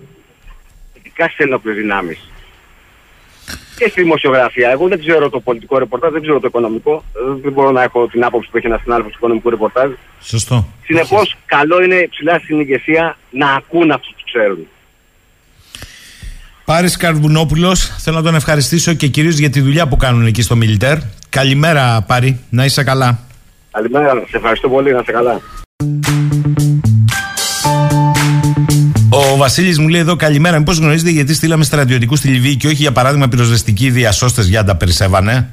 Ειδικά στις ενόπλε δυνάμεις. Και στη δημοσιογραφία. Εγώ δεν ξέρω το πολιτικό ρεπορτάζ, δεν ξέρω το οικονομικό. Δεν μπορώ να έχω την άποψη που έχει ένας συνάδελφος του οικονομικού ρεπορτάζ. Σωστό. Συνεπώς, καλό είναι ψηλά στην ηγεσία να ακούν αυτούς που ξέρουν. Πάρης Καρβουνόπουλος, θέλω να τον ευχαριστήσω και κυρίως για τη δουλειά που κάνουν εκεί στο Μιλιτέρ. Καλημέρα, Πάρη, να είσαι καλά. Καλημέρα, σε ευχαριστώ πολύ, να είσαι καλά. Ο Βασίλης μου λέει εδώ καλημέρα. Μήπως γνωρίζετε γιατί στείλαμε στρατιωτικούς στη Λιβύη και όχι για παράδειγμα πυροσβεστικοί διασώστες για να τα περισσεύανε;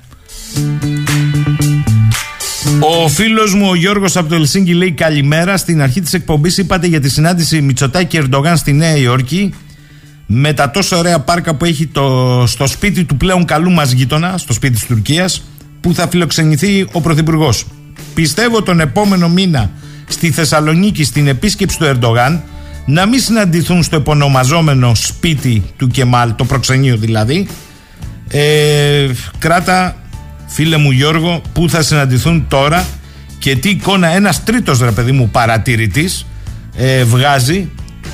Ο φίλος μου ο Γιώργος από το Ελσίνκι λέει καλημέρα. Στην αρχή της εκπομπής είπατε για τη συνάντηση Μητσοτάκη Ερντογάν στη Νέα Υόρκη με τα τόσο ωραία πάρκα που έχει το, στο σπίτι του πλέον καλού μας γείτονα, στο σπίτι της Τουρκίας, που θα φιλοξενηθεί ο Πρωθυπουργός. Πιστεύω τον επόμενο μήνα στη Θεσσαλονίκη στην επίσκεψη του Ερντογάν να μην συναντηθούν στο επωνομαζόμενο σπίτι του Κεμάλ, το προξενείο δηλαδή. Ε, κράτα, φίλε μου Γιώργο, που θα συναντηθούν τώρα και τι εικόνα ένας τρίτος ρε παιδί μου παρατηρητής ε, βγάζει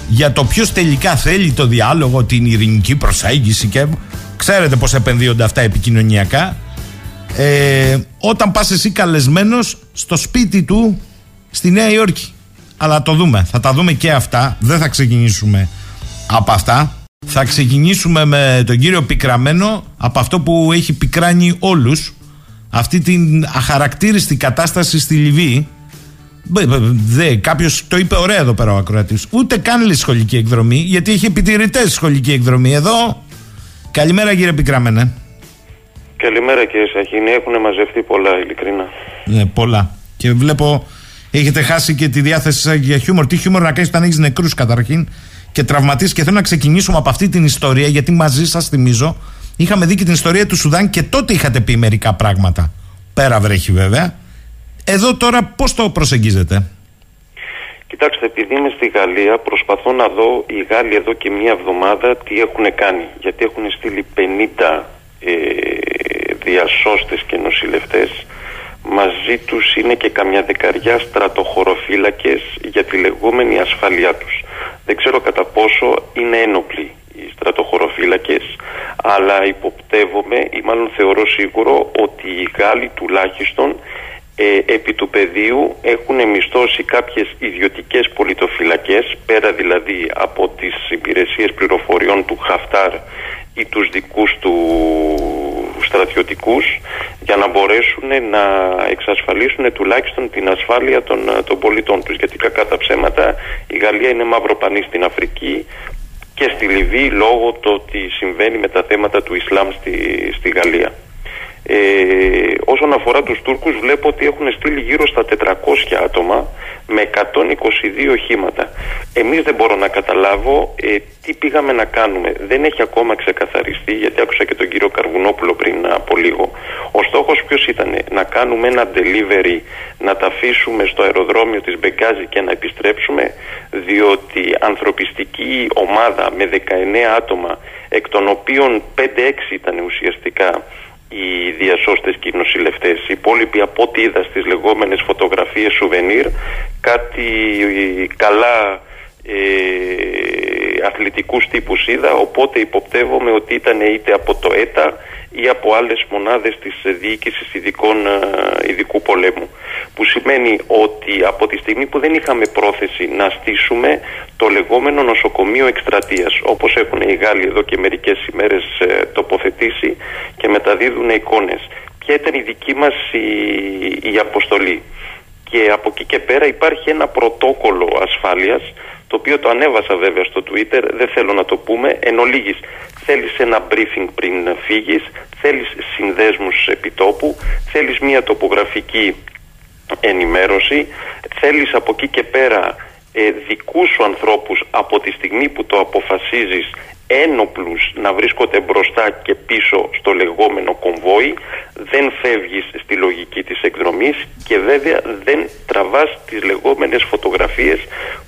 για το ποιος τελικά θέλει το διάλογο, την ειρηνική προσέγγιση και ξέρετε πώς επενδύονται αυτά επικοινωνιακά. Ε, όταν πας εσύ καλεσμένος στο σπίτι του στη Νέα Υόρκη. Αλλά το δούμε, θα τα δούμε και αυτά δεν θα ξεκινήσουμε από αυτά. Θα ξεκινήσουμε με τον κύριο Πικραμένο από αυτό που έχει πικράνει όλους αυτή την αχαρακτήριστη κατάσταση στη Λιβύη. Δε, Κάποιος το είπε ωραία εδώ πέρα ο ακροατής. Ούτε καν λέει σχολική εκδρομή, γιατί έχει επιτηρητές σχολική εκδρομή. Εδώ. Καλημέρα κύριε Πικραμένε. Καλημέρα κύριε Σαχίνη. Έχουν μαζευτεί πολλά, ειλικρινά. Ναι, πολλά. Και βλέπω έχετε χάσει και τη διάθεση σας για χιούμορ. Τι χιούμορ να κάνεις όταν έχεις νεκρούς καταρχήν και τραυματίσεις. Και θέλω να ξεκινήσουμε από αυτή την ιστορία, γιατί μαζί σας θυμίζω είχαμε δει και την ιστορία του Σουδάν και τότε είχατε πει μερικά πράγματα. Πέρα βρέχει βέβαια. Εδώ τώρα πώς το προσεγγίζετε; Κοιτάξτε, επειδή είμαι στη Γαλλία, προσπαθώ να δω οι Γάλλοι εδώ και μία εβδομάδα τι έχουν κάνει. Γιατί έχουν στείλει 50 ε, διασώστες και νοσηλευτές. Μαζί τους είναι και καμιά δεκαριά στρατοχωροφύλακες για τη λεγόμενη ασφαλειά τους. Δεν ξέρω κατά πόσο είναι ένοπλοι οι στρατοχωροφύλακες, αλλά υποπτεύομαι ή μάλλον θεωρώ σίγουρο ότι οι Γάλλοι τουλάχιστον ε, επί του πεδίου έχουν μισθώσει κάποιες ιδιωτικές πολιτοφυλακές πέρα δηλαδή από τις υπηρεσίες πληροφοριών του Χαφτάρ ή τους δικούς του στρατιωτικούς για να μπορέσουν να εξασφαλίσουν τουλάχιστον την ασφάλεια των, των πολιτών τους γιατί κακά τα ψέματα η Γαλλία είναι μαύρο πανί στην Αφρική και στη Λιβύη λόγω το ότι συμβαίνει με τα θέματα του Ισλάμ στη, στη Γαλλία. Ε, όσον αφορά τους Τούρκους βλέπω ότι έχουν στείλει γύρω στα 400 άτομα με 122 οχήματα. Εμείς δεν μπορώ να καταλάβω ε, τι πήγαμε να κάνουμε. Δεν έχει ακόμα ξεκαθαριστεί γιατί άκουσα και τον κύριο Καρβουνόπουλο πριν από λίγο. Ο στόχος ποιος ήταν να κάνουμε ένα delivery, να τα αφήσουμε στο αεροδρόμιο της Μπεγκάζη και να επιστρέψουμε διότι ανθρωπιστική ομάδα με 19 άτομα εκ των οποίων 5-6 ήταν ουσιαστικά οι διασώστες και οι νοσηλευτές. Οι υπόλοιποι από ό,τι είδα στις λεγόμενες φωτογραφίες σουβενίρ κάτι καλά ε, αθλητικούς τύπους είδα οπότε υποπτεύομαι ότι ήταν είτε από το ΕΤΑ ή από άλλες μονάδες της διοίκησης ειδικών, ε, ειδικού πολέμου. Που σημαίνει ότι από τη στιγμή που δεν είχαμε πρόθεση να στήσουμε το λεγόμενο νοσοκομείο εκστρατείας όπως έχουν οι Γάλλοι εδώ και μερικές ημέρες ε, τοποθετήσει και μεταδίδουν εικόνες. Ποια ήταν η δική μας η, η αποστολή; Και από εκεί και πέρα υπάρχει ένα πρωτόκολλο ασφάλειας το οποίο το ανέβασα βέβαια στο Twitter, δεν θέλω να το πούμε, εν ολίγης θέλεις ένα briefing πριν φύγεις, θέλεις συνδέσμους επιτόπου, θέλεις μια τοπογραφική ενημέρωση, θέλεις από εκεί και πέρα ε, δικούς σου ανθρώπους από τη στιγμή που το αποφασίζεις ένοπλους να βρίσκονται μπροστά και πίσω στο λεγόμενο κομβόι δεν φεύγεις στη λογική της εκδρομής και βέβαια δεν τραβάς τις λεγόμενες φωτογραφίες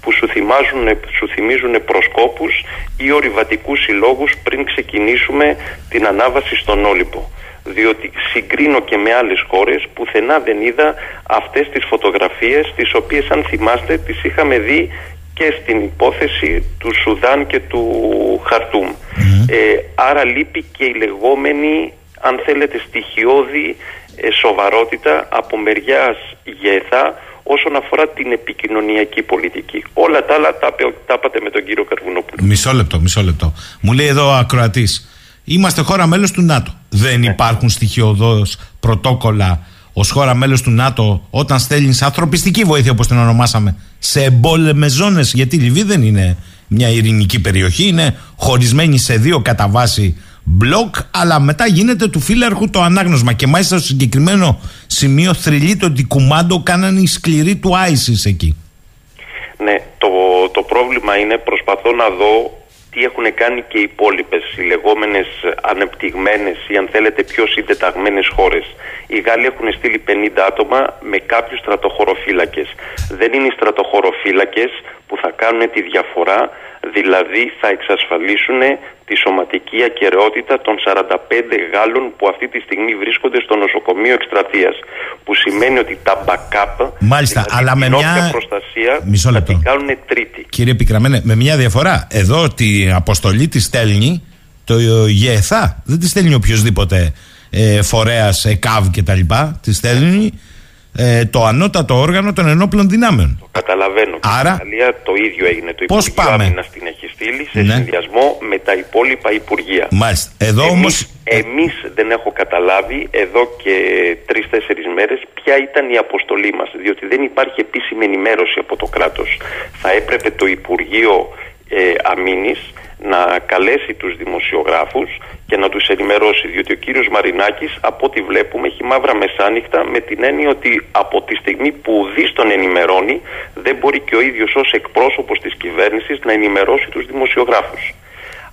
που σου, θυμάζουν, σου θυμίζουν προσκόπους ή ορειβατικούς συλλόγους πριν ξεκινήσουμε την ανάβαση στον Όλυμπο διότι συγκρίνω και με άλλες χώρες πουθενά δεν είδα αυτές τις φωτογραφίες τις οποίες αν θυμάστε τις είχαμε δει και στην υπόθεση του Σουδάν και του Χαρτούμ. Ε, άρα λείπει και η λεγόμενη, αν θέλετε, στοιχειώδη ε, σοβαρότητα από μεριάς ΓΕΘΑ όσον αφορά την επικοινωνιακή πολιτική. Όλα τα άλλα τα, τα είπατε με τον κύριο Καρβουνόπουλο. Μισό λεπτό, μισό λεπτό. Μου λέει εδώ ο ακροατής, είμαστε χώρα μέλος του ΝΑΤΟ. Δεν ναι. υπάρχουν στοιχειοδός πρωτόκολλα ως χώρα μέλος του ΝΑΤΟ, όταν στέλνεις ανθρωπιστική βοήθεια, όπως την ονομάσαμε, σε εμπόλεμε ζώνε, γιατί η Λιβύη δεν είναι μια ειρηνική περιοχή, είναι χωρισμένη σε δύο κατά βάση μπλοκ, αλλά μετά γίνεται του φύλαρχου το ανάγνωσμα. Και μάλιστα στο συγκεκριμένο σημείο θρυλείται ότι κουμάντο κάνανε οι σκληροί του Άισι εκεί. Ναι, το, το πρόβλημα είναι προσπαθώ να δω τι έχουν κάνει και οι υπόλοιπες, οι λεγόμενες ανεπτυγμένες ή αν θέλετε πιο συντεταγμένες χώρες. Οι Γάλλοι έχουν στείλει 50 άτομα με κάποιους στρατοχωροφύλακες. Δεν είναι οι στρατοχωροφύλακες που θα κάνουν τη διαφορά, δηλαδή θα εξασφαλίσουν τη σωματική ακαιρεότητα των 45 Γάλλων που αυτή τη στιγμή βρίσκονται στο νοσοκομείο εκστρατείας. Που σημαίνει ότι τα backup, Μάλιστα, δηλαδή αλλά με μια προστασίας, Μισό λεπτό. θα την κάνουν τρίτη. Κύριε Πικραμένε, με μια διαφορά. Εδώ την αποστολή τη στέλνει το ΓΕΘΑ. Δεν τη στέλνει οποιοδήποτε ε, φορέας, ΕΚΑΒ κτλ. Τη στέλνει ε, το ανώτατο όργανο των ενόπλων δυνάμεων. Το καταλαβαίνω. Άρα, Ιταλία το ίδιο έγινε. Το πώς Υπουργείο πάμε; Άμυνας την έχει στείλει σε Ναι. συνδυασμό με τα υπόλοιπα Υπουργεία. Μάλιστα. Εδώ Εμείς, όμως... εμείς δεν έχω καταλάβει εδώ και τρει-τέσσερι μέρες ποια ήταν η αποστολή μας διότι δεν υπάρχει επίσημη ενημέρωση από το κράτος. Θα έπρεπε το Υπουργείο ε, Αμήνης να καλέσει τους δημοσιογράφους και να τους ενημερώσει διότι ο κύριος Μαρινάκης από ό,τι βλέπουμε έχει μαύρα μεσάνυχτα με την έννοια ότι από τη στιγμή που ουδής τον ενημερώνει δεν μπορεί και ο ίδιος ως εκπρόσωπος της κυβέρνησης να ενημερώσει τους δημοσιογράφους.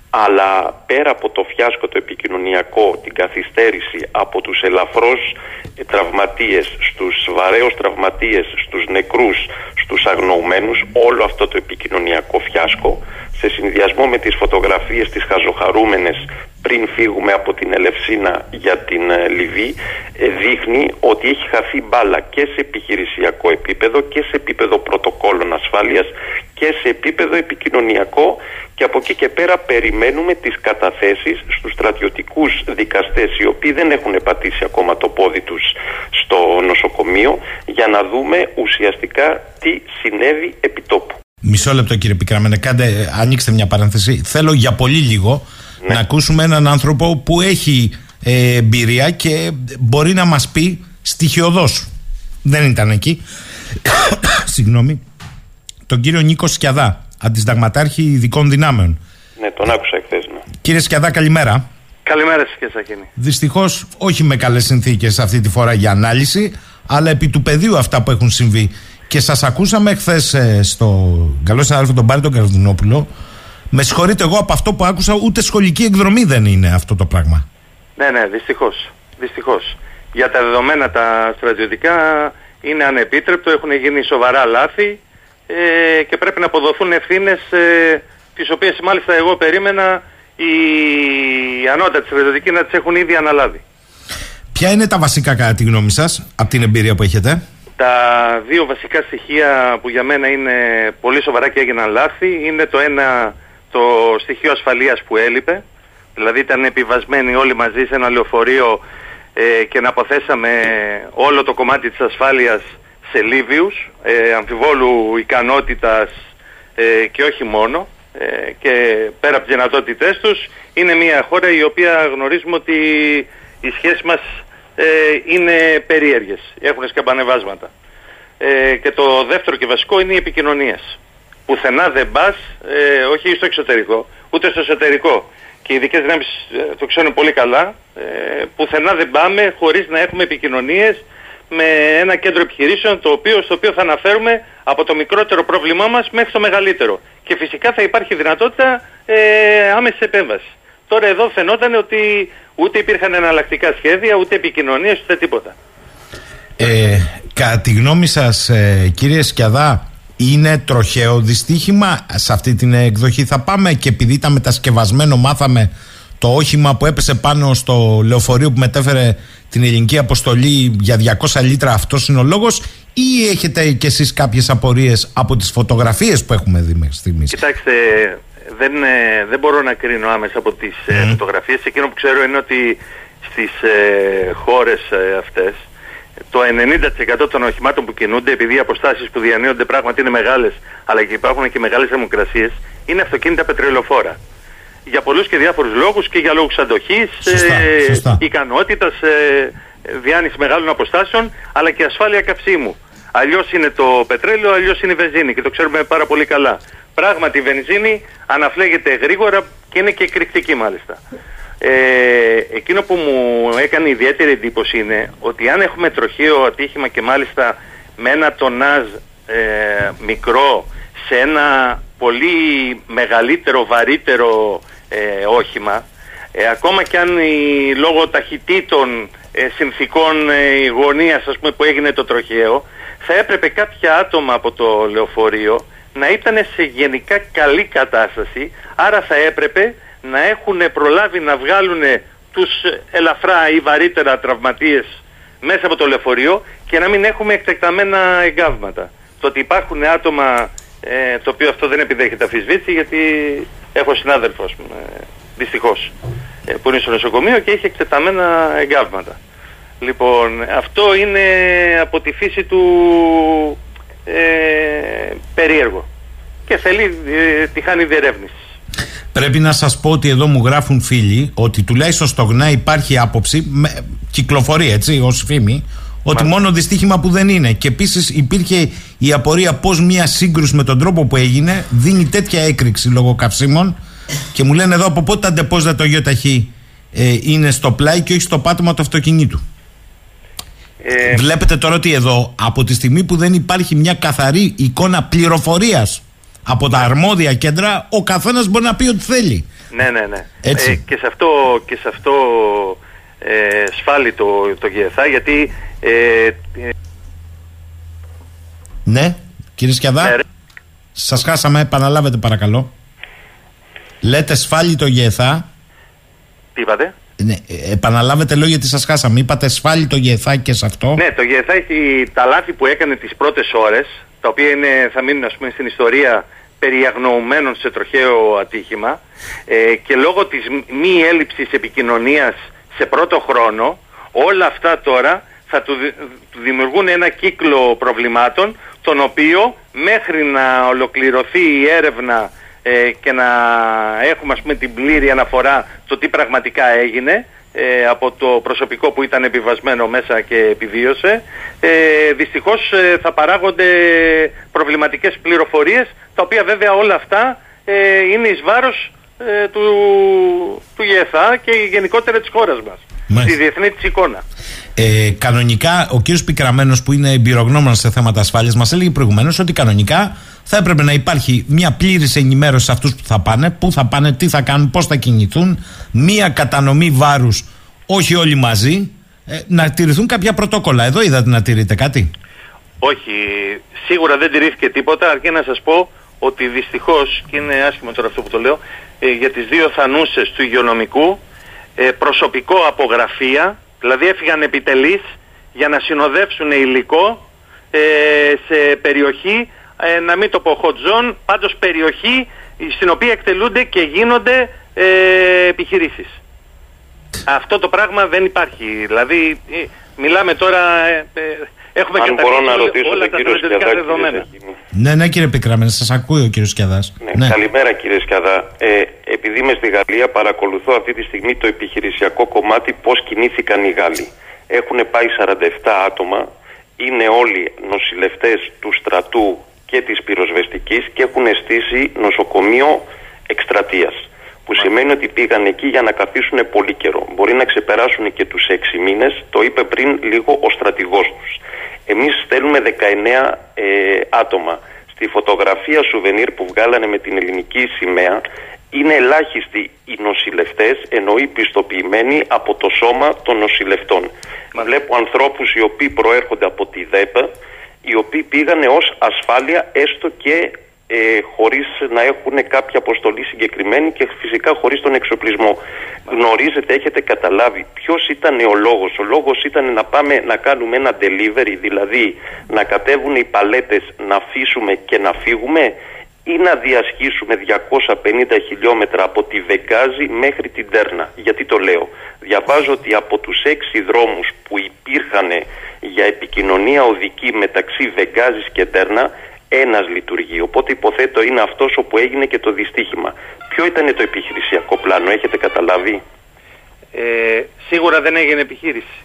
Αλλά πέρα από το φιάσκο το επικοινωνιακό, την καθυστέρηση από τους ελαφρώς ε, τραυματίες, στους βαρέως τραυματίες, στους νεκρούς, στους αγνοουμένους, όλο αυτό το επικοινωνιακό φιάσκο, σε συνδυασμό με τις φωτογραφίες τις χαζοχαρούμενες πριν φύγουμε από την Ελευσίνα για την ε, Λιβύη, ε, δείχνει ότι έχει χαθεί μπάλα και σε επιχειρησιακό επίπεδο και σε επίπεδο πρωτοκόλων ασφάλειας και σε επίπεδο επικοινωνιακό και από εκεί και πέρα περιμένουμε τις καταθέσεις στους στρατιωτικούς δικαστές οι οποίοι δεν έχουν πατήσει ακόμα το πόδι τους στο νοσοκομείο για να δούμε ουσιαστικά τι συνέβη επί τόπου. Μισό λεπτό κύριε Πικραμένε, κάντε, ε, ανοίξτε μια παρένθεση. Θέλω για πολύ λίγο Ναι. να ακούσουμε έναν άνθρωπο που έχει ε, εμπειρία και μπορεί να μας πει στοιχειοδός. Δεν ήταν εκεί. Συγγνώμη. Τον κύριο Νίκο Σκιαδά, αντισταγματάρχη ειδικών δυνάμεων. Ναι, τον άκουσα εχθές. Ναι. Κύριε Σκιαδά, καλημέρα. Καλημέρα σας κύριε Σαχίνη. Δυστυχώς όχι με καλές συνθήκες αυτή τη φορά για ανάλυση, αλλά επί του πεδίου αυτά που έχουν συμβεί. Και σας ακούσαμε χθες στο καλό συνάδελφο τον Πάρη τον Καρδουνόπουλο. Με συγχωρείτε, εγώ από αυτό που άκουσα, ούτε σχολική εκδρομή δεν είναι αυτό το πράγμα. Ναι, ναι, δυστυχώς. Δυστυχώς. Για τα δεδομένα τα στρατιωτικά είναι ανεπίτρεπτο, έχουν γίνει σοβαρά λάθη ε, και πρέπει να αποδοθούν ευθύνες ε, τις οποίες μάλιστα εγώ περίμενα οι ανώτατοι στρατιωτικοί να τις έχουν ήδη αναλάβει. Ποια είναι τα βασικά, κατά τη γνώμη σας, από την εμπειρία που έχετε; Τα δύο βασικά στοιχεία που για μένα είναι πολύ σοβαρά και έγιναν λάθη είναι το ένα το στοιχείο ασφαλείας που έλειπε. Δηλαδή ήταν επιβασμένοι όλοι μαζί σε ένα λεωφορείο ε, και να αποθέσαμε όλο το κομμάτι της ασφάλειας σε Λίβιους, ε, αμφιβόλου ικανότητας ε, και όχι μόνο. Ε, και πέρα από τις δυνατότητές τους είναι μια χώρα η οποία γνωρίζουμε ότι οι σχέσεις μας ε, είναι περίεργες, έχουν σκαμπανεβάσματα. ε, και το δεύτερο και βασικό είναι οι επικοινωνίες. Πουθενά δεν πας, ε, όχι στο εξωτερικό, ούτε στο εσωτερικό. Και οι ειδικές δυνάμεις ε, το ξέρουν πολύ καλά. Ε, πουθενά δεν πάμε χωρίς να έχουμε επικοινωνίες με ένα κέντρο επιχειρήσεων το οποίο, στο οποίο θα αναφέρουμε από το μικρότερο πρόβλημά μας μέχρι το μεγαλύτερο. Και φυσικά θα υπάρχει δυνατότητα ε, άμεσης επέμβασης. Τώρα εδώ φαινόταν ότι ούτε υπήρχαν εναλλακτικά σχέδια, ούτε επικοινωνίες, ούτε τίποτα. Ε, κατά τη γνώμη σας ε, κύριε Σκιαδά είναι τροχαίο δυστύχημα; Σε αυτή την εκδοχή θα πάμε και επειδή ήταν μετασκευασμένο μάθαμε το όχημα που έπεσε πάνω στο λεωφορείο που μετέφερε την ελληνική αποστολή για 200 λίτρα αυτός είναι ο λόγος; Ή έχετε κι εσείς κάποιες απορίες από τις φωτογραφίες που έχουμε δει μέχρι στιγμής; Κοιτάξτε δεν, ε, δεν μπορώ να κρίνω άμεσα από τις mm. φωτογραφίες εκείνο που ξέρω είναι ότι στις ε, χώρες ε, αυτές το 90% των οχημάτων που κινούνται, επειδή οι αποστάσεις που διανύονται πράγματι είναι μεγάλες, αλλά και υπάρχουν και μεγάλες θερμοκρασίες, είναι αυτοκίνητα πετρελοφόρα. Για πολλούς και διάφορους λόγους και για λόγους αντοχής, ε, ικανότητας, ε, διάνυση μεγάλων αποστάσεων, αλλά και ασφάλεια καυσίμου. Αλλιώς είναι το πετρέλαιο, αλλιώς είναι η βενζίνη και το ξέρουμε πάρα πολύ καλά. Πράγματι η βενζίνη αναφλέγεται γρήγορα και είναι και εκρηκτική μάλιστα. Ε, εκείνο που μου έκανε ιδιαίτερη εντύπωση είναι ότι αν έχουμε τροχαίο ατύχημα και μάλιστα με ένα τονάζ ε, μικρό σε ένα πολύ μεγαλύτερο, βαρύτερο ε, όχημα ε, ακόμα και αν η, λόγω ταχυτήτων ε, συνθήκων ε, γωνίας πούμε, που έγινε το τροχαίο θα έπρεπε κάποια άτομα από το λεωφορείο να ήταν σε γενικά καλή κατάσταση άρα θα έπρεπε να έχουν προλάβει να βγάλουν τους ελαφρά ή βαρύτερα τραυματίες μέσα από το λεωφορείο και να μην έχουμε εκτεκταμένα εγκάβματα. Το ότι υπάρχουν άτομα, ε, το οποίο αυτό δεν επιδέχεται αφισβήτηση γιατί έχω συνάδελφο, ας πούμε, δυστυχώς, ε, που είναι στο νοσοκομείο και έχει εκτεταμένα εγκάβματα. Λοιπόν, αυτό είναι από τη φύση του ε, περίεργο και θέλει ε, τη χάνει διερεύνηση. Πρέπει να σας πω ότι εδώ μου γράφουν φίλοι ότι τουλάχιστον στο ΓΝΑ υπάρχει άποψη, με, κυκλοφορεί έτσι ως φήμη, ότι μόνο δυστύχημα που δεν είναι. Και επίσης υπήρχε η απορία πώς μια σύγκρουση με τον τρόπο που έγινε δίνει τέτοια έκρηξη λόγω καυσίμων. Και μου λένε εδώ από πότε τα ντεπόζα το γεωταχή ε, είναι στο πλάι και όχι στο πάτωμα του αυτοκινήτου. Ε... Βλέπετε τώρα ότι εδώ από τη στιγμή που δεν υπάρχει μια καθαρή εικόνα πληροφορίας από τα αρμόδια κέντρα ο καθένας μπορεί να πει ό,τι θέλει. Ναι, ναι, ναι. Ε, και σε αυτό, και σε αυτό ε, σφάλει το, το ΓΕΘΑ γιατί... Ε, ναι, κύριε Σκιαδά. Ναι, σας χάσαμε, επαναλάβετε παρακαλώ. Λέτε σφάλει το ΓΕΘΑ. Τι είπατε; Ναι, ε, επαναλάβετε λόγια γιατί σας χάσαμε. Είπατε σφάλει το ΓΕΘΑ και σε αυτό. Ναι, το ΓΕΘΑ έχει τα λάθη που έκανε τις πρώτες ώρες τα οποία είναι, θα μείνουν ας πούμε στην ιστορία περιαγνοωμένων σε τροχαίο ατύχημα ε, και λόγω της μη έλλειψης επικοινωνίας σε πρώτο χρόνο όλα αυτά τώρα θα του, δημιουργούν ένα κύκλο προβλημάτων τον οποίο μέχρι να ολοκληρωθεί η έρευνα ε, και να έχουμε ας πούμε την πλήρη αναφορά το τι πραγματικά έγινε ε, από το προσωπικό που ήταν επιβασμένο μέσα και επιβίωσε. Ε, δυστυχώς ε, θα παράγονται προβληματικές πληροφορίες τα οποία βέβαια όλα αυτά ε, είναι εις βάρος ε, του, του ΓΕΘΑ και γενικότερα της χώρας μας. Μάλιστα. στη διεθνή της εικόνα. Ε, κανονικά, ο κύριος Πικραμένος που είναι εμπειρογνώμων σε θέματα ασφάλειας μας έλεγε προηγουμένως ότι κανονικά θα έπρεπε να υπάρχει μια πλήρης ενημέρωση σε αυτούς που θα πάνε, πού θα πάνε, τι θα κάνουν, πώς θα κινηθούν, μια κατανομή βάρους, όχι όλοι μαζί, ε, να τηρηθούν κάποια πρωτόκολλα. Εδώ είδατε να τηρείτε κάτι. Όχι, σίγουρα δεν τηρήθηκε τίποτα, αρκεί να σας πω ότι δυστυχώς, και είναι άσχημο τώρα αυτό που το λέω, ε, για τις δύο θανούσες του υγειονομικού, ε, προσωπικό απογραφία, δηλαδή έφυγαν επιτελείς για να συνοδεύσουν υλικό ε, σε περιοχή ε, να μην το πω hot zone, πάντως περιοχή στην οποία εκτελούνται και γίνονται ε, επιχειρήσεις. Αυτό το πράγμα δεν υπάρχει. Δηλαδή, ε, μιλάμε τώρα... Ε, ε έχουμε Αν μπορώ να ρωτήσω όλα τον κύριο Σκιαδά, δεδομένα. Ναι, ναι κύριε Πικραμένη, σας ακούει ο κύριος Σκιαδάς. Ναι, ναι. Καλημέρα κύριε Σκιαδά. Ε, επειδή είμαι στη Γαλλία παρακολουθώ αυτή τη στιγμή το επιχειρησιακό κομμάτι πώς κινήθηκαν οι Γάλλοι. Έχουν πάει 47 άτομα είναι όλοι νοσηλευτές του στρατού και της πυροσβεστικής και έχουν στήσει νοσοκομείο εκστρατείας που σημαίνει ότι πήγαν εκεί για να καθίσουν πολύ καιρό. Μπορεί να ξεπεράσουν και τους έξι μήνες, το είπε πριν λίγο ο στρατηγός τους. Εμείς στέλνουμε 19 ε, άτομα. Στη φωτογραφία σουβενίρ που βγάλανε με την ελληνική σημαία είναι ελάχιστοι οι νοσηλευτές, εννοεί πιστοποιημένοι από το σώμα των νοσηλευτών. Μα βλέπω ανθρώπους οι οποίοι προέρχονται από τη ΔΕΠΑ, οι οποίοι πήγανε ως ασφάλεια έστω και ε, χωρίς να έχουν κάποια αποστολή συγκεκριμένη και φυσικά χωρίς τον εξοπλισμό. Γνωρίζετε, έχετε καταλάβει ποιος ήταν ο λόγος. Ο λόγος ήταν να πάμε να κάνουμε ένα delivery, δηλαδή να κατέβουν οι παλέτες, να αφήσουμε και να φύγουμε; Ή να διασχίσουμε 250 χιλιόμετρα από τη Βεγγάζη μέχρι την Τέρνα. Γιατί το λέω. Διαβάζω ότι από τους έξι δρόμους που υπήρχαν για επικοινωνία οδική μεταξύ Βεγγάζης και Τέρνα, ένας λειτουργεί. Οπότε υποθέτω είναι αυτός όπου έγινε και το δυστύχημα. Ποιο ήταν το επιχειρησιακό πλάνο, έχετε καταλάβει; Ε, σίγουρα δεν έγινε επιχείρηση.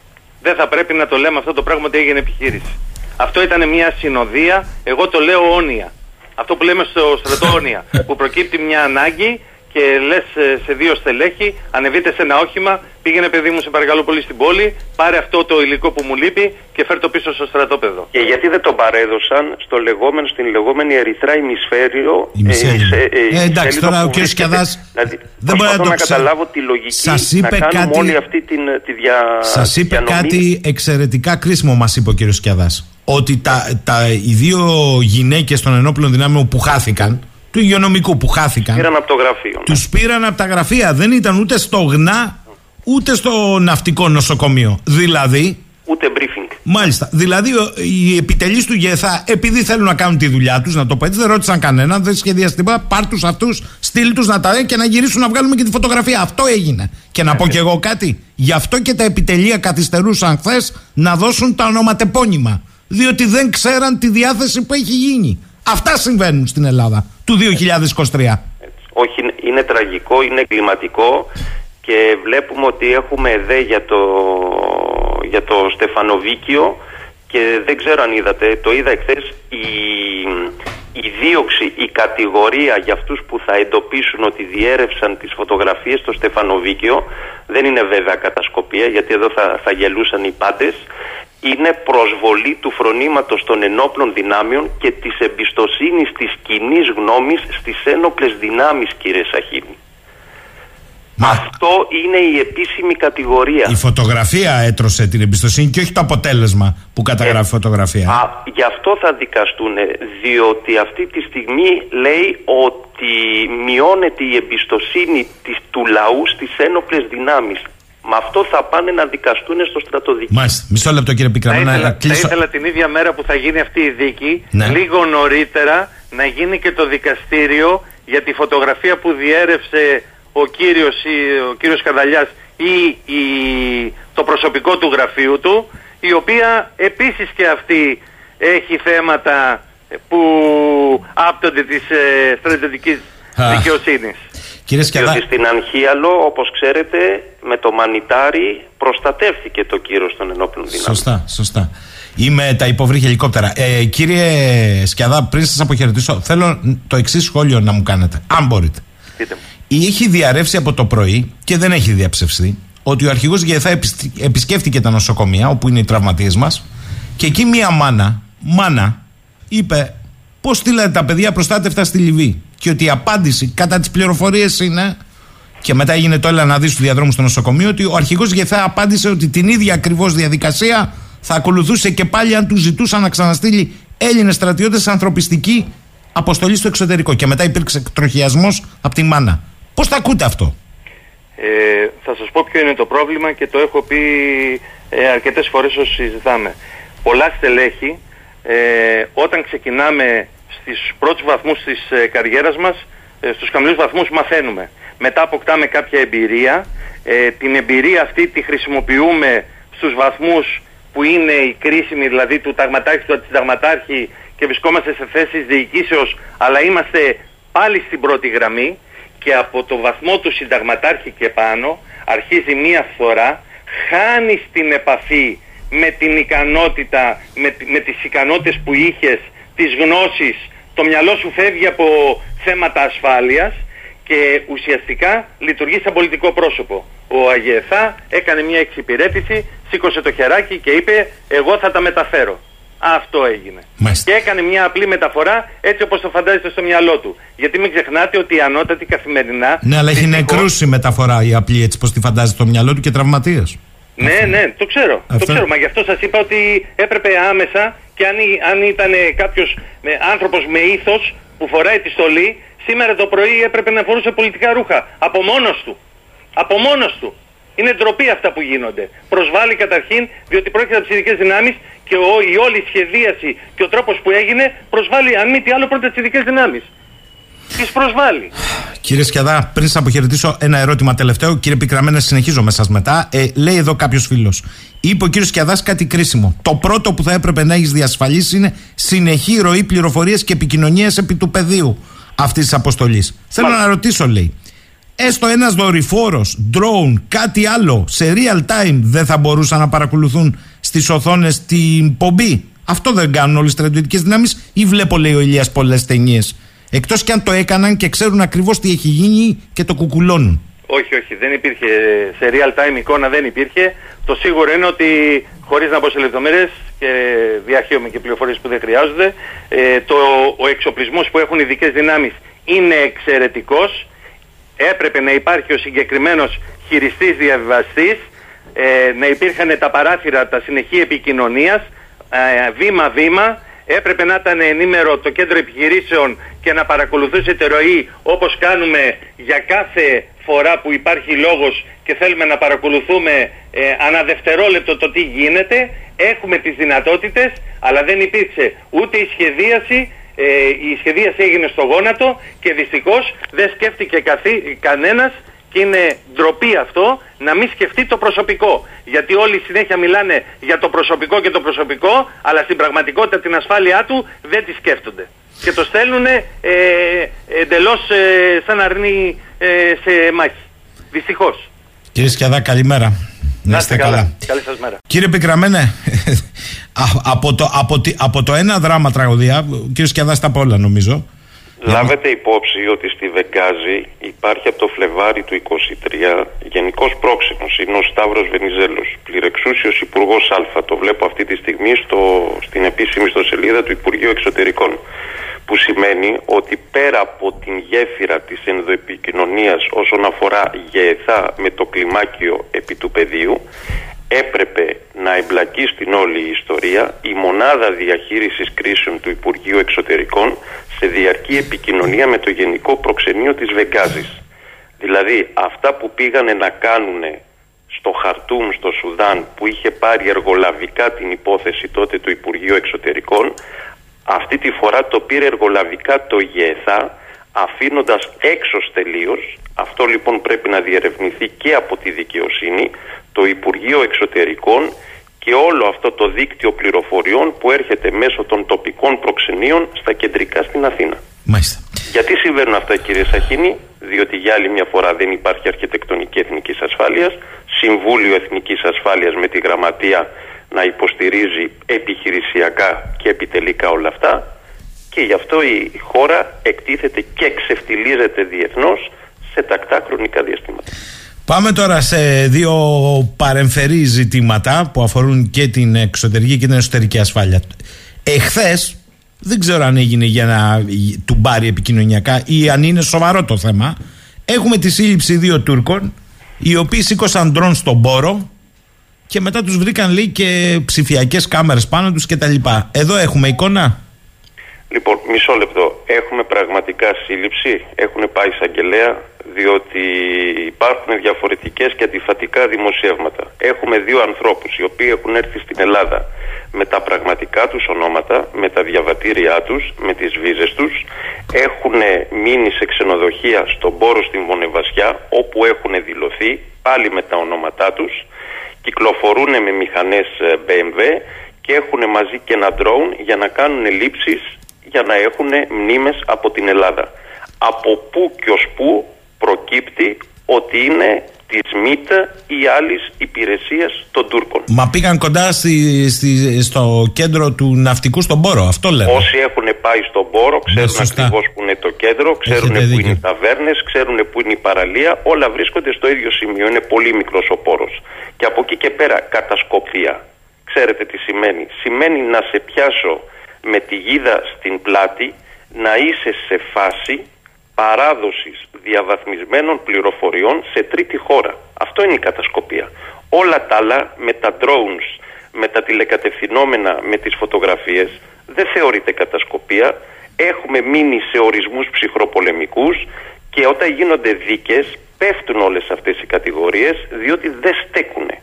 Δεν θα πρέπει να το λέμε αυτό το πράγμα ότι έγινε επιχείρηση. Αυτό ήταν μια συνοδεία, εγώ το λέω όνια. Αυτό που λέμε στο στρατόνια, που προκύπτει μια ανάγκη και λες ε, σε δύο στελέχη, ανεβείτε σε ένα όχημα, πήγαινε παιδί μου σε παρακαλώ πολύ στην πόλη, πάρε αυτό το υλικό που μου λείπει και φέρ το πίσω στο στρατόπεδο. Και γιατί δεν το παρέδωσαν στο λεγόμενο, στην λεγόμενη ερυθρά ημισφαίριο. Ε, ε, ε, εντάξει, τώρα ο κ. Σκιαδά. Δηλαδή, δεν μπορεί να, το να καταλάβω τη λογική σας είπε να κάτι... όλη αυτή την, τη δια... Σας είπε κάτι εξαιρετικά κρίσιμο, μας είπε ο κ. Σκιαδά. Ότι τα, τα, οι δύο γυναίκες των ενόπλων δυνάμεων που χάθηκαν, του υγειονομικού που χάθηκαν. Πήραν από το γραφείο. Ναι. Τους πήραν από τα γραφεία. Δεν ήταν ούτε στο ΓΝΑ ούτε στο ναυτικό νοσοκομείο. Δηλαδή. Ούτε briefing. Μάλιστα. Δηλαδή οι επιτελείς του ΓΕΘΑ, επειδή θέλουν να κάνουν τη δουλειά τους, να το πω έτσι, δεν ρώτησαν κανέναν, δεν σχεδιαστεί τίποτα. Πάρ τους αυτούς, στείλ τους να τα δει και να γυρίσουν να βγάλουμε και τη φωτογραφία. Αυτό έγινε. Και να πω κι εγώ κάτι. Γι' αυτό και τα επιτελεία καθυστερούσαν χθες να δώσουν τα ονοματεπώνυμα. Διότι δεν ξέραν τη διάθεση που έχει γίνει. Αυτά συμβαίνουν στην Ελλάδα του 2023. Όχι, είναι τραγικό, είναι κλιματικό και βλέπουμε ότι έχουμε εδώ για το, για το Στεφανοβίκιο και δεν ξέρω αν είδατε, το είδα εχθές, η, η δίωξη, η κατηγορία για αυτούς που θα εντοπίσουν ότι διέρευσαν τις φωτογραφίες στο Στεφανοβίκιο δεν είναι βέβαια κατασκοπία γιατί εδώ θα, θα γελούσαν οι πάντες είναι προσβολή του φρονήματος των ενόπλων δυνάμεων και της εμπιστοσύνης της κοινή γνώμης στις ένοπλες δυνάμεις κύριε Σαχίνη. Μα... Αυτό είναι η επίσημη κατηγορία. Η φωτογραφία έτρωσε την εμπιστοσύνη και όχι το αποτέλεσμα που καταγράφει η ε, φωτογραφία. Α, γι' αυτό θα δικαστούν, διότι αυτή τη στιγμή λέει ότι μειώνεται η εμπιστοσύνη της, του λαού στις ένοπλες δυνάμεις. Με αυτό θα πάνε να δικαστούν στο στρατοδίκη. Μάλιστα. Μισό λεπτό κύριε Πικραμένο. Θα, ήθελα, θα ήθελα την ίδια μέρα που θα γίνει αυτή η δίκη, ναι. λίγο νωρίτερα, να γίνει και το δικαστήριο για τη φωτογραφία που διέρευσε ο κύριος, ο κύριος Καδαλιάς ή η, το προσωπικό του γραφείου του, η οποία επίσης και αυτή έχει θέματα που άπτονται της ε, στρατιωτικής δικαιοσύνης. Κύριε Σκιαδά... Διότι στην Ανχίαλο, όπως ξέρετε, με το μανιτάρι προστατεύτηκε το κύρος των ενόπλων δυνάμεων. Σωστά, σωστά. Είμαι τα υποβρύχια ελικόπτερα. Ε, κύριε Σκιαδά, πριν σας αποχαιρετήσω, θέλω το εξής σχόλιο να μου κάνετε. Αν μπορείτε. Πείτε μου. Έχει διαρρεύσει από το πρωί και δεν έχει διαψευστεί ότι ο αρχηγός ΓΕΘΑ επισκέφτηκε τα νοσοκομεία όπου είναι οι τραυματίες μας και εκεί μία μάνα, μάνα, είπε πώς στείλατε τα παιδιά προστάτευτα στη Λιβύη και ότι η απάντηση κατά τις πληροφορίες είναι. Και μετά έγινε το έλα να δεις του διαδρόμους στο νοσοκομείο ότι ο αρχηγός Γεθά απάντησε ότι την ίδια ακριβώς διαδικασία θα ακολουθούσε και πάλι αν του ζητούσαν να ξαναστείλει Έλληνες στρατιώτες σε ανθρωπιστική αποστολή στο εξωτερικό. Και μετά υπήρξε εκτροχιασμός από τη μάνα. Πώς τα ακούτε αυτό, ε, Θα σας πω ποιο είναι το πρόβλημα και το έχω πει ε, αρκετές φορές όσο συζητάμε. Πολλά στελέχη ε, όταν ξεκινάμε στις πρώτους βαθμούς της ε, καριέρας μας, ε, στους χαμηλούς βαθμούς μαθαίνουμε. Μετά αποκτάμε κάποια εμπειρία, ε, την εμπειρία αυτή τη χρησιμοποιούμε στους βαθμούς που είναι η κρίσιμη, δηλαδή του ταγματάρχη, του αντιταγματάρχη και βρισκόμαστε σε θέσεις διοικήσεως, αλλά είμαστε πάλι στην πρώτη γραμμή και από το βαθμό του συνταγματάρχη και πάνω αρχίζει μία φορά, χάνει την επαφή με την ικανότητα, με, με τις ικανότητες που είχες, τις γνώσεις, το μυαλό σου φεύγει από θέματα ασφάλειας και ουσιαστικά λειτουργεί σαν πολιτικό πρόσωπο. Ο Αγιεθά έκανε μια εξυπηρέτηση, σήκωσε το χεράκι και είπε εγώ θα τα μεταφέρω. Αυτό έγινε. Μάλιστα. Και έκανε μια απλή μεταφορά έτσι όπως το φαντάζεστε στο μυαλό του. Γιατί μην ξεχνάτε ότι η ανώτατη καθημερινά... Ναι, αλλά έχει δυστυχώς- νεκρούς η μεταφορά η απλή έτσι πως τη φαντάζει το μυαλό του και τραυματίες. Ναι, ναι, το ξέρω. Αυτό. Το ξέρω. Μα γι' αυτό σας είπα ότι έπρεπε άμεσα και αν, ή- αν ήταν κάποιος άνθρωπος με ήθος που φοράει τη στολή, σήμερα το πρωί έπρεπε να φορούσε πολιτικά ρούχα. Από μόνος του. Από μόνος του. Είναι ντροπή αυτά που γίνονται. Προσβάλλει καταρχήν, διότι πρόκειται από τι ειδικέ δυνάμεις και ο, η όλη σχεδίαση και ο τρόπος που έγινε προσβάλλει, αν μη τι άλλο, πρώτα τις ειδικέ δυνάμεις. Τι προσβάλλει. Κύριε Σκιαδά, πριν σας αποχαιρετήσω, ένα ερώτημα τελευταίο. Κύριε Πικραμένα, συνεχίζω με σας μετά. Ε, λέει εδώ κάποιος φίλος. Είπε ο κύριος Σκιαδάς κάτι κρίσιμο. Το πρώτο που θα έπρεπε να έχεις διασφαλίσει είναι συνεχή ροή πληροφορία και επικοινωνία επί του πεδίου αυτής της αποστολής. Θέλω να ρωτήσω, λέει. Έστω ένας δορυφόρος, drone, κάτι άλλο σε real time δεν θα μπορούσαν να παρακολουθούν στις οθόνες την πομπή; Αυτό δεν κάνουν όλες οι στρατιωτικέ δυνάμεις ή βλέπω, λέει ο Ηλίας, πολλές ταινίες. Εκτός κι αν το έκαναν και ξέρουν ακριβώς τι έχει γίνει και το κουκουλώνουν. Όχι, όχι, δεν υπήρχε σε real time εικόνα, δεν υπήρχε. Το σίγουρο είναι ότι χωρίς να πω σε λεπτομέρειες και διαχείομαι και πληροφορίες που δεν χρειάζονται, ε, το, ο εξοπλισμός που έχουν οι ειδικές δυνάμεις είναι εξαιρετικός. Έπρεπε να υπάρχει ο συγκεκριμένος χειριστής διαβιβαστής, ε, να υπήρχαν τα παράθυρα, τα συνεχή επικοινωνίας, ε, βήμα-βήμα. Έπρεπε να ήταν ενήμερο το κέντρο επιχειρήσεων και να παρακολουθούσε τη ροή όπως κάνουμε για κάθε φορά που υπάρχει λόγος και θέλουμε να παρακολουθούμε ε, ανά δευτερόλεπτο το τι γίνεται. Έχουμε τις δυνατότητες, αλλά δεν υπήρξε ούτε η σχεδίαση, ε, η σχεδίαση έγινε στο γόνατο και δυστυχώς δεν σκέφτηκε καθή, κανένας και είναι ντροπή αυτό να μην σκεφτεί το προσωπικό. Γιατί όλοι συνέχεια μιλάνε για το προσωπικό και το προσωπικό, αλλά στην πραγματικότητα την ασφάλειά του δεν τη σκέφτονται. Και το στέλνουν ε, εντελώς ε, σαν αρνή ε, σε μάχη. Δυστυχώς. Κύριε Σκιαδά, καλημέρα. Να είστε καλά. Καλή σας μέρα. Κύριε Πικραμένε, α- από το, από, τη- από το ένα δράμα τραγωδία, ο κύριος Σκιαδάς τα πολλά νομίζω. Λάβετε υπόψη ότι στη Βεγγάζη υπάρχει από το Φλεβάρι του 23 γενικός πρόξενος. Είναι ο Σταύρος Βενιζέλος, πληρεξούσιος Υπουργός Α. Το βλέπω αυτή τη στιγμή στο, στην επίσημη ιστοσελίδα του Υπουργείου Εξωτερικών. Που σημαίνει ότι πέρα από την γέφυρα της ενδοεπικοινωνίας όσον αφορά γεεθά με το κλιμάκιο επί του πεδίου, έπρεπε να εμπλακεί στην όλη η ιστορία η μονάδα διαχείρισης κρίσεων του Υπουργείου Εξωτερικών σε διαρκή επικοινωνία με το Γενικό Προξενείο της Βεγγάζης. Δηλαδή αυτά που πήγανε να κάνουν στο Χαρτούμ στο Σουδάν που είχε πάρει εργολαβικά την υπόθεση τότε του Υπουργείου Εξωτερικών αυτή τη φορά το πήρε εργολαβικά το ΓΕΘΑ αφήνοντας έξω τελείως αυτό λοιπόν πρέπει να διερευνηθεί και από τη δικαιοσύνη το Υπουργείο Εξωτερικών και όλο αυτό το δίκτυο πληροφοριών που έρχεται μέσω των τοπικών προξενείων στα κεντρικά στην Αθήνα. Μάλιστα. Γιατί συμβαίνουν αυτά κύριε Σαχίνη, διότι για άλλη μια φορά δεν υπάρχει αρχιτεκτονική εθνικής ασφάλειας, Συμβούλιο Εθνικής Ασφάλειας με τη γραμματεία να υποστηρίζει επιχειρησιακά και επιτελικά όλα αυτά και γι' αυτό η χώρα εκτίθεται και ξεφτιλίζεται διεθνώς σε τακτά χρονικά διαστήματα. Πάμε τώρα σε δύο παρεμφερεί ζητήματα που αφορούν και την εξωτερική και την εσωτερική ασφάλεια. Εχθές, δεν ξέρω αν έγινε για να του μπάρει επικοινωνιακά ή αν είναι σοβαρό το θέμα, έχουμε τη σύλληψη δύο Τούρκων οι οποίοι σήκωσαν ντρόν στον πόρο και μετά τους βρήκαν λέει και ψηφιακές κάμερες πάνω τους και τα λοιπά. Εδώ έχουμε εικόνα. Λοιπόν, μισό λεπτό. Έχουμε πραγματικά σύλληψη, έχουν πάει εισαγγελέα, διότι υπάρχουν διαφορετικές και αντιφατικά δημοσιεύματα. Έχουμε δύο ανθρώπους οι οποίοι έχουν έρθει στην Ελλάδα με τα πραγματικά τους ονόματα, με τα διαβατήριά τους, με τις βίζες τους, έχουν μείνει σε ξενοδοχεία στον πόρο στην Βονεβασιά, όπου έχουν δηλωθεί πάλι με τα ονόματά τους, κυκλοφορούν με μηχανές ε, BMW και έχουν μαζί και ένα drone για να κάνουν λήψεις για να έχουν μνήμες από την Ελλάδα. Από πού και ως πού προκύπτει ότι είναι της μη ΜΙΤ ή άλλης υπηρεσίας των Τούρκων. Μα πήγαν κοντά στη, στη, στο κέντρο του ναυτικού στον Πόρο, αυτό λέμε. Όσοι έχουν πάει στον Πόρο ξέρουν Ναι, σωστά. ακριβώς που είναι το κέντρο, ξέρουν Έχετε που δίκιο. είναι οι ταβέρνες, ξέρουν που είναι η παραλία. Όλα βρίσκονται στο ίδιο σημείο. Είναι πολύ μικρός ο Πόρος. Και από εκεί και πέρα, κατασκοπία. Ξέρετε τι σημαίνει. Σημαίνει να σε πιάσω με τη γίδα στην πλάτη, να είσαι σε φάση παράδοσης διαβαθμισμένων πληροφοριών σε τρίτη χώρα. Αυτό είναι η κατασκοπία. Όλα τα άλλα με τα drones, με τα τηλεκατευθυνόμενα, με τις φωτογραφίες δεν θεωρείται κατασκοπία. Έχουμε μείνει σε ορισμούς ψυχροπολεμικούς και όταν γίνονται δίκες πέφτουν όλες αυτές οι κατηγορίες διότι δεν στέκουνε.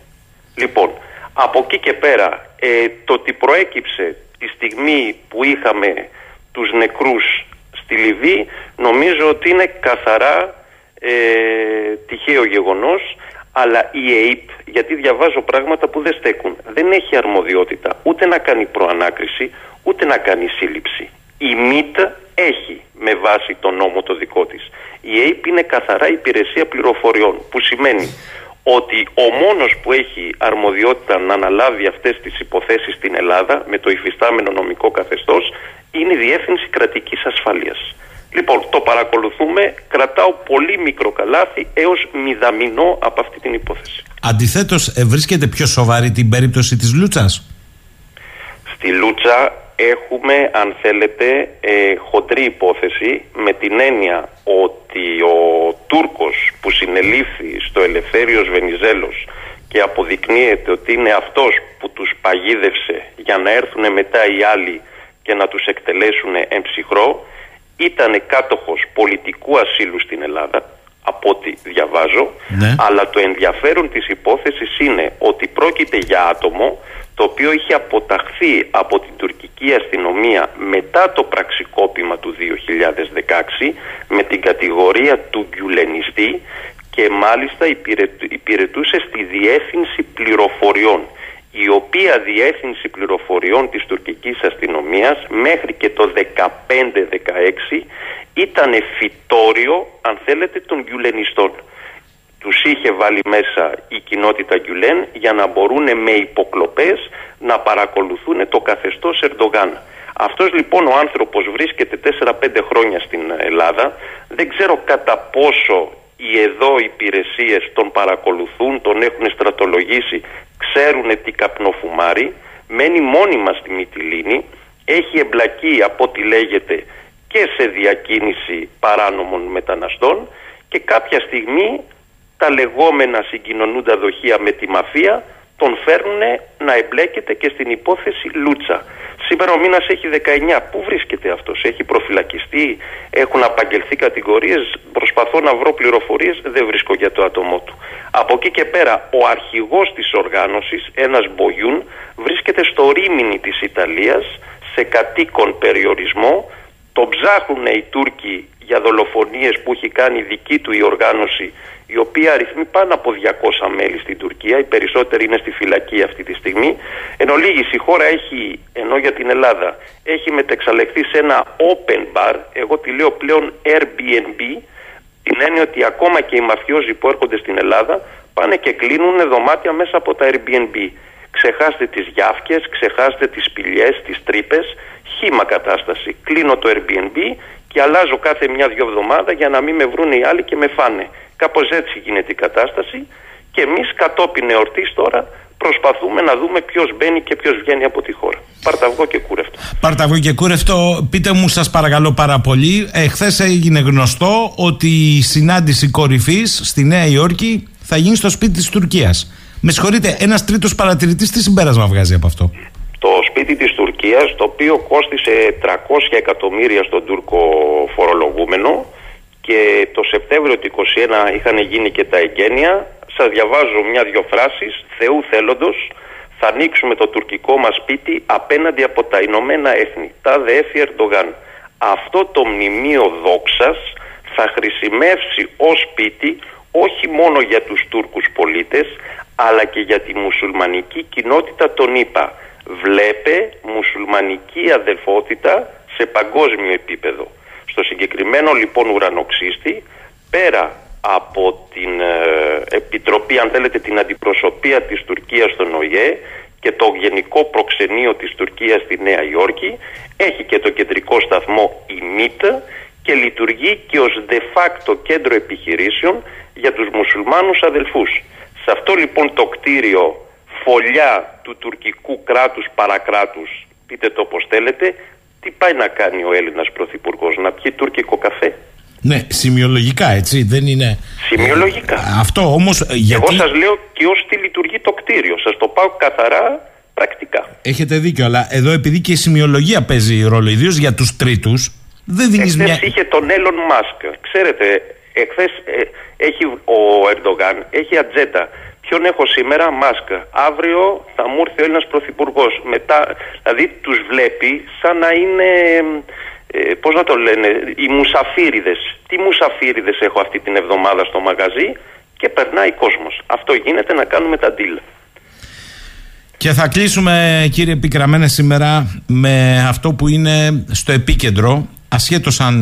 Λοιπόν, από εκεί και πέρα ε, το ότι προέκυψε τη στιγμή που είχαμε τους νεκρούς στη Λιβύη νομίζω ότι είναι καθαρά ε, τυχαίο γεγονός αλλά η ΑΕΠ, γιατί διαβάζω πράγματα που δεν στέκουν, δεν έχει αρμοδιότητα ούτε να κάνει προανάκριση ούτε να κάνει σύλληψη. Η ΜΙΤ έχει με βάση τον νόμο το δικό της. Η ΑΕΠ είναι καθαρά υπηρεσία πληροφοριών που σημαίνει ότι ο μόνος που έχει αρμοδιότητα να αναλάβει αυτές τις υποθέσεις στην Ελλάδα με το υφιστάμενο νομικό καθεστώς είναι η Διεύθυνση Κρατικής Ασφαλείας. Λοιπόν, το παρακολουθούμε, κρατάω πολύ μικρό καλάθι έως μηδαμινό από αυτή την υπόθεση. Αντιθέτως, ε, βρίσκεται πιο σοβαρή την περίπτωση της Λούτσας; Στη Λούτσα έχουμε, αν θέλετε, ε, χοντρή υπόθεση με την έννοια ότι ο Τούρκος που συνελήφθη στο Ελευθέριος Βενιζέλος και αποδεικνύεται ότι είναι αυτός που τους παγίδευσε για να έρθουν μετά οι άλλοι και να τους εκτελέσουν εμψυχρό ήταν κάτοχος πολιτικού ασύλου στην Ελλάδα από ό,τι διαβάζω Ναι. αλλά το ενδιαφέρον της υπόθεσης είναι ότι πρόκειται για άτομο το οποίο είχε αποταχθεί από την τουρκική αστυνομία μετά το πραξικόπημα του 2016 με την κατηγορία του γκιουλενιστή και μάλιστα υπηρετου- υπηρετούσε στη διεύθυνση πληροφοριών η οποία διεύθυνση πληροφοριών της τουρκικής αστυνομίας μέχρι και το 15-16 ήταν φυτόριο αν θέλετε των γκιουλενιστών τους είχε βάλει μέσα η κοινότητα Γκιουλέν για να μπορούν με υποκλοπές να παρακολουθούν το καθεστώς Ερντογάν. Αυτός λοιπόν ο άνθρωπος βρίσκεται 4-5 χρόνια στην Ελλάδα. Δεν ξέρω κατά πόσο οι εδώ υπηρεσίες τον παρακολουθούν, τον έχουν στρατολογήσει, ξέρουν τι καπνοφουμάρει. Μένει μόνιμα στη Μυτιλίνη, έχει εμπλακεί από ό,τι λέγεται και σε διακίνηση παράνομων μεταναστών και κάποια στιγμή τα λεγόμενα συγκοινωνούντα δοχεία με τη μαφία τον φέρνουν να εμπλέκεται και στην υπόθεση Λούτσα. Σήμερα ο μήνας έχει 19. Πού βρίσκεται αυτός, έχει προφυλακιστεί, έχουν απαγγελθεί κατηγορίες, προσπαθώ να βρω πληροφορίες, δεν βρίσκω για το άτομό του. Από εκεί και πέρα, ο αρχηγός της οργάνωσης, ένας Μπογιούν, βρίσκεται στο Ρήμινι της Ιταλίας, σε κατοίκον περιορισμό, τον ψάχνουν οι Τούρκοι για δολοφονίες που έχει κάνει δική του η οργάνωση η οποία αριθμεί πάνω από 200 μέλη στην Τουρκία, οι περισσότεροι είναι στη φυλακή αυτή τη στιγμή. Εν ολίγης η χώρα έχει, ενώ για την Ελλάδα, έχει μετεξαλεχθεί σε ένα open bar, εγώ τη λέω πλέον Airbnb, την έννοια ότι ακόμα και οι μαφιόζοι που έρχονται στην Ελλάδα πάνε και κλείνουν δωμάτια μέσα από τα Airbnb. Ξεχάστε τις γιάφκες, ξεχάστε τις σπηλιές, τις τρύπες, χήμα κατάσταση. Κλείνω το Airbnb και αλλάζω κάθε μια-δυο εβδομάδα για να μην με βρουν οι άλλοι και με φάνε. Κάπως έτσι γίνεται η κατάσταση και εμείς κατόπιν εορτής τώρα προσπαθούμε να δούμε ποιος μπαίνει και ποιος βγαίνει από τη χώρα. Παρταυγό και κούρευτο. Παρταυγό και κούρευτο, πείτε μου σας παρακαλώ πάρα πολύ. Εχθές έγινε γνωστό ότι η συνάντηση κορυφής στη Νέα Υόρκη θα γίνει στο σπίτι της Τουρκίας. Με συγχωρείτε, ένας τρίτος παρατηρητής τι συμπέρασμα βγάζει από αυτό; Το σπίτι της Τουρκίας, το οποίο κόστισε 300 εκατομμύρια στον Τούρκο φορολογούμενο και το Σεπτέμβριο του 2021 είχαν γίνει και τα εγγένεια. Σας διαβάζω μια-δυο φράσεις. Θεού θέλοντος θα ανοίξουμε το τουρκικό μας σπίτι απέναντι από τα Ηνωμένα Έθνη. Τα ΔΕΕΦΗ Ερντογάν. Αυτό το μνημείο δόξας θα χρησιμεύσει ως σπίτι όχι μόνο για τους Τούρκους πολίτες αλλά και για τη μουσουλμανική κοινότητα των ΗΠΑ. Βλέπε μουσουλμανική αδελφότητα σε παγκόσμιο επίπεδο. Στο συγκεκριμένο λοιπόν ουρανοξύστη, πέρα από την ε, Επιτροπή, αν θέλετε, την αντιπροσωπεία της Τουρκίας στον ΟΗΕ και το Γενικό Προξενείο της Τουρκίας στη Νέα Υόρκη. Έχει και το κεντρικό σταθμό η ΜΙΤ και λειτουργεί και ως de facto κέντρο επιχειρήσεων για τους μουσουλμάνους αδελφούς. Σε αυτό λοιπόν το κτίριο φωλιά του τουρκικού κράτους παρακράτους, πείτε το όπως θέλετε, τι πάει να κάνει ο Έλληνας Πρωθυπουργός, να πιει τουρκικό καφέ; Ναι, σημειολογικά έτσι, δεν είναι. Σημειολογικά. Ε, αυτό όμως. Γιατί... Εγώ σας λέω και ως τι λειτουργεί το κτίριο. Σας το πάω καθαρά πρακτικά. Έχετε δίκιο, αλλά εδώ επειδή και η σημειολογία παίζει ρόλο, ιδίως για τους τρίτους, δεν δίνεις μια. είχε τον Έλλον Μάσκ. Ξέρετε, εχθές ε, έχει ο Ερντογάν έχει ατζέντα. Ποιον έχω σήμερα, Μάσκ. Αύριο θα μου έρθει ο Έλληνας Πρωθυπουργός. Δηλαδή τους βλέπει σαν να είναι ε, πώς να το λένε, οι μουσαφίριδες. Τι μουσαφίριδες έχω αυτή την εβδομάδα στο μαγαζί και περνάει κόσμος. Αυτό γίνεται να κάνουμε τα deal. Και θα κλείσουμε κύριε Πικραμένε σήμερα με αυτό που είναι στο επίκεντρο ασχέτως αν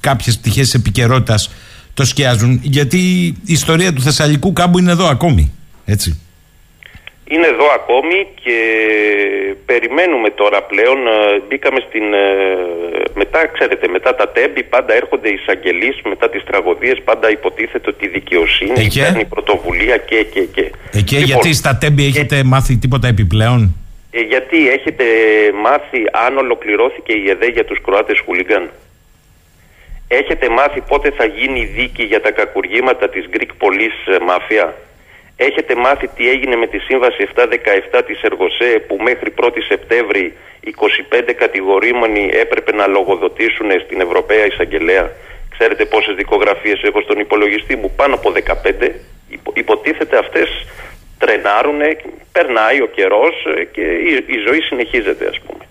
κάποιες πτυχές της επικαιρότητας το σκιάζουν γιατί η ιστορία του Θεσσαλικού κάμπου είναι εδώ ακόμη έτσι είναι εδώ ακόμη και περιμένουμε τώρα πλέον. Ε, μπήκαμε στην. Ε, μετά, ξέρετε, μετά τα τέμπη πάντα έρχονται οι εισαγγελείς, μετά τις τραγωδίες πάντα υποτίθεται ότι η δικαιοσύνη Εκεί. παίρνει πρωτοβουλία και. και, και. Εκεί, λοιπόν, γιατί στα τέμπη έχετε μάθει τίποτα επιπλέον; Ε, γιατί έχετε μάθει αν ολοκληρώθηκε η ΕΔΕ για τους Κροάτες χουλιγκάν. Έχετε μάθει πότε θα γίνει η δίκη για τα κακουργήματα της Greek Police Mafia. Έχετε μάθει τι έγινε με τη σύμβαση 717 της Εργοσέ που μέχρι 1η Σεπτέμβρη 25 κατηγορήμενοι έπρεπε να λογοδοτήσουν στην Ευρωπαία Εισαγγελέα; Ξέρετε πόσες δικογραφίες έχω στον υπολογιστή μου, πάνω από 15. Υποτίθεται αυτές τρενάρουν, περνάει ο καιρός και η, ζωή συνεχίζεται ας πούμε.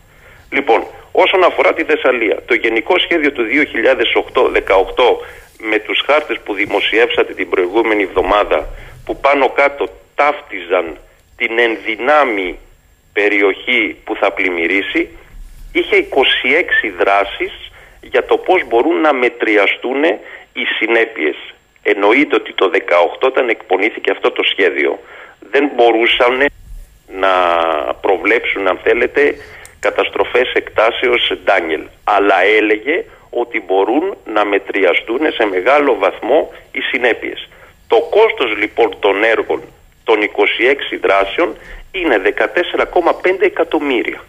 Λοιπόν, όσον αφορά τη Θεσσαλία, το Γενικό Σχέδιο του 2018 με τους χάρτες που δημοσιεύσατε την προηγούμενη εβδομάδα που πάνω κάτω ταύτιζαν την ενδυνάμει περιοχή που θα πλημμυρίσει είχε 26 δράσεις για το πώς μπορούν να μετριαστούν οι συνέπειες. Εννοείται ότι το 18 όταν εκπονήθηκε αυτό το σχέδιο δεν μπορούσαν να προβλέψουν αν θέλετε καταστροφές εκτάσεως Ντάνιελ αλλά έλεγε ότι μπορούν να μετριαστούν σε μεγάλο βαθμό οι συνέπειες. Το κόστος λοιπόν των έργων των 26 δράσεων είναι 14,5 εκατομμύρια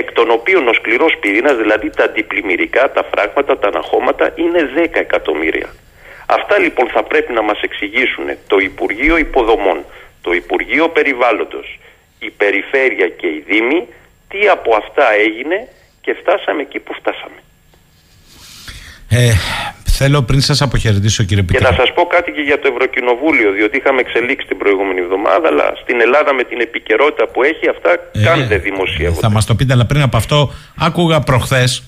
εκ των οποίων ο σκληρός πυρήνας, δηλαδή τα αντιπλημμυρικά, τα φράγματα, τα αναχώματα είναι 10 εκατομμύρια. Αυτά λοιπόν θα πρέπει να μας εξηγήσουν το Υπουργείο Υποδομών, το Υπουργείο Περιβάλλοντος, η Περιφέρεια και η Δήμη, τι από αυτά έγινε και φτάσαμε εκεί που φτάσαμε. Ε, Θέλω πριν σας αποχαιρετήσω, κύριε Πιτρή. Και να σας πω κάτι και για το Ευρωκοινοβούλιο, διότι είχαμε εξελίξει την προηγούμενη εβδομάδα, αλλά στην Ελλάδα με την επικαιρότητα που έχει, αυτά ε, καν δεν δημοσιεύονται. Θα μας το πείτε, αλλά πριν από αυτό, άκουγα προχθές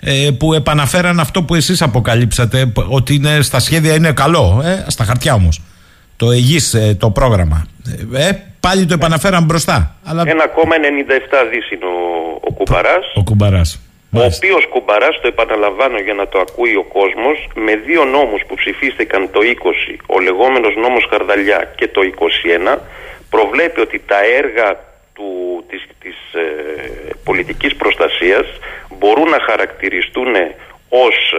ε, που επαναφέραν αυτό που εσείς αποκαλύψατε, ότι είναι, στα σχέδια είναι καλό, ε, στα χαρτιά όμως. Το ΕΓΙ, ε, το πρόγραμμα. Ε, πάλι το επαναφέραν μπροστά. Αλλά... 1,97 δις είναι ο, ο Κουμπαράς. Ο, ο Κουμπαράς. Ο οποίος κουμπαράς, το επαναλαμβάνω για να το ακούει ο κόσμος, με δύο νόμους που ψηφίστηκαν το 20, ο λεγόμενος νόμος Χαρδαλιά και το 21, προβλέπει ότι τα έργα του, της, της ε, πολιτικής προστασίας μπορούν να χαρακτηριστούν ως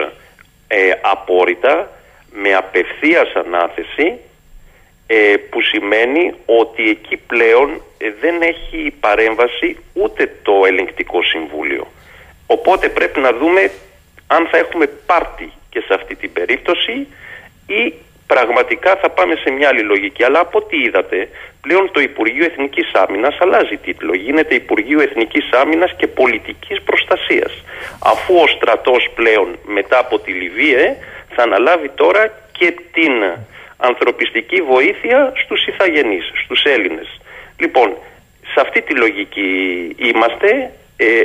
ε, απόρριτα με απευθείας ανάθεση ε, που σημαίνει ότι εκεί πλέον ε, δεν έχει παρέμβαση ούτε το ελεγκτικό συμβούλιο. Οπότε πρέπει να δούμε αν θα έχουμε πάρτι και σε αυτή την περίπτωση ή πραγματικά θα πάμε σε μια άλλη λογική. Αλλά από ό,τι είδατε, πλέον το Υπουργείο Εθνικής Άμυνας αλλάζει τίτλο. Γίνεται Υπουργείο Εθνικής Άμυνας και Πολιτικής Προστασίας. Αφού ο στρατός πλέον μετά από τη Λιβύη ε, θα αναλάβει τώρα και την ανθρωπιστική βοήθεια στους Ιθαγενείς, στους Έλληνες. Λοιπόν, σε αυτή τη λογική είμαστε. Ε,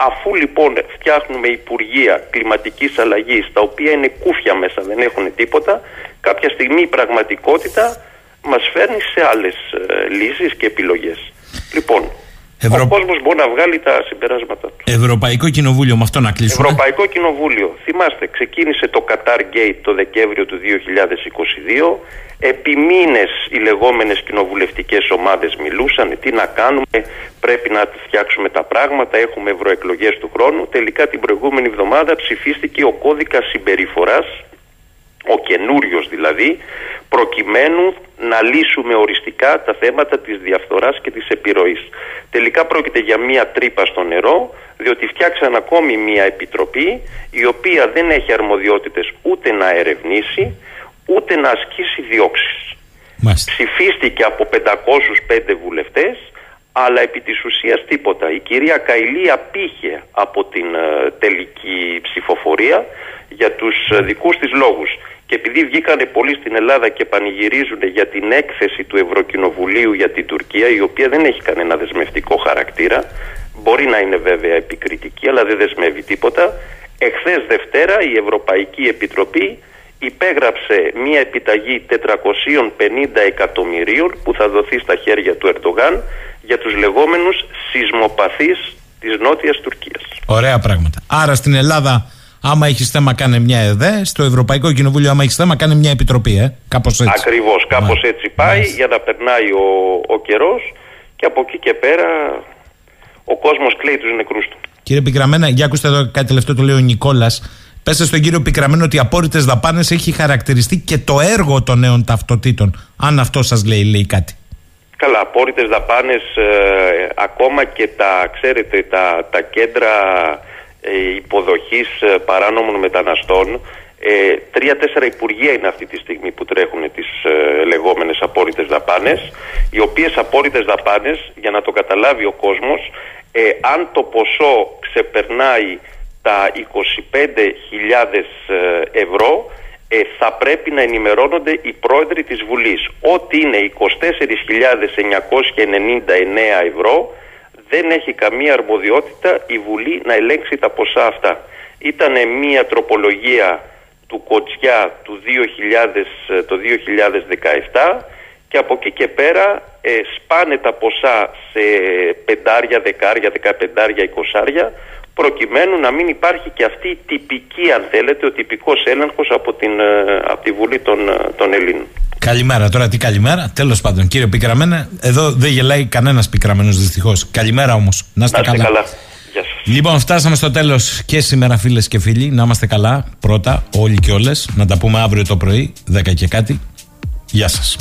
Αφού λοιπόν φτιάχνουμε υπουργεία κλιματικής αλλαγής τα οποία είναι κούφια μέσα, δεν έχουν τίποτα, κάποια στιγμή η πραγματικότητα μας φέρνει σε άλλες ε, λύσεις και επιλογές. Λοιπόν, Ευρω... Ο κόσμος μπορεί να βγάλει τα συμπεράσματα του. Ευρωπαϊκό Κοινοβούλιο, με αυτό να κλείσουμε. Ευρωπαϊκό Κοινοβούλιο. Θυμάστε, ξεκίνησε το Qatar Gate το Δεκέμβριο του 2022. Επί μήνες οι λεγόμενες κοινοβουλευτικές ομάδες μιλούσαν τι να κάνουμε, πρέπει να φτιάξουμε τα πράγματα, έχουμε ευρωεκλογές του χρόνου. Τελικά την προηγούμενη εβδομάδα ψηφίστηκε ο κώδικας συμπεριφοράς, ο καινούριος δηλαδή, προκειμένου να λύσουμε οριστικά τα θέματα της διαφθοράς και της επιρροής. Τελικά πρόκειται για μία τρύπα στο νερό, διότι φτιάξαν ακόμη μία επιτροπή η οποία δεν έχει αρμοδιότητες ούτε να ερευνήσει, ούτε να ασκήσει διώξεις. Ψηφίστηκε από 505 βουλευτές, αλλά επί της ουσίας τίποτα. Η κυρία Καηλή απήχε από την ε, τελική ψηφοφορία για τους ε, δικούς της λόγους. Και επειδή βγήκανε πολλοί στην Ελλάδα και πανηγυρίζουν για την έκθεση του Ευρωκοινοβουλίου για την Τουρκία, η οποία δεν έχει κανένα δεσμευτικό χαρακτήρα, μπορεί να είναι βέβαια επικριτική, αλλά δεν δεσμεύει τίποτα. Εχθές Δευτέρα η Ευρωπαϊκή Επιτροπή υπέγραψε μία επιταγή 450 εκατομμυρίων που θα δοθεί στα χέρια του Ερντογάν για τους λεγόμενους σεισμοπαθείς της Νότιας Τουρκίας. Ωραία πράγματα. Άρα στην Ελλάδα άμα έχεις θέμα κάνε μια ΕΔΕ, στο Ευρωπαϊκό Κοινοβούλιο άμα έχεις θέμα κάνε μια επιτροπή, ε. Κάπως έτσι. Ακριβώς, κάπως έτσι πάει για να περνάει ο, ο καιρός και από εκεί και πέρα ο κόσμος κλαίει τους νεκρούς του. Κύριε Πικραμένα, για ακούστε εδώ κάτι τελευταίο το λέει ο Νικόλας. Πέστε στον κύριο Πικραμένο ότι οι απόρριτες δαπάνες έχει χαρακτηριστεί και το έργο των νέων ταυτοτήτων. Αν αυτό σας λέει, λέει κάτι. Καλά, απόρριτες δαπάνες, ε, ακόμα και τα, ξέρετε, τα, τα κέντρα ε, υποδοχής ε, παράνομων μεταναστών ε, Τρία-τέσσερα υπουργεία είναι αυτή τη στιγμή που τρέχουν τις ε, λεγόμενες απόρριτες δαπάνες οι οποίες απόρριτες δαπάνες για να το καταλάβει ο κόσμος ε, αν το ποσό ξεπερνάει τα 25.000 ευρώ ε, θα πρέπει να ενημερώνονται οι πρόεδροι της Βουλής. Ό,τι είναι 24.999 ευρώ δεν έχει καμία αρμοδιότητα η Βουλή να ελέγξει τα ποσά αυτά. Ήταν μια τροπολογία του Κοτσιά του 2000, το 2017 και από εκεί και πέρα ε, σπάνε τα ποσά σε πεντάρια, δεκάρια, δεκαπεντάρια, εικοσάρια προκειμένου να μην υπάρχει και αυτή η τυπική αν θέλετε ο τυπικός έλεγχος από, την, ε, από τη Βουλή των, ε, των Ελλήνων. Καλημέρα, τώρα τι καλημέρα. Τέλος πάντων, κύριε Πικραμένα, εδώ δεν γελάει κανένας πικραμένος δυστυχώς. Καλημέρα όμως. Να είστε καλά. καλά. Γεια σας. Λοιπόν, φτάσαμε στο τέλος και σήμερα, φίλες και φίλοι. Να είμαστε καλά. Πρώτα, όλοι και όλες. Να τα πούμε αύριο το πρωί, 10 και κάτι. Γεια σας.